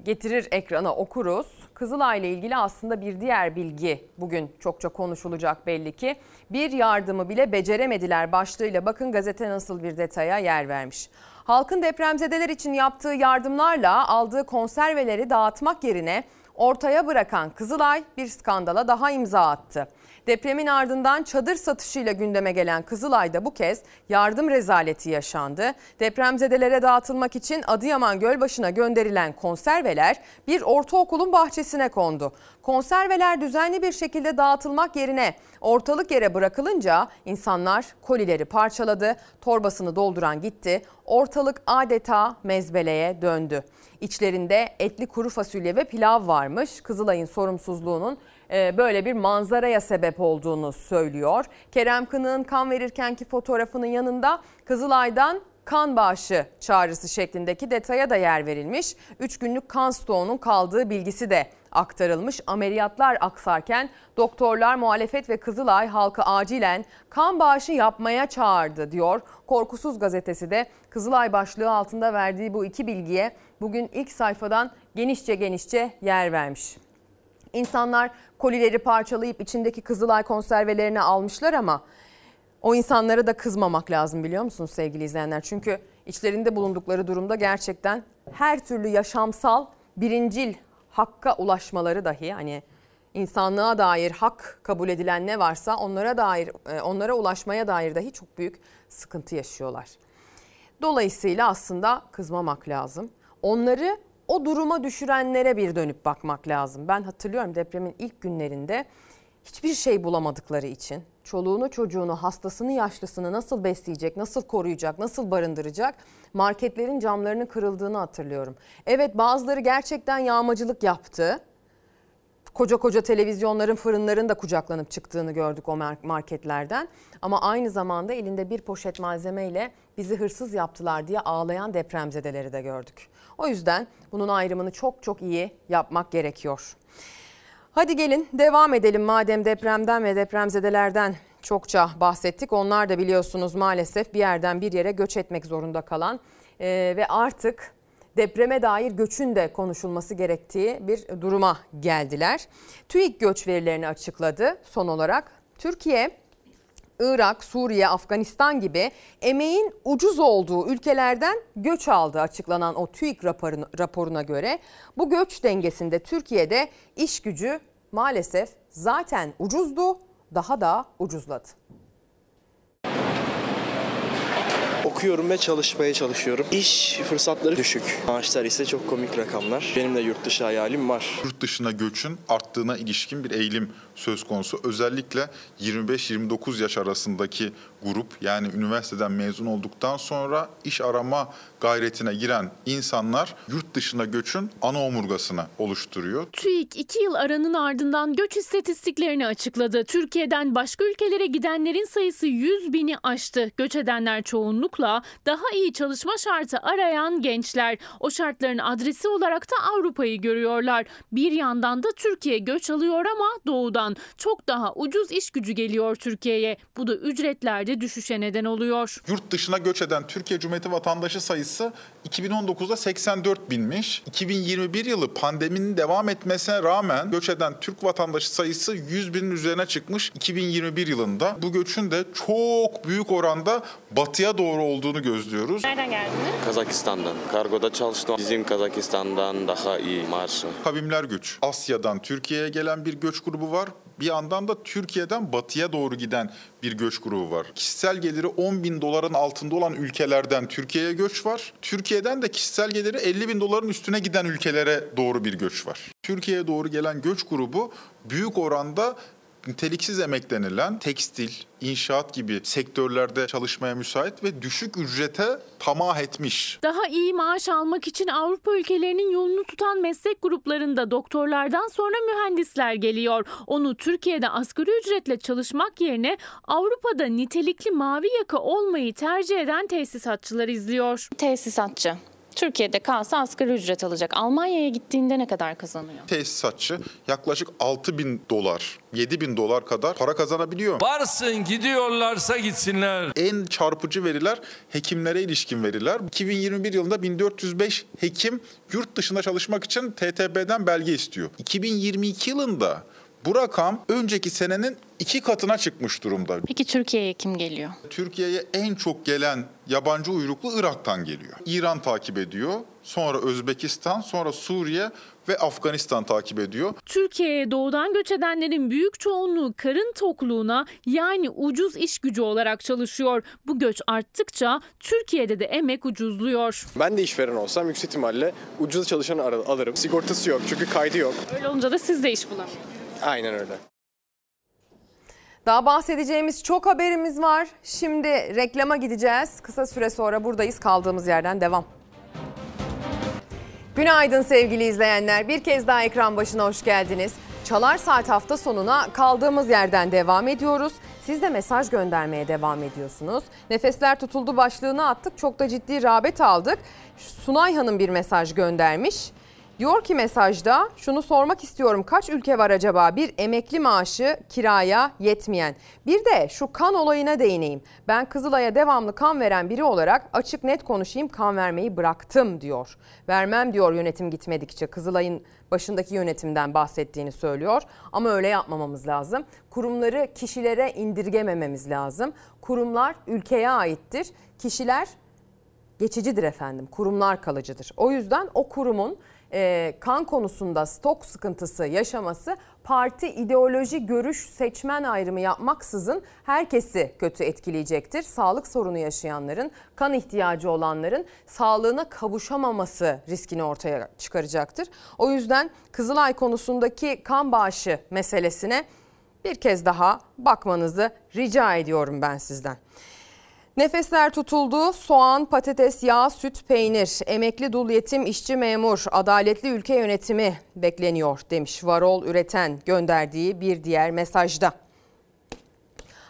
getirir ekrana okuruz. Kızılay ile ilgili aslında bir diğer bilgi bugün çokça konuşulacak belli ki. Bir yardımı bile beceremediler başlığıyla bakın gazete nasıl bir detaya yer vermiş. Halkın depremzedeler için yaptığı yardımlarla aldığı konserveleri dağıtmak yerine ortaya bırakan Kızılay bir skandala daha imza attı. Depremin ardından çadır satışıyla gündeme gelen Kızılay'da bu kez yardım rezaleti yaşandı. Depremzedelere dağıtılmak için Adıyaman Gölbaşı'na gönderilen konserveler bir ortaokulun bahçesine kondu. Konserveler düzenli bir şekilde dağıtılmak yerine ortalık yere bırakılınca insanlar kolileri parçaladı, torbasını dolduran gitti. Ortalık adeta mezbeleye döndü. İçlerinde etli kuru fasulye ve pilav varmış. Kızılay'ın sorumsuzluğunun böyle bir manzaraya sebep olduğunu söylüyor. Kerem Kınık'ın kan verirkenki fotoğrafının yanında Kızılay'dan kan bağışı çağrısı şeklindeki detaya da yer verilmiş. 3 günlük kan stoğunun kaldığı bilgisi de aktarılmış. Ameliyatlar aksarken doktorlar muhalefet ve Kızılay halkı acilen kan bağışı yapmaya çağırdı diyor. Korkusuz gazetesi de Kızılay başlığı altında verdiği bu iki bilgiye bugün ilk sayfadan genişçe genişçe yer vermiş. İnsanlar kolileri parçalayıp içindeki Kızılay konservelerini almışlar ama o insanlara da kızmamak lazım biliyor musunuz sevgili izleyenler? Çünkü içlerinde bulundukları durumda gerçekten her türlü yaşamsal birincil hakka ulaşmaları dahi hani insanlığa dair hak kabul edilen ne varsa onlara dair e, onlara ulaşmaya dair dahi çok büyük sıkıntı yaşıyorlar. Dolayısıyla aslında kızmamak lazım. Onları o duruma düşürenlere bir dönüp bakmak lazım. Ben hatırlıyorum depremin ilk günlerinde hiçbir şey bulamadıkları için çoluğunu çocuğunu hastasını yaşlısını nasıl besleyecek, nasıl koruyacak, nasıl barındıracak marketlerin camlarının kırıldığını hatırlıyorum. Evet bazıları gerçekten yağmacılık yaptı. Koca koca televizyonların fırınların da kucaklanıp çıktığını gördük o marketlerden. Ama aynı zamanda elinde bir poşet malzemeyle bizi hırsız yaptılar diye ağlayan depremzedeleri de gördük. O yüzden bunun ayrımını çok çok iyi yapmak gerekiyor. Hadi gelin devam edelim madem depremden ve depremzedelerden çokça bahsettik. Onlar da biliyorsunuz maalesef bir yerden bir yere göç etmek zorunda kalan e, ve artık depreme dair göçün de konuşulması gerektiği bir duruma geldiler. TÜİK göç verilerini açıkladı son olarak. Türkiye Irak, Suriye, Afganistan gibi emeğin ucuz olduğu ülkelerden göç aldı açıklanan o TÜİK raporuna, göre. Bu göç dengesinde Türkiye'de iş gücü maalesef zaten ucuzdu, daha da ucuzladı. Okuyorum ve çalışmaya çalışıyorum. İş fırsatları düşük. Maaşlar ise çok komik rakamlar. Benim de yurt dışı hayalim var. Yurt dışına göçün arttığına ilişkin bir eğilim söz konusu. Özellikle 25-29 yaş arasındaki grup yani üniversiteden mezun olduktan sonra iş arama gayretine giren insanlar yurt dışına göçün ana omurgasını oluşturuyor. TÜİK 2 yıl aranın ardından göç istatistiklerini açıkladı. Türkiye'den başka ülkelere gidenlerin sayısı 100 bini aştı. Göç edenler çoğunlukla daha iyi çalışma şartı arayan gençler. O şartların adresi olarak da Avrupa'yı görüyorlar. Bir yandan da Türkiye göç alıyor ama doğudan çok daha ucuz iş gücü geliyor Türkiye'ye. Bu da ücretlerde düşüşe neden oluyor. Yurt dışına göç eden Türkiye Cumhuriyeti vatandaşı sayısı 2019'da 84 binmiş. 2021 yılı pandeminin devam etmesine rağmen göç eden Türk vatandaşı sayısı 100 binin üzerine çıkmış 2021 yılında. Bu göçün de çok büyük oranda batıya doğru olduğunu gözlüyoruz. Nereden geldiniz? Kazakistan'dan. Kargoda çalıştım. Bizim Kazakistan'dan daha iyi maaşı. Kavimler göç. Asya'dan Türkiye'ye gelen bir göç grubu var. Bir yandan da Türkiye'den batıya doğru giden bir göç grubu var. Kişisel geliri 10 bin doların altında olan ülkelerden Türkiye'ye göç var. Türkiye'den de kişisel geliri 50 bin doların üstüne giden ülkelere doğru bir göç var. Türkiye'ye doğru gelen göç grubu büyük oranda niteliksiz emek denilen tekstil, inşaat gibi sektörlerde çalışmaya müsait ve düşük ücrete tamah etmiş. Daha iyi maaş almak için Avrupa ülkelerinin yolunu tutan meslek gruplarında doktorlardan sonra mühendisler geliyor. Onu Türkiye'de asgari ücretle çalışmak yerine Avrupa'da nitelikli mavi yaka olmayı tercih eden tesisatçılar izliyor. Tesisatçı. Türkiye'de kalsa asgari ücret alacak. Almanya'ya gittiğinde ne kadar kazanıyor? Tesisatçı yaklaşık 6 bin dolar, 7 bin dolar kadar para kazanabiliyor. Varsın gidiyorlarsa gitsinler. En çarpıcı veriler hekimlere ilişkin veriler. 2021 yılında 1405 hekim yurt dışında çalışmak için TTB'den belge istiyor. 2022 yılında bu rakam önceki senenin iki katına çıkmış durumda. Peki Türkiye'ye kim geliyor? Türkiye'ye en çok gelen yabancı uyruklu Irak'tan geliyor. İran takip ediyor, sonra Özbekistan, sonra Suriye ve Afganistan takip ediyor. Türkiye'ye doğudan göç edenlerin büyük çoğunluğu karın tokluğuna yani ucuz iş gücü olarak çalışıyor. Bu göç arttıkça Türkiye'de de emek ucuzluyor. Ben de işveren olsam yüksek ihtimalle ucuz çalışan alırım. Sigortası yok çünkü kaydı yok. Öyle olunca da siz de iş bulamıyorsunuz. Aynen öyle. Daha bahsedeceğimiz çok haberimiz var. Şimdi reklama gideceğiz. Kısa süre sonra buradayız. Kaldığımız yerden devam. Günaydın sevgili izleyenler. Bir kez daha ekran başına hoş geldiniz. Çalar Saat hafta sonuna kaldığımız yerden devam ediyoruz. Siz de mesaj göndermeye devam ediyorsunuz. Nefesler tutuldu başlığını attık. Çok da ciddi rağbet aldık. Sunay Hanım bir mesaj göndermiş. Diyor ki mesajda şunu sormak istiyorum kaç ülke var acaba bir emekli maaşı kiraya yetmeyen. Bir de şu kan olayına değineyim. Ben Kızılay'a devamlı kan veren biri olarak açık net konuşayım kan vermeyi bıraktım diyor. Vermem diyor yönetim gitmedikçe Kızılay'ın başındaki yönetimden bahsettiğini söylüyor. Ama öyle yapmamamız lazım. Kurumları kişilere indirgemememiz lazım. Kurumlar ülkeye aittir. Kişiler geçicidir efendim. Kurumlar kalıcıdır. O yüzden o kurumun e, kan konusunda stok sıkıntısı yaşaması parti ideoloji görüş seçmen ayrımı yapmaksızın herkesi kötü etkileyecektir. Sağlık sorunu yaşayanların, kan ihtiyacı olanların sağlığına kavuşamaması riskini ortaya çıkaracaktır. O yüzden Kızılay konusundaki kan bağışı meselesine bir kez daha bakmanızı rica ediyorum ben sizden. Nefesler tutuldu. Soğan, patates, yağ, süt, peynir, emekli dul yetim, işçi memur, adaletli ülke yönetimi bekleniyor demiş Varol Üreten gönderdiği bir diğer mesajda.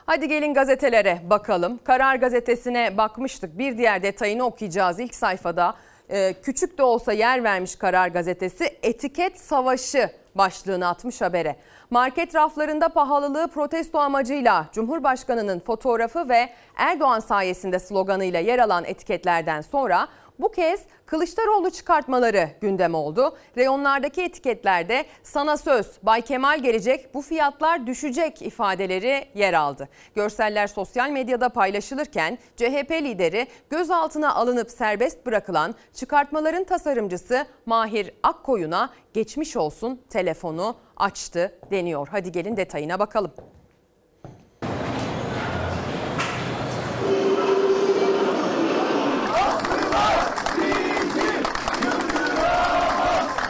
Hadi gelin gazetelere bakalım. Karar gazetesine bakmıştık. Bir diğer detayını okuyacağız ilk sayfada. Ee, küçük de olsa yer vermiş Karar gazetesi etiket savaşı başlığını atmış habere. Market raflarında pahalılığı protesto amacıyla Cumhurbaşkanı'nın fotoğrafı ve Erdoğan sayesinde sloganıyla yer alan etiketlerden sonra bu kez Kılıçdaroğlu çıkartmaları gündem oldu. Reyonlardaki etiketlerde sana söz Bay Kemal gelecek bu fiyatlar düşecek ifadeleri yer aldı. Görseller sosyal medyada paylaşılırken CHP lideri gözaltına alınıp serbest bırakılan çıkartmaların tasarımcısı Mahir Akkoyun'a geçmiş olsun telefonu açtı deniyor. Hadi gelin detayına bakalım.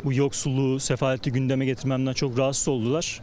Bu yoksulluğu, sefaleti gündeme getirmemden çok rahatsız oldular.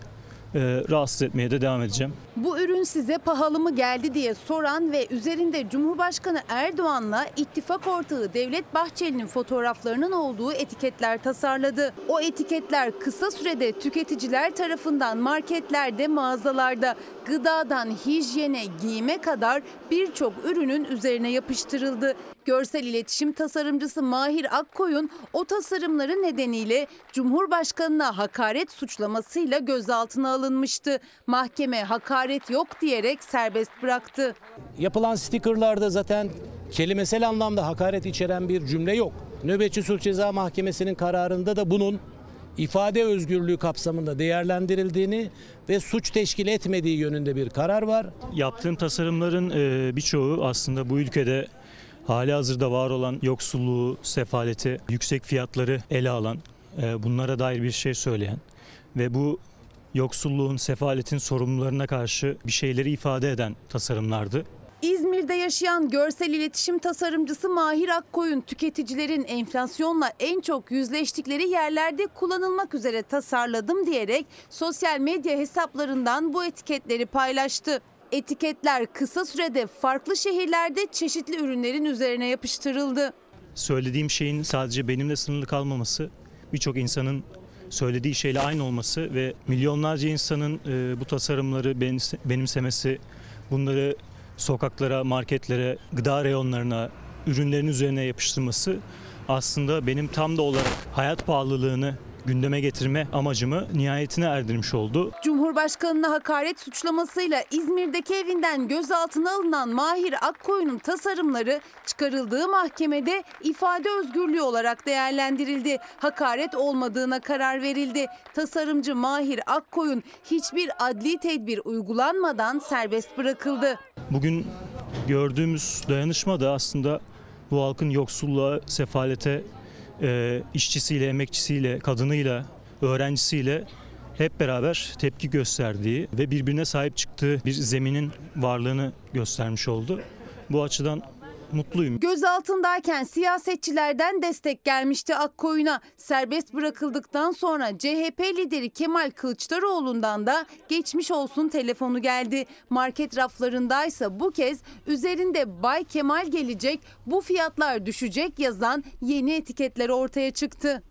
e, rahatsız etmeye de devam edeceğim. Bu ürün size pahalı mı geldi diye soran ve üzerinde Cumhurbaşkanı Erdoğan'la ittifak ortağı Devlet Bahçeli'nin fotoğraflarının olduğu etiketler tasarladı. O etiketler kısa sürede tüketiciler tarafından marketlerde, mağazalarda, gıdadan hijyene, giyime kadar birçok ürünün üzerine yapıştırıldı. Görsel iletişim tasarımcısı Mahir Akkoyun o tasarımları nedeniyle Cumhurbaşkanına hakaret suçlamasıyla gözaltına alınmıştı. Mahkeme hakaret yok diyerek serbest bıraktı. Yapılan stikerlarda zaten kelimesel anlamda hakaret içeren bir cümle yok. Nöbetçi Sulh Ceza Mahkemesi'nin kararında da bunun ifade özgürlüğü kapsamında değerlendirildiğini ve suç teşkil etmediği yönünde bir karar var. Yaptığım tasarımların e, birçoğu aslında bu ülkede hali hazırda var olan yoksulluğu, sefaleti, yüksek fiyatları ele alan, e, bunlara dair bir şey söyleyen ve bu yoksulluğun, sefaletin sorumlularına karşı bir şeyleri ifade eden tasarımlardı. İzmir'de yaşayan görsel iletişim tasarımcısı Mahir Akkoyun tüketicilerin enflasyonla en çok yüzleştikleri yerlerde kullanılmak üzere tasarladım diyerek sosyal medya hesaplarından bu etiketleri paylaştı. Etiketler kısa sürede farklı şehirlerde çeşitli ürünlerin üzerine yapıştırıldı. Söylediğim şeyin sadece benimle sınırlı kalmaması, birçok insanın söylediği şeyle aynı olması ve milyonlarca insanın e, bu tasarımları benimse- benimsemesi, bunları sokaklara, marketlere, gıda reyonlarına, ürünlerin üzerine yapıştırması aslında benim tam da olarak hayat pahalılığını gündeme getirme amacımı nihayetine erdirmiş oldu. Cumhurbaşkanına hakaret suçlamasıyla İzmir'deki evinden gözaltına alınan Mahir Akkoyun'un tasarımları çıkarıldığı mahkemede ifade özgürlüğü olarak değerlendirildi. Hakaret olmadığına karar verildi. Tasarımcı Mahir Akkoyun hiçbir adli tedbir uygulanmadan serbest bırakıldı. Bugün gördüğümüz dayanışma da aslında bu halkın yoksulluğa, sefalete, e, işçisiyle, emekçisiyle, kadınıyla, öğrencisiyle hep beraber tepki gösterdiği ve birbirine sahip çıktığı bir zeminin varlığını göstermiş oldu. Bu açıdan mutluyum. Gözaltındayken siyasetçilerden destek gelmişti Akkoyun'a. Serbest bırakıldıktan sonra CHP lideri Kemal Kılıçdaroğlu'ndan da geçmiş olsun telefonu geldi. Market raflarındaysa bu kez üzerinde Bay Kemal gelecek, bu fiyatlar düşecek yazan yeni etiketler ortaya çıktı.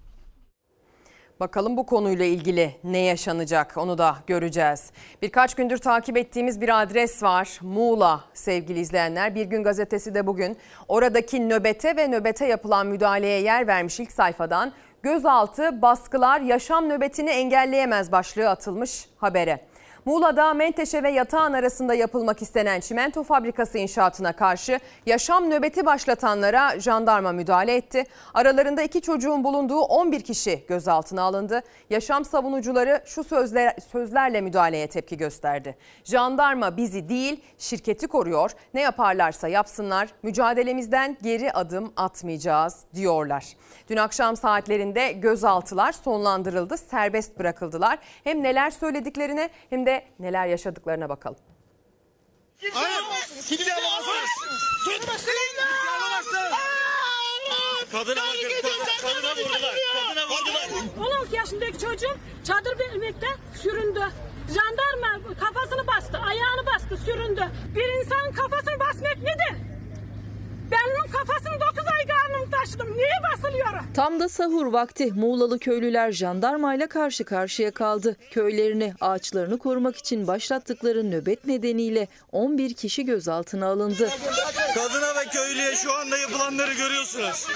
Bakalım bu konuyla ilgili ne yaşanacak onu da göreceğiz. Birkaç gündür takip ettiğimiz bir adres var. Muğla sevgili izleyenler. Bir gün gazetesi de bugün oradaki nöbete ve nöbete yapılan müdahaleye yer vermiş ilk sayfadan gözaltı baskılar yaşam nöbetini engelleyemez başlığı atılmış habere. Muğla'da Menteşe ve Yatağan arasında yapılmak istenen çimento fabrikası inşaatına karşı yaşam nöbeti başlatanlara jandarma müdahale etti. Aralarında iki çocuğun bulunduğu 11 kişi gözaltına alındı. Yaşam savunucuları şu sözler, sözlerle müdahaleye tepki gösterdi. Jandarma bizi değil şirketi koruyor. Ne yaparlarsa yapsınlar mücadelemizden geri adım atmayacağız diyorlar. Dün akşam saatlerinde gözaltılar sonlandırıldı, serbest bırakıldılar. Hem neler söylediklerine hem de neler yaşadıklarına bakalım. Kadına bakın, kadına vurdular, kadına vurdular. 16 yaşındaki çocuğum çadır bilmekte süründü. Jandarma kafasını bastı, ayağını bastı, süründü. Bir insanın kafasını basmak nedir? Ben onun kafasını 9 ay karnımı taşıdım. Niye basılıyor? Tam da sahur vakti Muğlalı köylüler jandarmayla karşı karşıya kaldı. Köylerini, ağaçlarını korumak için başlattıkları nöbet nedeniyle 11 kişi gözaltına alındı. Kadına ve köylüye şu anda yapılanları görüyorsunuz.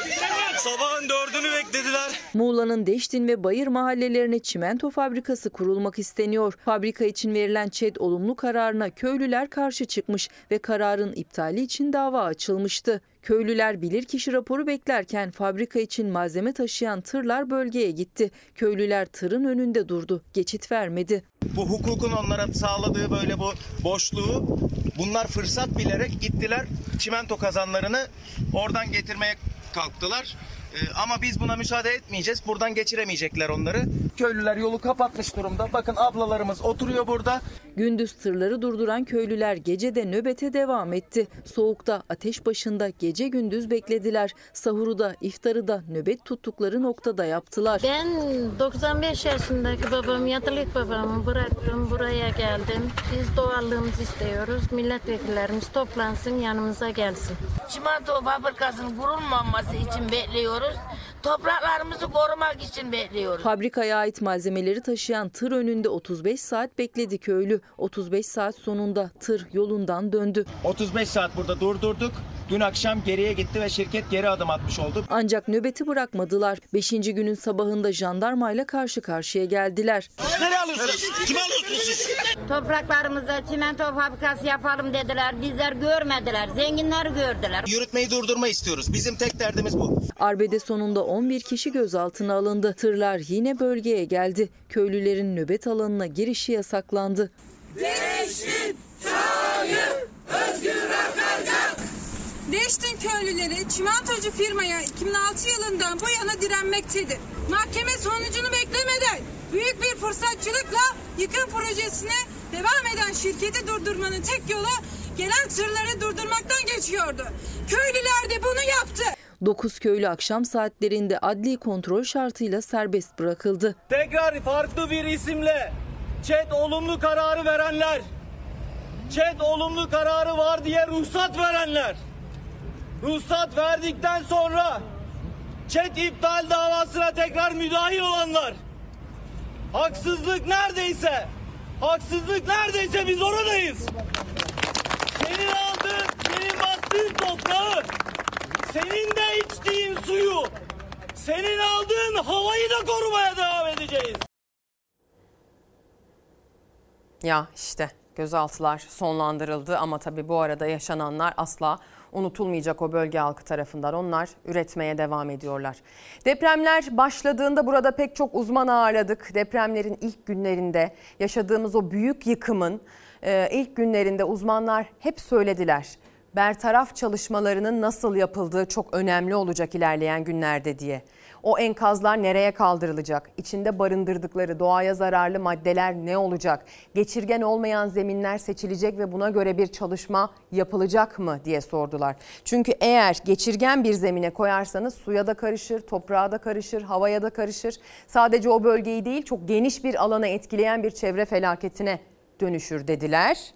Sabahın dördünü beklediler. Muğla'nın Deştin ve Bayır mahallelerine çimento fabrikası kurulmak isteniyor. Fabrika için verilen ÇED olumlu kararına köylüler karşı çıkmış ve kararın iptali için dava açılmıştı. Köylüler bilirkişi raporu beklerken fabrika için malzeme taşıyan tırlar bölgeye gitti. Köylüler tırın önünde durdu. Geçit vermedi. Bu hukukun onlara sağladığı böyle bu boşluğu bunlar fırsat bilerek gittiler çimento kazanlarını oradan getirmeye kalktılar. Ee, ama biz buna müsaade etmeyeceğiz. Buradan geçiremeyecekler onları. Köylüler yolu kapatmış durumda. Bakın ablalarımız oturuyor burada. Gündüz tırları durduran köylüler gece de nöbete devam etti. Soğukta ateş başında gece gündüz beklediler. Sahuru da iftarı da nöbet tuttukları noktada yaptılar. Ben 95 yaşındaki babam, yatılık babamı bıraktım. Buraya geldim. Biz doğallığımızı istiyoruz. Milletvekillerimiz toplansın, yanımıza gelsin. Çimento fabrikasının kurulmaması için bekliyoruz. Topraklarımızı korumak için bekliyoruz. Fabrikaya ait malzemeleri taşıyan tır önünde 35 saat bekledi köylü. 35 saat sonunda tır yolundan döndü. 35 saat burada durdurduk. Dün akşam geriye gitti ve şirket geri adım atmış oldu. Ancak nöbeti bırakmadılar. Beşinci günün sabahında jandarmayla karşı karşıya geldiler. Nereye alıyorsunuz? Kim alıyorsunuz siz? Topraklarımıza çimento fabrikası yapalım dediler. Bizler görmediler. Zenginler gördüler. Yürütmeyi durdurma istiyoruz. Bizim tek derdimiz bu. Arbede sonunda 11 kişi gözaltına alındı. Tırlar yine bölgeye geldi. Köylülerin nöbet alanına girişi yasaklandı. Değiştin çayı özgür akaryakıt. Değiştin köylüleri çimentocu firmaya 2006 yılından bu yana direnmektedir. Mahkeme sonucunu beklemeden büyük bir fırsatçılıkla yıkım projesine devam eden şirketi durdurmanın tek yolu gelen tırları durdurmaktan geçiyordu. Köylüler de bunu yaptı. 9 köylü akşam saatlerinde adli kontrol şartıyla serbest bırakıldı. Tekrar farklı bir isimle ÇED olumlu kararı verenler, ÇED olumlu kararı var diye ruhsat verenler, ruhsat verdikten sonra ÇED iptal davasına tekrar müdahil olanlar, haksızlık neredeyse, haksızlık neredeyse biz oradayız. Senin aldığın, senin bastığın toprağı, senin de içtiğin suyu, senin aldığın havayı da korumaya devam edeceğiz. Ya işte gözaltılar sonlandırıldı ama tabii bu arada yaşananlar asla unutulmayacak o bölge halkı tarafından. Onlar üretmeye devam ediyorlar. Depremler başladığında burada pek çok uzman ağırladık. Depremlerin ilk günlerinde yaşadığımız o büyük yıkımın e, ilk günlerinde uzmanlar hep söylediler. Bertaraf çalışmalarının nasıl yapıldığı çok önemli olacak ilerleyen günlerde diye. O enkazlar nereye kaldırılacak? İçinde barındırdıkları doğaya zararlı maddeler ne olacak? Geçirgen olmayan zeminler seçilecek ve buna göre bir çalışma yapılacak mı diye sordular. Çünkü eğer geçirgen bir zemine koyarsanız suya da karışır, toprağa da karışır, havaya da karışır. Sadece o bölgeyi değil çok geniş bir alana etkileyen bir çevre felaketine dönüşür dediler.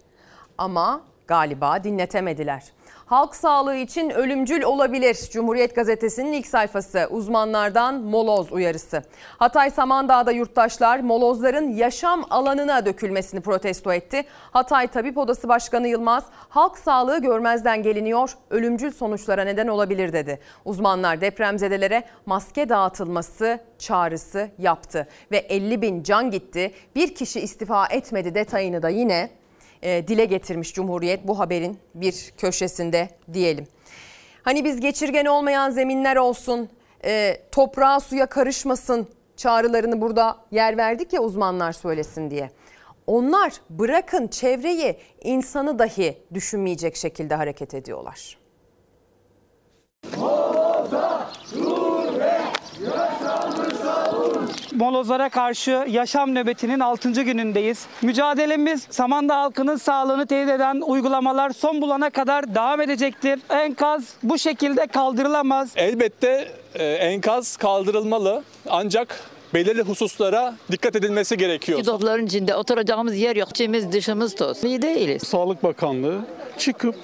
Ama galiba dinletemediler. Halk sağlığı için ölümcül olabilir. Cumhuriyet Gazetesi'nin ilk sayfası uzmanlardan moloz uyarısı. Hatay Samandağ'da yurttaşlar molozların yaşam alanına dökülmesini protesto etti. Hatay Tabip Odası Başkanı Yılmaz halk sağlığı görmezden geliniyor, ölümcül sonuçlara neden olabilir dedi. Uzmanlar depremzedelere maske dağıtılması çağrısı yaptı ve 50 bin can gitti. Bir kişi istifa etmedi detayını da yine e, dile getirmiş Cumhuriyet bu haberin bir köşesinde diyelim. Hani biz geçirgen olmayan zeminler olsun, e, toprağa suya karışmasın çağrılarını burada yer verdik ya uzmanlar söylesin diye. Onlar bırakın çevreyi insanı dahi düşünmeyecek şekilde hareket ediyorlar. Molozlara karşı yaşam nöbetinin 6. günündeyiz. Mücadelemiz Samandağ halkının sağlığını tehdit eden uygulamalar son bulana kadar devam edecektir. Enkaz bu şekilde kaldırılamaz. Elbette e, enkaz kaldırılmalı ancak belirli hususlara dikkat edilmesi gerekiyor. Dopların içinde oturacağımız yer yok. İçimiz dışımız toz. İyi değiliz. Sağlık Bakanlığı çıkıp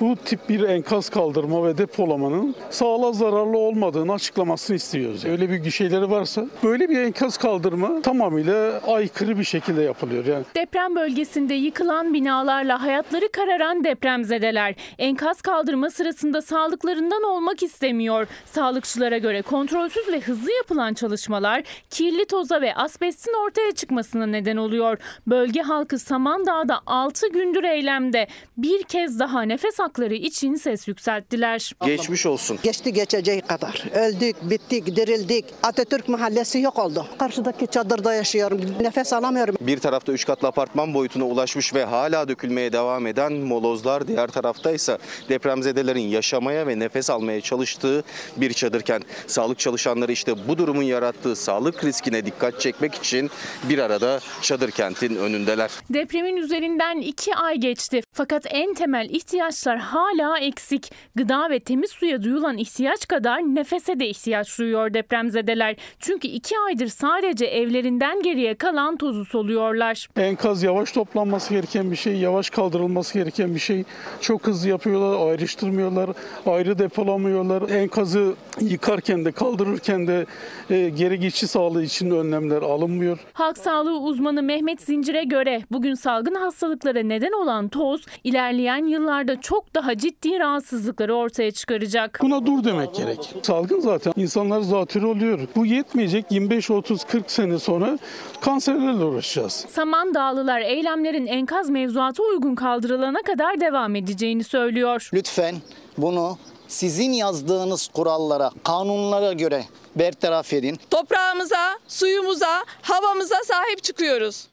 bu tip bir enkaz kaldırma ve depolamanın sağlığa zararlı olmadığını açıklamasını istiyoruz. Öyle bir şeyleri varsa böyle bir enkaz kaldırma tamamıyla aykırı bir şekilde yapılıyor. Yani Deprem bölgesinde yıkılan binalarla hayatları kararan depremzedeler enkaz kaldırma sırasında sağlıklarından olmak istemiyor. Sağlıkçılara göre kontrolsüz ve hızlı yapılan çalışmalar kirli toza ve asbestin ortaya çıkmasına neden oluyor. Bölge halkı Samandağ'da 6 gündür eylemde. Bir kez daha nefes hakları için ses yükselttiler. Geçmiş olsun. Geçti geçeceği kadar. Öldük, bittik, dirildik. Atatürk mahallesi yok oldu. Karşıdaki çadırda yaşıyorum. Nefes alamıyorum. Bir tarafta 3 katlı apartman boyutuna ulaşmış ve hala dökülmeye devam eden molozlar. Diğer tarafta ise depremzedelerin yaşamaya ve nefes almaya çalıştığı bir çadır kent. Sağlık çalışanları işte bu durumun yarattığı sağlık riskine dikkat çekmek için bir arada çadır kentin önündeler. Depremin üzerinden iki ay geçti. Fakat en temel ihtiyaçlar hala eksik. Gıda ve temiz suya duyulan ihtiyaç kadar nefese de ihtiyaç duyuyor depremzedeler. Çünkü iki aydır sadece evlerinden geriye kalan tozu soluyorlar. Enkaz yavaş toplanması gereken bir şey, yavaş kaldırılması gereken bir şey. Çok hızlı yapıyorlar, ayrıştırmıyorlar, ayrı depolamıyorlar. Enkazı yıkarken de kaldırırken de e, geri geçiş sağlığı için önlemler alınmıyor. Halk sağlığı uzmanı Mehmet Zincir'e göre bugün salgın hastalıklara neden olan toz ilerleyen yıllarda çok daha ciddi rahatsızlıkları ortaya çıkaracak. Buna dur demek gerek. Salgın zaten insanlar zatürre oluyor. Bu yetmeyecek 25, 30, 40 sene sonra kanserlerle uğraşacağız. Samandağlılar eylemlerin enkaz mevzuata uygun kaldırılana kadar devam edeceğini söylüyor. Lütfen bunu sizin yazdığınız kurallara, kanunlara göre bertaraf edin. Toprağımıza, suyumuza, havamıza sahip çıkıyoruz.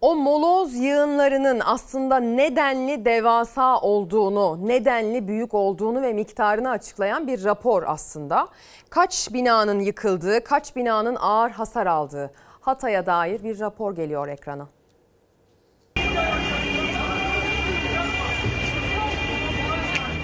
O moloz yığınlarının aslında nedenli devasa olduğunu, nedenli büyük olduğunu ve miktarını açıklayan bir rapor aslında. Kaç binanın yıkıldığı, kaç binanın ağır hasar aldığı Hatay'a dair bir rapor geliyor ekrana.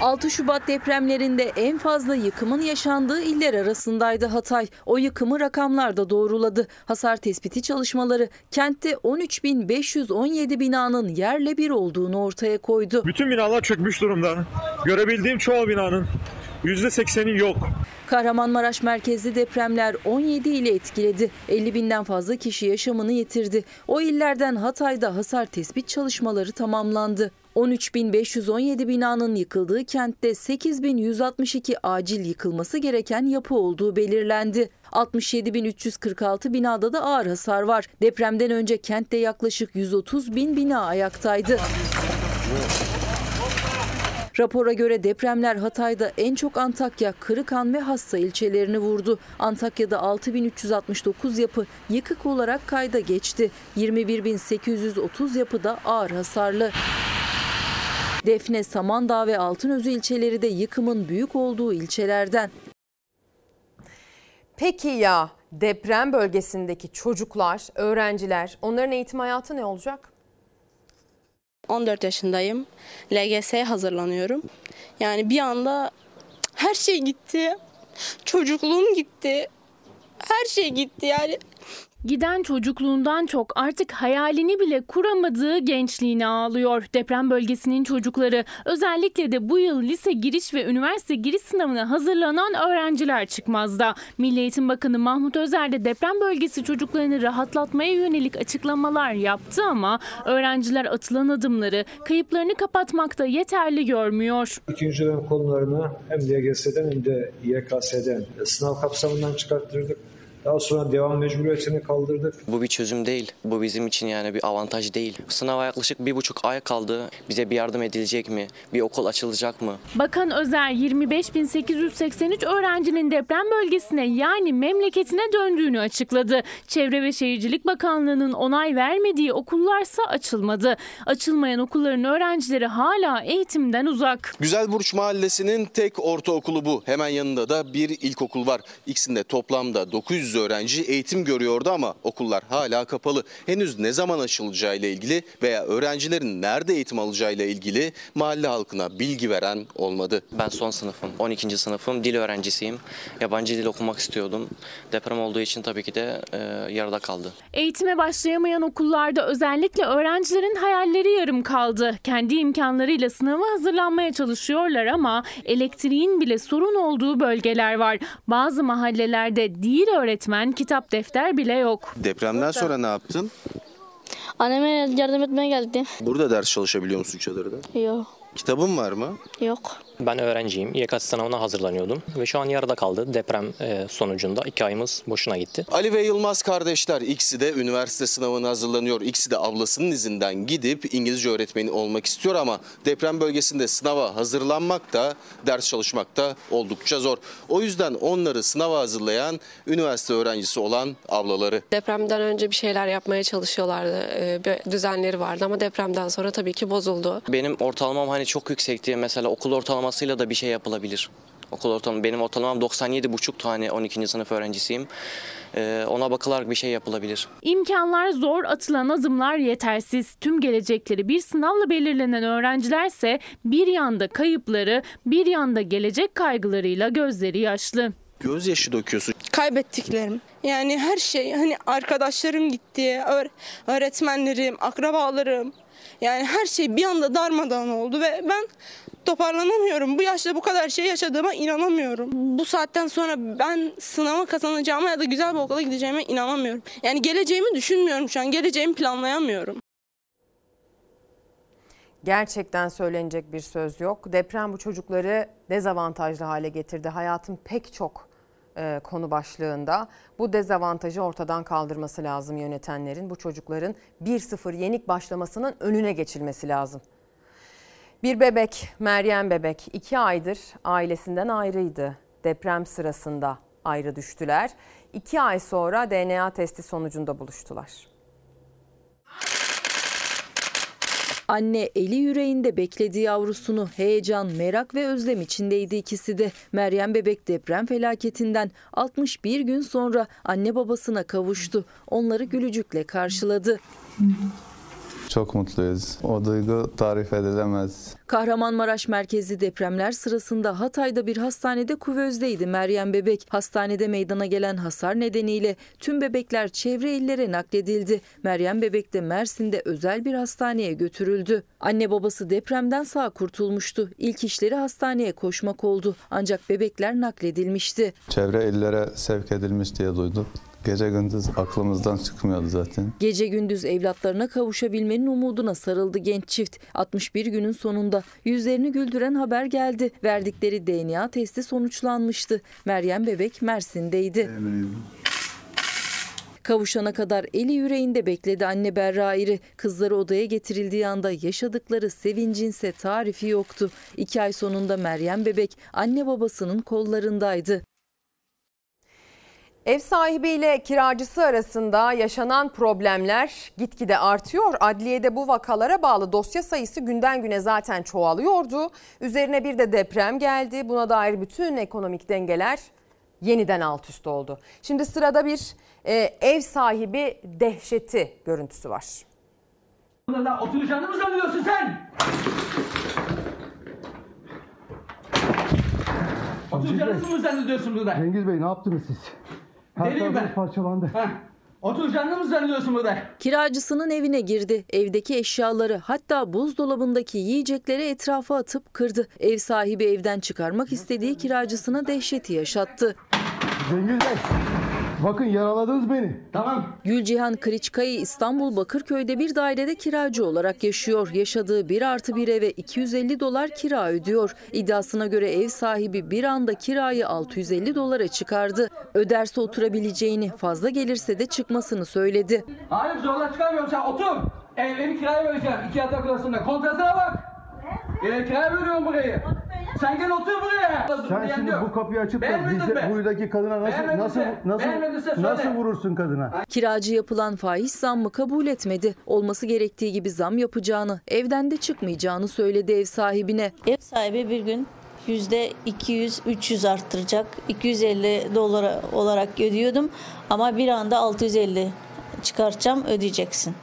...6 Şubat depremlerinde en fazla yıkımın yaşandığı iller arasındaydı Hatay. O yıkımı rakamlarda doğruladı. Hasar tespiti çalışmaları kentte 13.517 binanın yerle bir olduğunu ortaya koydu. Bütün binalar çökmüş durumda. Görebildiğim çoğu binanın %80'i yok. Kahramanmaraş merkezli depremler 17 ile etkiledi. 50 binden fazla kişi yaşamını yitirdi. O illerden Hatay'da hasar tespit çalışmaları tamamlandı. 13.517 binanın yıkıldığı kentte 8.162 acil yıkılması gereken yapı olduğu belirlendi. 67.346 binada da ağır hasar var. Depremden önce kentte yaklaşık 130 bin bina ayaktaydı. Rapora göre depremler Hatay'da en çok Antakya, Kırıkan ve Hassa ilçelerini vurdu. Antakya'da 6369 yapı yıkık olarak kayda geçti. 21830 yapı da ağır hasarlı. Defne, Samandağ ve Altınözü ilçeleri de yıkımın büyük olduğu ilçelerden. Peki ya deprem bölgesindeki çocuklar, öğrenciler, onların eğitim hayatı ne olacak? 14 yaşındayım. LGS'ye hazırlanıyorum. Yani bir anda her şey gitti. Çocukluğum gitti. Her şey gitti yani. Giden çocukluğundan çok artık hayalini bile kuramadığı gençliğine ağlıyor. Deprem bölgesinin çocukları özellikle de bu yıl lise giriş ve üniversite giriş sınavına hazırlanan öğrenciler çıkmazda. Milli Eğitim Bakanı Mahmut Özer de deprem bölgesi çocuklarını rahatlatmaya yönelik açıklamalar yaptı ama öğrenciler atılan adımları kayıplarını kapatmakta yeterli görmüyor. İkinci dönem konularını hem LGS'den hem de YKS'den sınav kapsamından çıkarttırdık. Daha sonra devam mecburiyetini kaldırdık. Bu bir çözüm değil. Bu bizim için yani bir avantaj değil. Sınava yaklaşık bir buçuk ay kaldı. Bize bir yardım edilecek mi? Bir okul açılacak mı? Bakan Özer 25.883 öğrencinin deprem bölgesine yani memleketine döndüğünü açıkladı. Çevre ve Şehircilik Bakanlığı'nın onay vermediği okullarsa açılmadı. Açılmayan okulların öğrencileri hala eğitimden uzak. Güzelburç Mahallesi'nin tek ortaokulu bu. Hemen yanında da bir ilkokul var. İkisinde toplamda 900 öğrenci eğitim görüyordu ama okullar hala kapalı. Henüz ne zaman açılacağıyla ilgili veya öğrencilerin nerede eğitim alacağıyla ilgili mahalle halkına bilgi veren olmadı. Ben son sınıfım, 12. sınıfım, dil öğrencisiyim. Yabancı dil okumak istiyordum. Deprem olduğu için tabii ki de e, yarıda kaldı. Eğitime başlayamayan okullarda özellikle öğrencilerin hayalleri yarım kaldı. Kendi imkanlarıyla sınava hazırlanmaya çalışıyorlar ama elektriğin bile sorun olduğu bölgeler var. Bazı mahallelerde değil öğretmen, kitap, defter bile yok. Depremden sonra ne yaptın? Anneme yardım etmeye geldim. Burada ders çalışabiliyor musun çadırda? Yok. Kitabın var mı? Yok. Ben öğrenciyim. YKS sınavına hazırlanıyordum ve şu an yarıda kaldı. Deprem e, sonucunda iki ayımız boşuna gitti. Ali ve Yılmaz kardeşler ikisi de üniversite sınavına hazırlanıyor. İkisi de ablasının izinden gidip İngilizce öğretmeni olmak istiyor ama deprem bölgesinde sınava hazırlanmak da ders çalışmak da oldukça zor. O yüzden onları sınava hazırlayan üniversite öğrencisi olan ablaları. Depremden önce bir şeyler yapmaya çalışıyorlardı. Ee, Bir düzenleri vardı ama depremden sonra tabii ki bozuldu. Benim ortalamam hani çok yüksekti. Mesela okul ortalamasıyla da bir şey yapılabilir. Okul ortalamam benim ortalamam 97,5 tane 12. sınıf öğrencisiyim. Ee, ona bakılarak bir şey yapılabilir. İmkanlar zor, atılan adımlar yetersiz. Tüm gelecekleri bir sınavla belirlenen öğrencilerse bir yanda kayıpları, bir yanda gelecek kaygılarıyla gözleri yaşlı. Gözyaşı döküyorsun. Kaybettiklerim. Yani her şey hani arkadaşlarım gitti, öğ- öğretmenlerim, akrabalarım. Yani her şey bir anda darmadağın oldu ve ben toparlanamıyorum. Bu yaşta bu kadar şey yaşadığıma inanamıyorum. Bu saatten sonra ben sınavı kazanacağıma ya da güzel bir okula gideceğime inanamıyorum. Yani geleceğimi düşünmüyorum şu an. Geleceğimi planlayamıyorum. Gerçekten söylenecek bir söz yok. Deprem bu çocukları dezavantajlı hale getirdi. Hayatın pek çok e, konu başlığında bu dezavantajı ortadan kaldırması lazım yönetenlerin. Bu çocukların 1-0 yenik başlamasının önüne geçilmesi lazım. Bir bebek, Meryem bebek 2 aydır ailesinden ayrıydı. Deprem sırasında ayrı düştüler. 2 ay sonra DNA testi sonucunda buluştular. Anne eli yüreğinde beklediği yavrusunu heyecan, merak ve özlem içindeydi ikisi de. Meryem bebek deprem felaketinden 61 gün sonra anne babasına kavuştu. Onları gülücükle karşıladı. Çok mutluyuz. O duygu tarif edilemez. Kahramanmaraş merkezli depremler sırasında Hatay'da bir hastanede kuvözdeydi Meryem bebek. Hastanede meydana gelen hasar nedeniyle tüm bebekler çevre illere nakledildi. Meryem bebek de Mersin'de özel bir hastaneye götürüldü. Anne babası depremden sağ kurtulmuştu. İlk işleri hastaneye koşmak oldu. Ancak bebekler nakledilmişti. Çevre illere sevk edilmiş diye duyduk. Gece gündüz aklımızdan çıkmıyordu zaten. Gece gündüz evlatlarına kavuşabilmenin umuduna sarıldı genç çift. 61 günün sonunda yüzlerini güldüren haber geldi. Verdikleri DNA testi sonuçlanmıştı. Meryem bebek Mersin'deydi. Kavuşana kadar eli yüreğinde bekledi anne Berra İri. Kızları odaya getirildiği anda yaşadıkları sevincinse tarifi yoktu. İki ay sonunda Meryem bebek anne babasının kollarındaydı. Ev sahibiyle kiracısı arasında yaşanan problemler gitgide artıyor. Adliyede bu vakalara bağlı dosya sayısı günden güne zaten çoğalıyordu. Üzerine bir de deprem geldi. Buna dair bütün ekonomik dengeler yeniden alt üst oldu. Şimdi sırada bir e, ev sahibi dehşeti görüntüsü var. Oturacağını mı sanıyorsun sen? Oturacağını mı zannediyorsun burada? Cengiz Bey ne yaptınız siz? Her Deliyim ben. parçalandı. Oturacağını mı zannediyorsun burada? Kiracısının evine girdi. Evdeki eşyaları hatta buzdolabındaki yiyecekleri etrafa atıp kırdı. Ev sahibi evden çıkarmak istediği kiracısına dehşeti yaşattı. Cengiz Bey bakın yaraladınız beni. Tamam. Gülcihan Kılıçkaya İstanbul Bakırköy'de bir dairede kiracı olarak yaşıyor. Yaşadığı 1 artı bir eve 250 dolar kira ödüyor. İddiasına göre ev sahibi bir anda kirayı 650 dolara çıkardı. Öderse oturabileceğini, fazla gelirse de çıkmasını söyledi. Hayır zorla çıkarmıyorum sen otur. Evleri kiraya vereceğim iki yatak odasında. Kontratına bak. Ee, kiraya veriyorum burayı. Sen gel otur buraya. Sen şimdi bu kapıyı açıp da Beğenmedin bize mi? buradaki kadına nasıl nasıl nasıl beğenmedinse söyle. nasıl vurursun kadına? Kiracı yapılan fahiş zammı kabul etmedi. Olması gerektiği gibi zam yapacağını, evden de çıkmayacağını söyledi ev sahibine. Ev sahibi bir gün yüzde 200-300 arttıracak. 250 dolar olarak ödüyordum ama bir anda 650 çıkartacağım ödeyeceksin.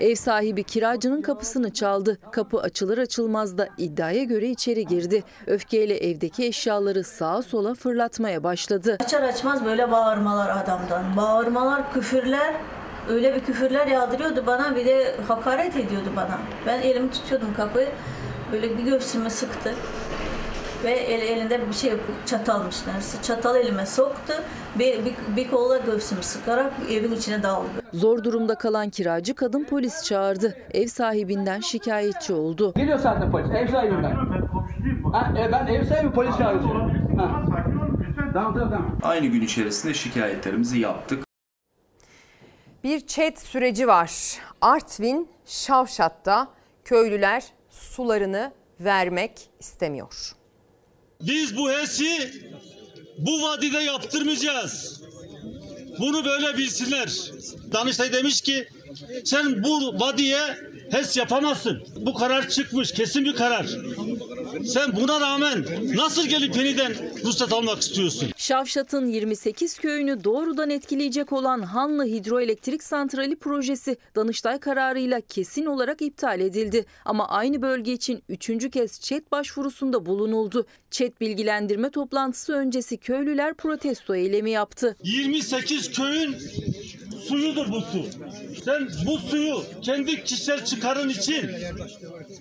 Ev sahibi kiracının kapısını çaldı. Kapı açılır açılmaz da iddiaya göre içeri girdi. Öfkeyle evdeki eşyaları sağa sola fırlatmaya başladı. Açar açmaz böyle bağırmalar adamdan. Bağırmalar, küfürler. Öyle bir küfürler yağdırıyordu bana bir de hakaret ediyordu bana. Ben elimi tutuyordum kapıyı. Böyle bir göğsüme sıktı. Ve el, elinde bir şey çatalmış neredeyse. Çatal elime soktu. Bir, bir, bir kolla göğsümü sıkarak evin içine daldı. Zor durumda kalan kiracı kadın polis çağırdı. Ev sahibinden şikayetçi oldu. Geliyor zaten polis. Ev sahibim ben. Ha, e, ben ev sahibi polis çağıracağım. Ha. Tamam tamam tamam. Aynı gün içerisinde şikayetlerimizi yaptık. Bir çet süreci var. Artvin, Şavşat'ta köylüler sularını vermek istemiyor. Biz bu HES'i bu vadide yaptırmayacağız. Bunu böyle bilsinler. Danıştay demiş ki sen bu vadiye HES yapamazsın. Bu karar çıkmış kesin bir karar. Sen buna rağmen nasıl gelip yeniden ruhsat almak istiyorsun? Şavşat'ın 28 köyünü doğrudan etkileyecek olan Hanlı Hidroelektrik Santrali projesi Danıştay kararıyla kesin olarak iptal edildi. Ama aynı bölge için üçüncü kez ÇED başvurusunda bulunuldu. ÇED bilgilendirme toplantısı öncesi köylüler protesto eylemi yaptı. 28 köyün suyudur bu su. Sen bu suyu kendi kişisel çıkarın için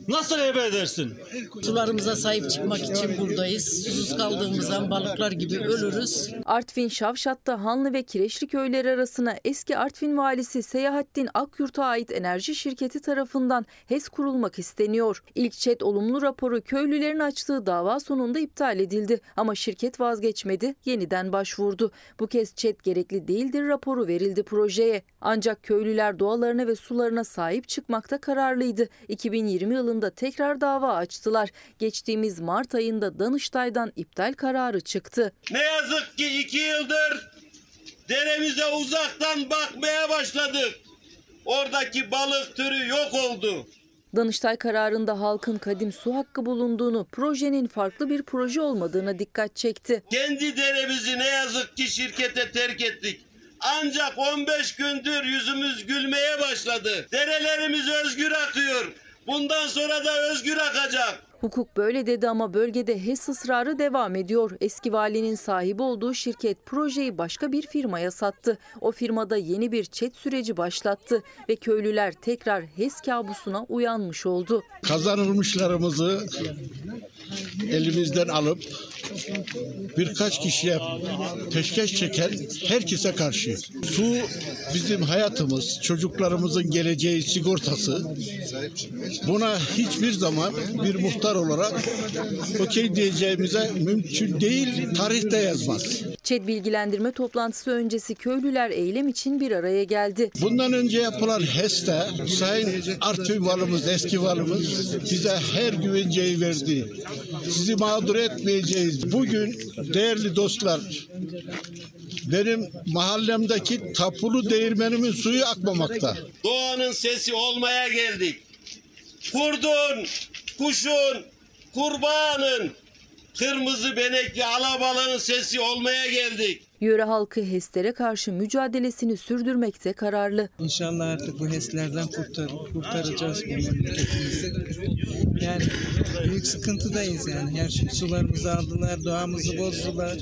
nasıl ebe edersin? Sularımıza sahip çıkmak için buradayız. Susuz kaldığımızdan balıklar gibi ölürüz. Artvin Şavşat'ta Hanlı ve Kireçli köyleri arasına eski Artvin valisi Seyahattin Akyurt'a ait enerji şirketi tarafından HES kurulmak isteniyor. İlk ÇED olumlu raporu köylülerin açtığı dava sonunda iptal edildi ama şirket vazgeçmedi, yeniden başvurdu. Bu kez ÇED gerekli değildir raporu verildi projeye. Ancak köylüler doğalarına ve sularına sahip çıkmakta kararlıydı. 2020 yılında tekrar dava açtılar. Geçtiğimiz Mart ayında Danıştay'dan iptal kararı çıktı. Ne yazık ki iki yıldır deremize uzaktan bakmaya başladık. Oradaki balık türü yok oldu. Danıştay kararında halkın kadim su hakkı bulunduğunu, projenin farklı bir proje olmadığına dikkat çekti. Kendi deremizi ne yazık ki şirkete terk ettik. Ancak 15 gündür yüzümüz gülmeye başladı. Derelerimiz özgür akıyor. Bundan sonra da özgür akacak. Hukuk böyle dedi ama bölgede HES ısrarı devam ediyor. Eski valinin sahibi olduğu şirket projeyi başka bir firmaya sattı. O firmada yeni bir çet süreci başlattı ve köylüler tekrar HES kabusuna uyanmış oldu. Kazanılmışlarımızı elimizden alıp birkaç kişiye peşkeş çeken herkese karşı. Su bizim hayatımız, çocuklarımızın geleceği sigortası. Buna hiçbir zaman bir muhtar olarak okey diyeceğimize mümkün değil, tarihte yazmaz. ÇED bilgilendirme toplantısı öncesi köylüler eylem için bir araya geldi. Bundan önce yapılan HES'te Sayın Artvin valımız, eski valımız bize her güvenceyi verdi. Sizi mağdur etmeyeceğiz. Bugün değerli dostlar benim mahallemdeki tapulu değirmenimin suyu akmamakta. Doğanın sesi olmaya geldik. Kurdun, kuşun, kurbağanın, kırmızı benekli alabalığın sesi olmaya geldik. Yöre halkı HES'lere karşı mücadelesini sürdürmekte kararlı. İnşallah artık bu HES'lerden kurtar, kurtaracağız bu memleketimizi. Yani büyük sıkıntıdayız yani. Her şey sularımızı aldılar, doğamızı bozdular.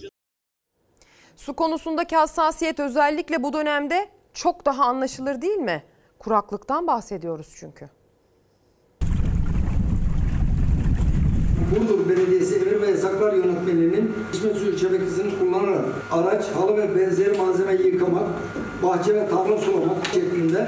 Su konusundaki hassasiyet özellikle bu dönemde çok daha anlaşılır değil mi? Kuraklıktan bahsediyoruz çünkü. Burdur Belediyesi Emir ve Yasaklar Yönetmeliğinin içme suyu şebekesini kullanarak araç, halı ve benzeri malzeme yıkamak, bahçe ve tarla sulamak şeklinde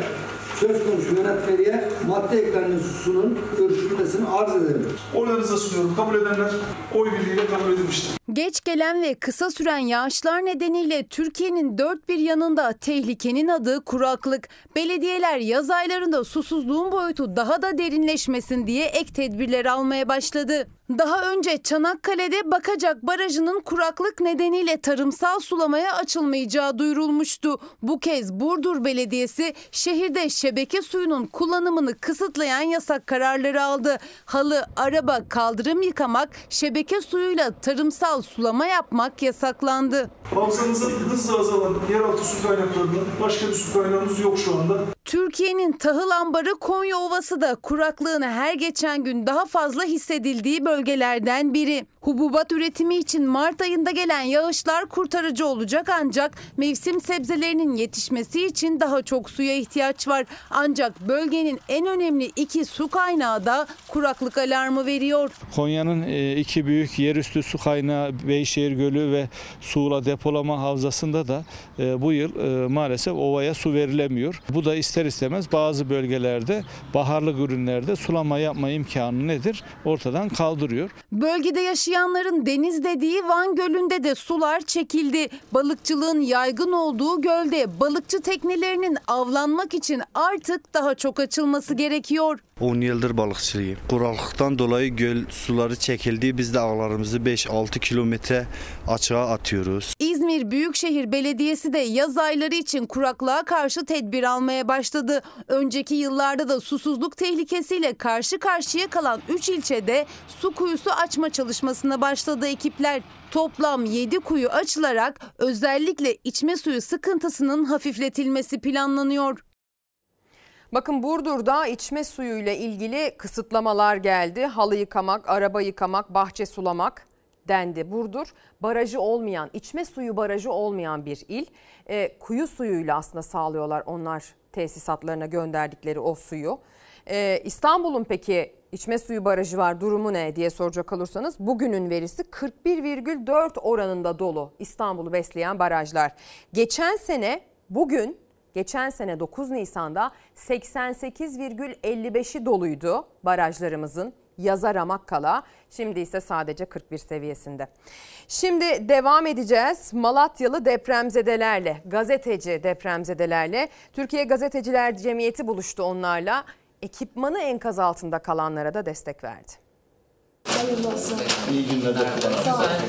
söz konusu yönetmeliğe madde eklenmiş susunun görüşülmesini arz ederim. Oylarınıza sunuyorum. Kabul edenler oy birliğiyle kabul edilmiştir. Geç gelen ve kısa süren yağışlar nedeniyle Türkiye'nin dört bir yanında tehlikenin adı kuraklık. Belediyeler yaz aylarında susuzluğun boyutu daha da derinleşmesin diye ek tedbirler almaya başladı. Daha önce Çanakkale'de Bakacak Barajı'nın kuraklık nedeniyle tarımsal sulamaya açılmayacağı duyurulmuştu. Bu kez Burdur Belediyesi şehirde şebeke suyunun kullanımını kısıtlayan yasak kararları aldı. Halı, araba, kaldırım yıkamak, şebeke suyuyla tarımsal sulama yapmak yasaklandı. Havzamızın hızla azalan yeraltı su kaynaklarından başka bir su kaynağımız yok şu anda. Türkiye'nin tahıl ambarı Konya Ovası da kuraklığın her geçen gün daha fazla hissedildiği bölgelerden biri. Hububat üretimi için Mart ayında gelen yağışlar kurtarıcı olacak ancak mevsim sebzelerinin yetişmesi için daha çok suya ihtiyaç var. Ancak bölgenin en önemli iki su kaynağı da kuraklık alarmı veriyor. Konya'nın e, iki büyük yerüstü su kaynağı Beyşehir Gölü ve Suğla depolama havzasında da e, bu yıl e, maalesef ovaya su verilemiyor. Bu da ister ister istemez bazı bölgelerde baharlık ürünlerde sulama yapma imkanı nedir? Ortadan kaldırıyor. Bölgede yaşayanların deniz dediği Van Gölü'nde de sular çekildi. Balıkçılığın yaygın olduğu gölde balıkçı teknelerinin avlanmak için artık daha çok açılması gerekiyor. 10 yıldır balıkçılıyım. Kuraklıktan dolayı göl suları çekildi. Biz de ağlarımızı 5-6 kilometre açığa atıyoruz. İzmir Büyükşehir Belediyesi de yaz ayları için kuraklığa karşı tedbir almaya başladı. Önceki yıllarda da susuzluk tehlikesiyle karşı karşıya kalan 3 ilçede su kuyusu açma çalışmasına başladı ekipler. Toplam 7 kuyu açılarak özellikle içme suyu sıkıntısının hafifletilmesi planlanıyor. Bakın Burdur'da içme suyuyla ilgili kısıtlamalar geldi. Halı yıkamak, araba yıkamak, bahçe sulamak dendi. Burdur barajı olmayan, içme suyu barajı olmayan bir il. E, kuyu suyuyla aslında sağlıyorlar onlar tesisatlarına gönderdikleri o suyu. E, İstanbul'un peki içme suyu barajı var durumu ne diye soracak olursanız bugünün verisi 41,4 oranında dolu İstanbul'u besleyen barajlar. Geçen sene bugün Geçen sene 9 Nisan'da 88,55'i doluydu barajlarımızın yaza ramak kala. Şimdi ise sadece 41 seviyesinde. Şimdi devam edeceğiz Malatyalı depremzedelerle, gazeteci depremzedelerle. Türkiye Gazeteciler Cemiyeti buluştu onlarla. Ekipmanı enkaz altında kalanlara da destek verdi. İyi günler.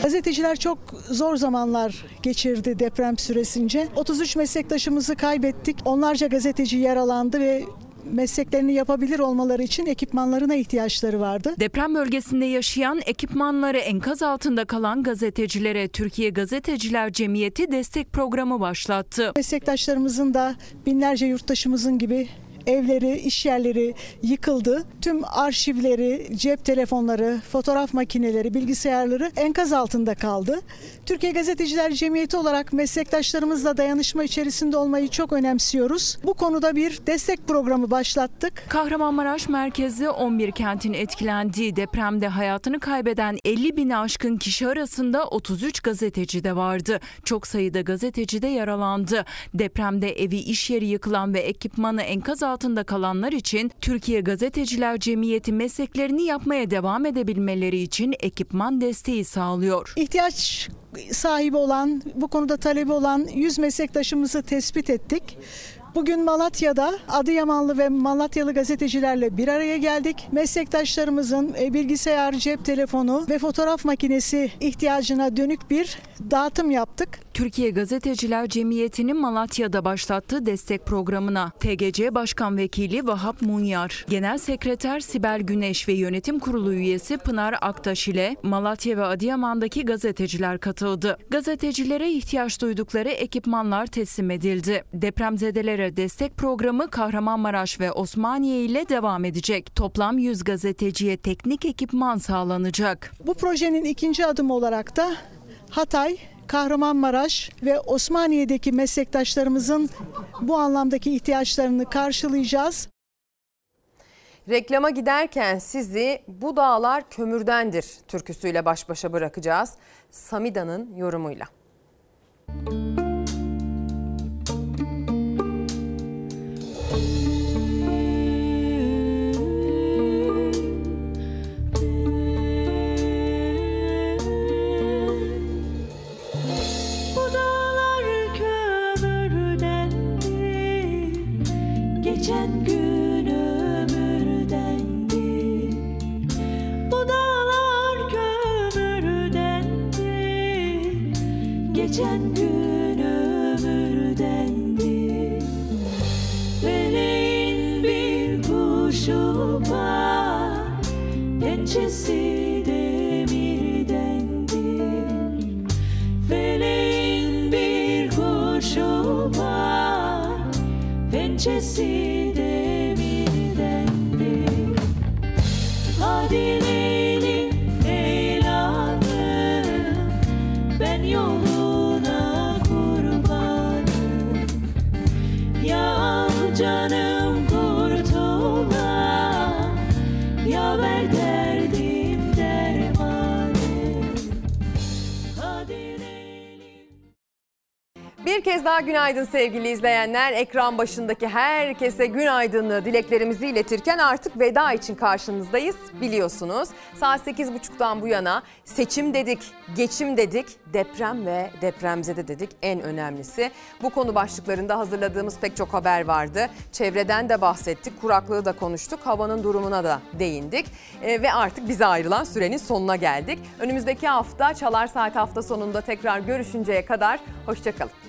Gazeteciler çok zor zamanlar geçirdi deprem süresince. 33 meslektaşımızı kaybettik. Onlarca gazeteci yaralandı ve mesleklerini yapabilir olmaları için ekipmanlarına ihtiyaçları vardı. Deprem bölgesinde yaşayan ekipmanları enkaz altında kalan gazetecilere Türkiye Gazeteciler Cemiyeti destek programı başlattı. Meslektaşlarımızın da binlerce yurttaşımızın gibi evleri, iş yerleri yıkıldı. Tüm arşivleri, cep telefonları, fotoğraf makineleri, bilgisayarları enkaz altında kaldı. Türkiye Gazeteciler Cemiyeti olarak meslektaşlarımızla dayanışma içerisinde olmayı çok önemsiyoruz. Bu konuda bir destek programı başlattık. Kahramanmaraş merkezli 11 kentin etkilendiği depremde hayatını kaybeden 50 bini aşkın kişi arasında 33 gazeteci de vardı. Çok sayıda gazeteci de yaralandı. Depremde evi iş yeri yıkılan ve ekipmanı enkaz altında kalanlar için Türkiye Gazeteciler Cemiyeti mesleklerini yapmaya devam edebilmeleri için ekipman desteği sağlıyor. İhtiyaç sahibi olan, bu konuda talebi olan 100 meslektaşımızı tespit ettik. Bugün Malatya'da Adıyamanlı ve Malatyalı gazetecilerle bir araya geldik. Meslektaşlarımızın e, bilgisayar, cep telefonu ve fotoğraf makinesi ihtiyacına dönük bir dağıtım yaptık. Türkiye Gazeteciler Cemiyeti'nin Malatya'da başlattığı destek programına TGC Başkan Vekili Vahap Munyar, Genel Sekreter Sibel Güneş ve Yönetim Kurulu üyesi Pınar Aktaş ile Malatya ve Adıyaman'daki gazeteciler katıldı. Gazetecilere ihtiyaç duydukları ekipmanlar teslim edildi. Depremzedelere destek programı Kahramanmaraş ve Osmaniye ile devam edecek. Toplam 100 gazeteciye teknik ekipman sağlanacak. Bu projenin ikinci adımı olarak da Hatay, Kahramanmaraş ve Osmaniye'deki meslektaşlarımızın bu anlamdaki ihtiyaçlarını karşılayacağız. Reklama giderken sizi bu dağlar kömürdendir türküsüyle baş başa bırakacağız. Samida'nın yorumuyla. Bu Geçen gün ömürdendi Meleğin bir kuşu var. Pençesi demirdendi Feleğin bir kuşu var. Pençesi Hadi kez daha günaydın sevgili izleyenler. Ekran başındaki herkese günaydınlığı dileklerimizi iletirken artık veda için karşınızdayız biliyorsunuz. Saat 8.30'dan bu yana seçim dedik, geçim dedik, deprem ve depremzede dedik en önemlisi. Bu konu başlıklarında hazırladığımız pek çok haber vardı. Çevreden de bahsettik, kuraklığı da konuştuk, havanın durumuna da değindik. Ee, ve artık bize ayrılan sürenin sonuna geldik. Önümüzdeki hafta Çalar Saat hafta sonunda tekrar görüşünceye kadar hoşçakalın.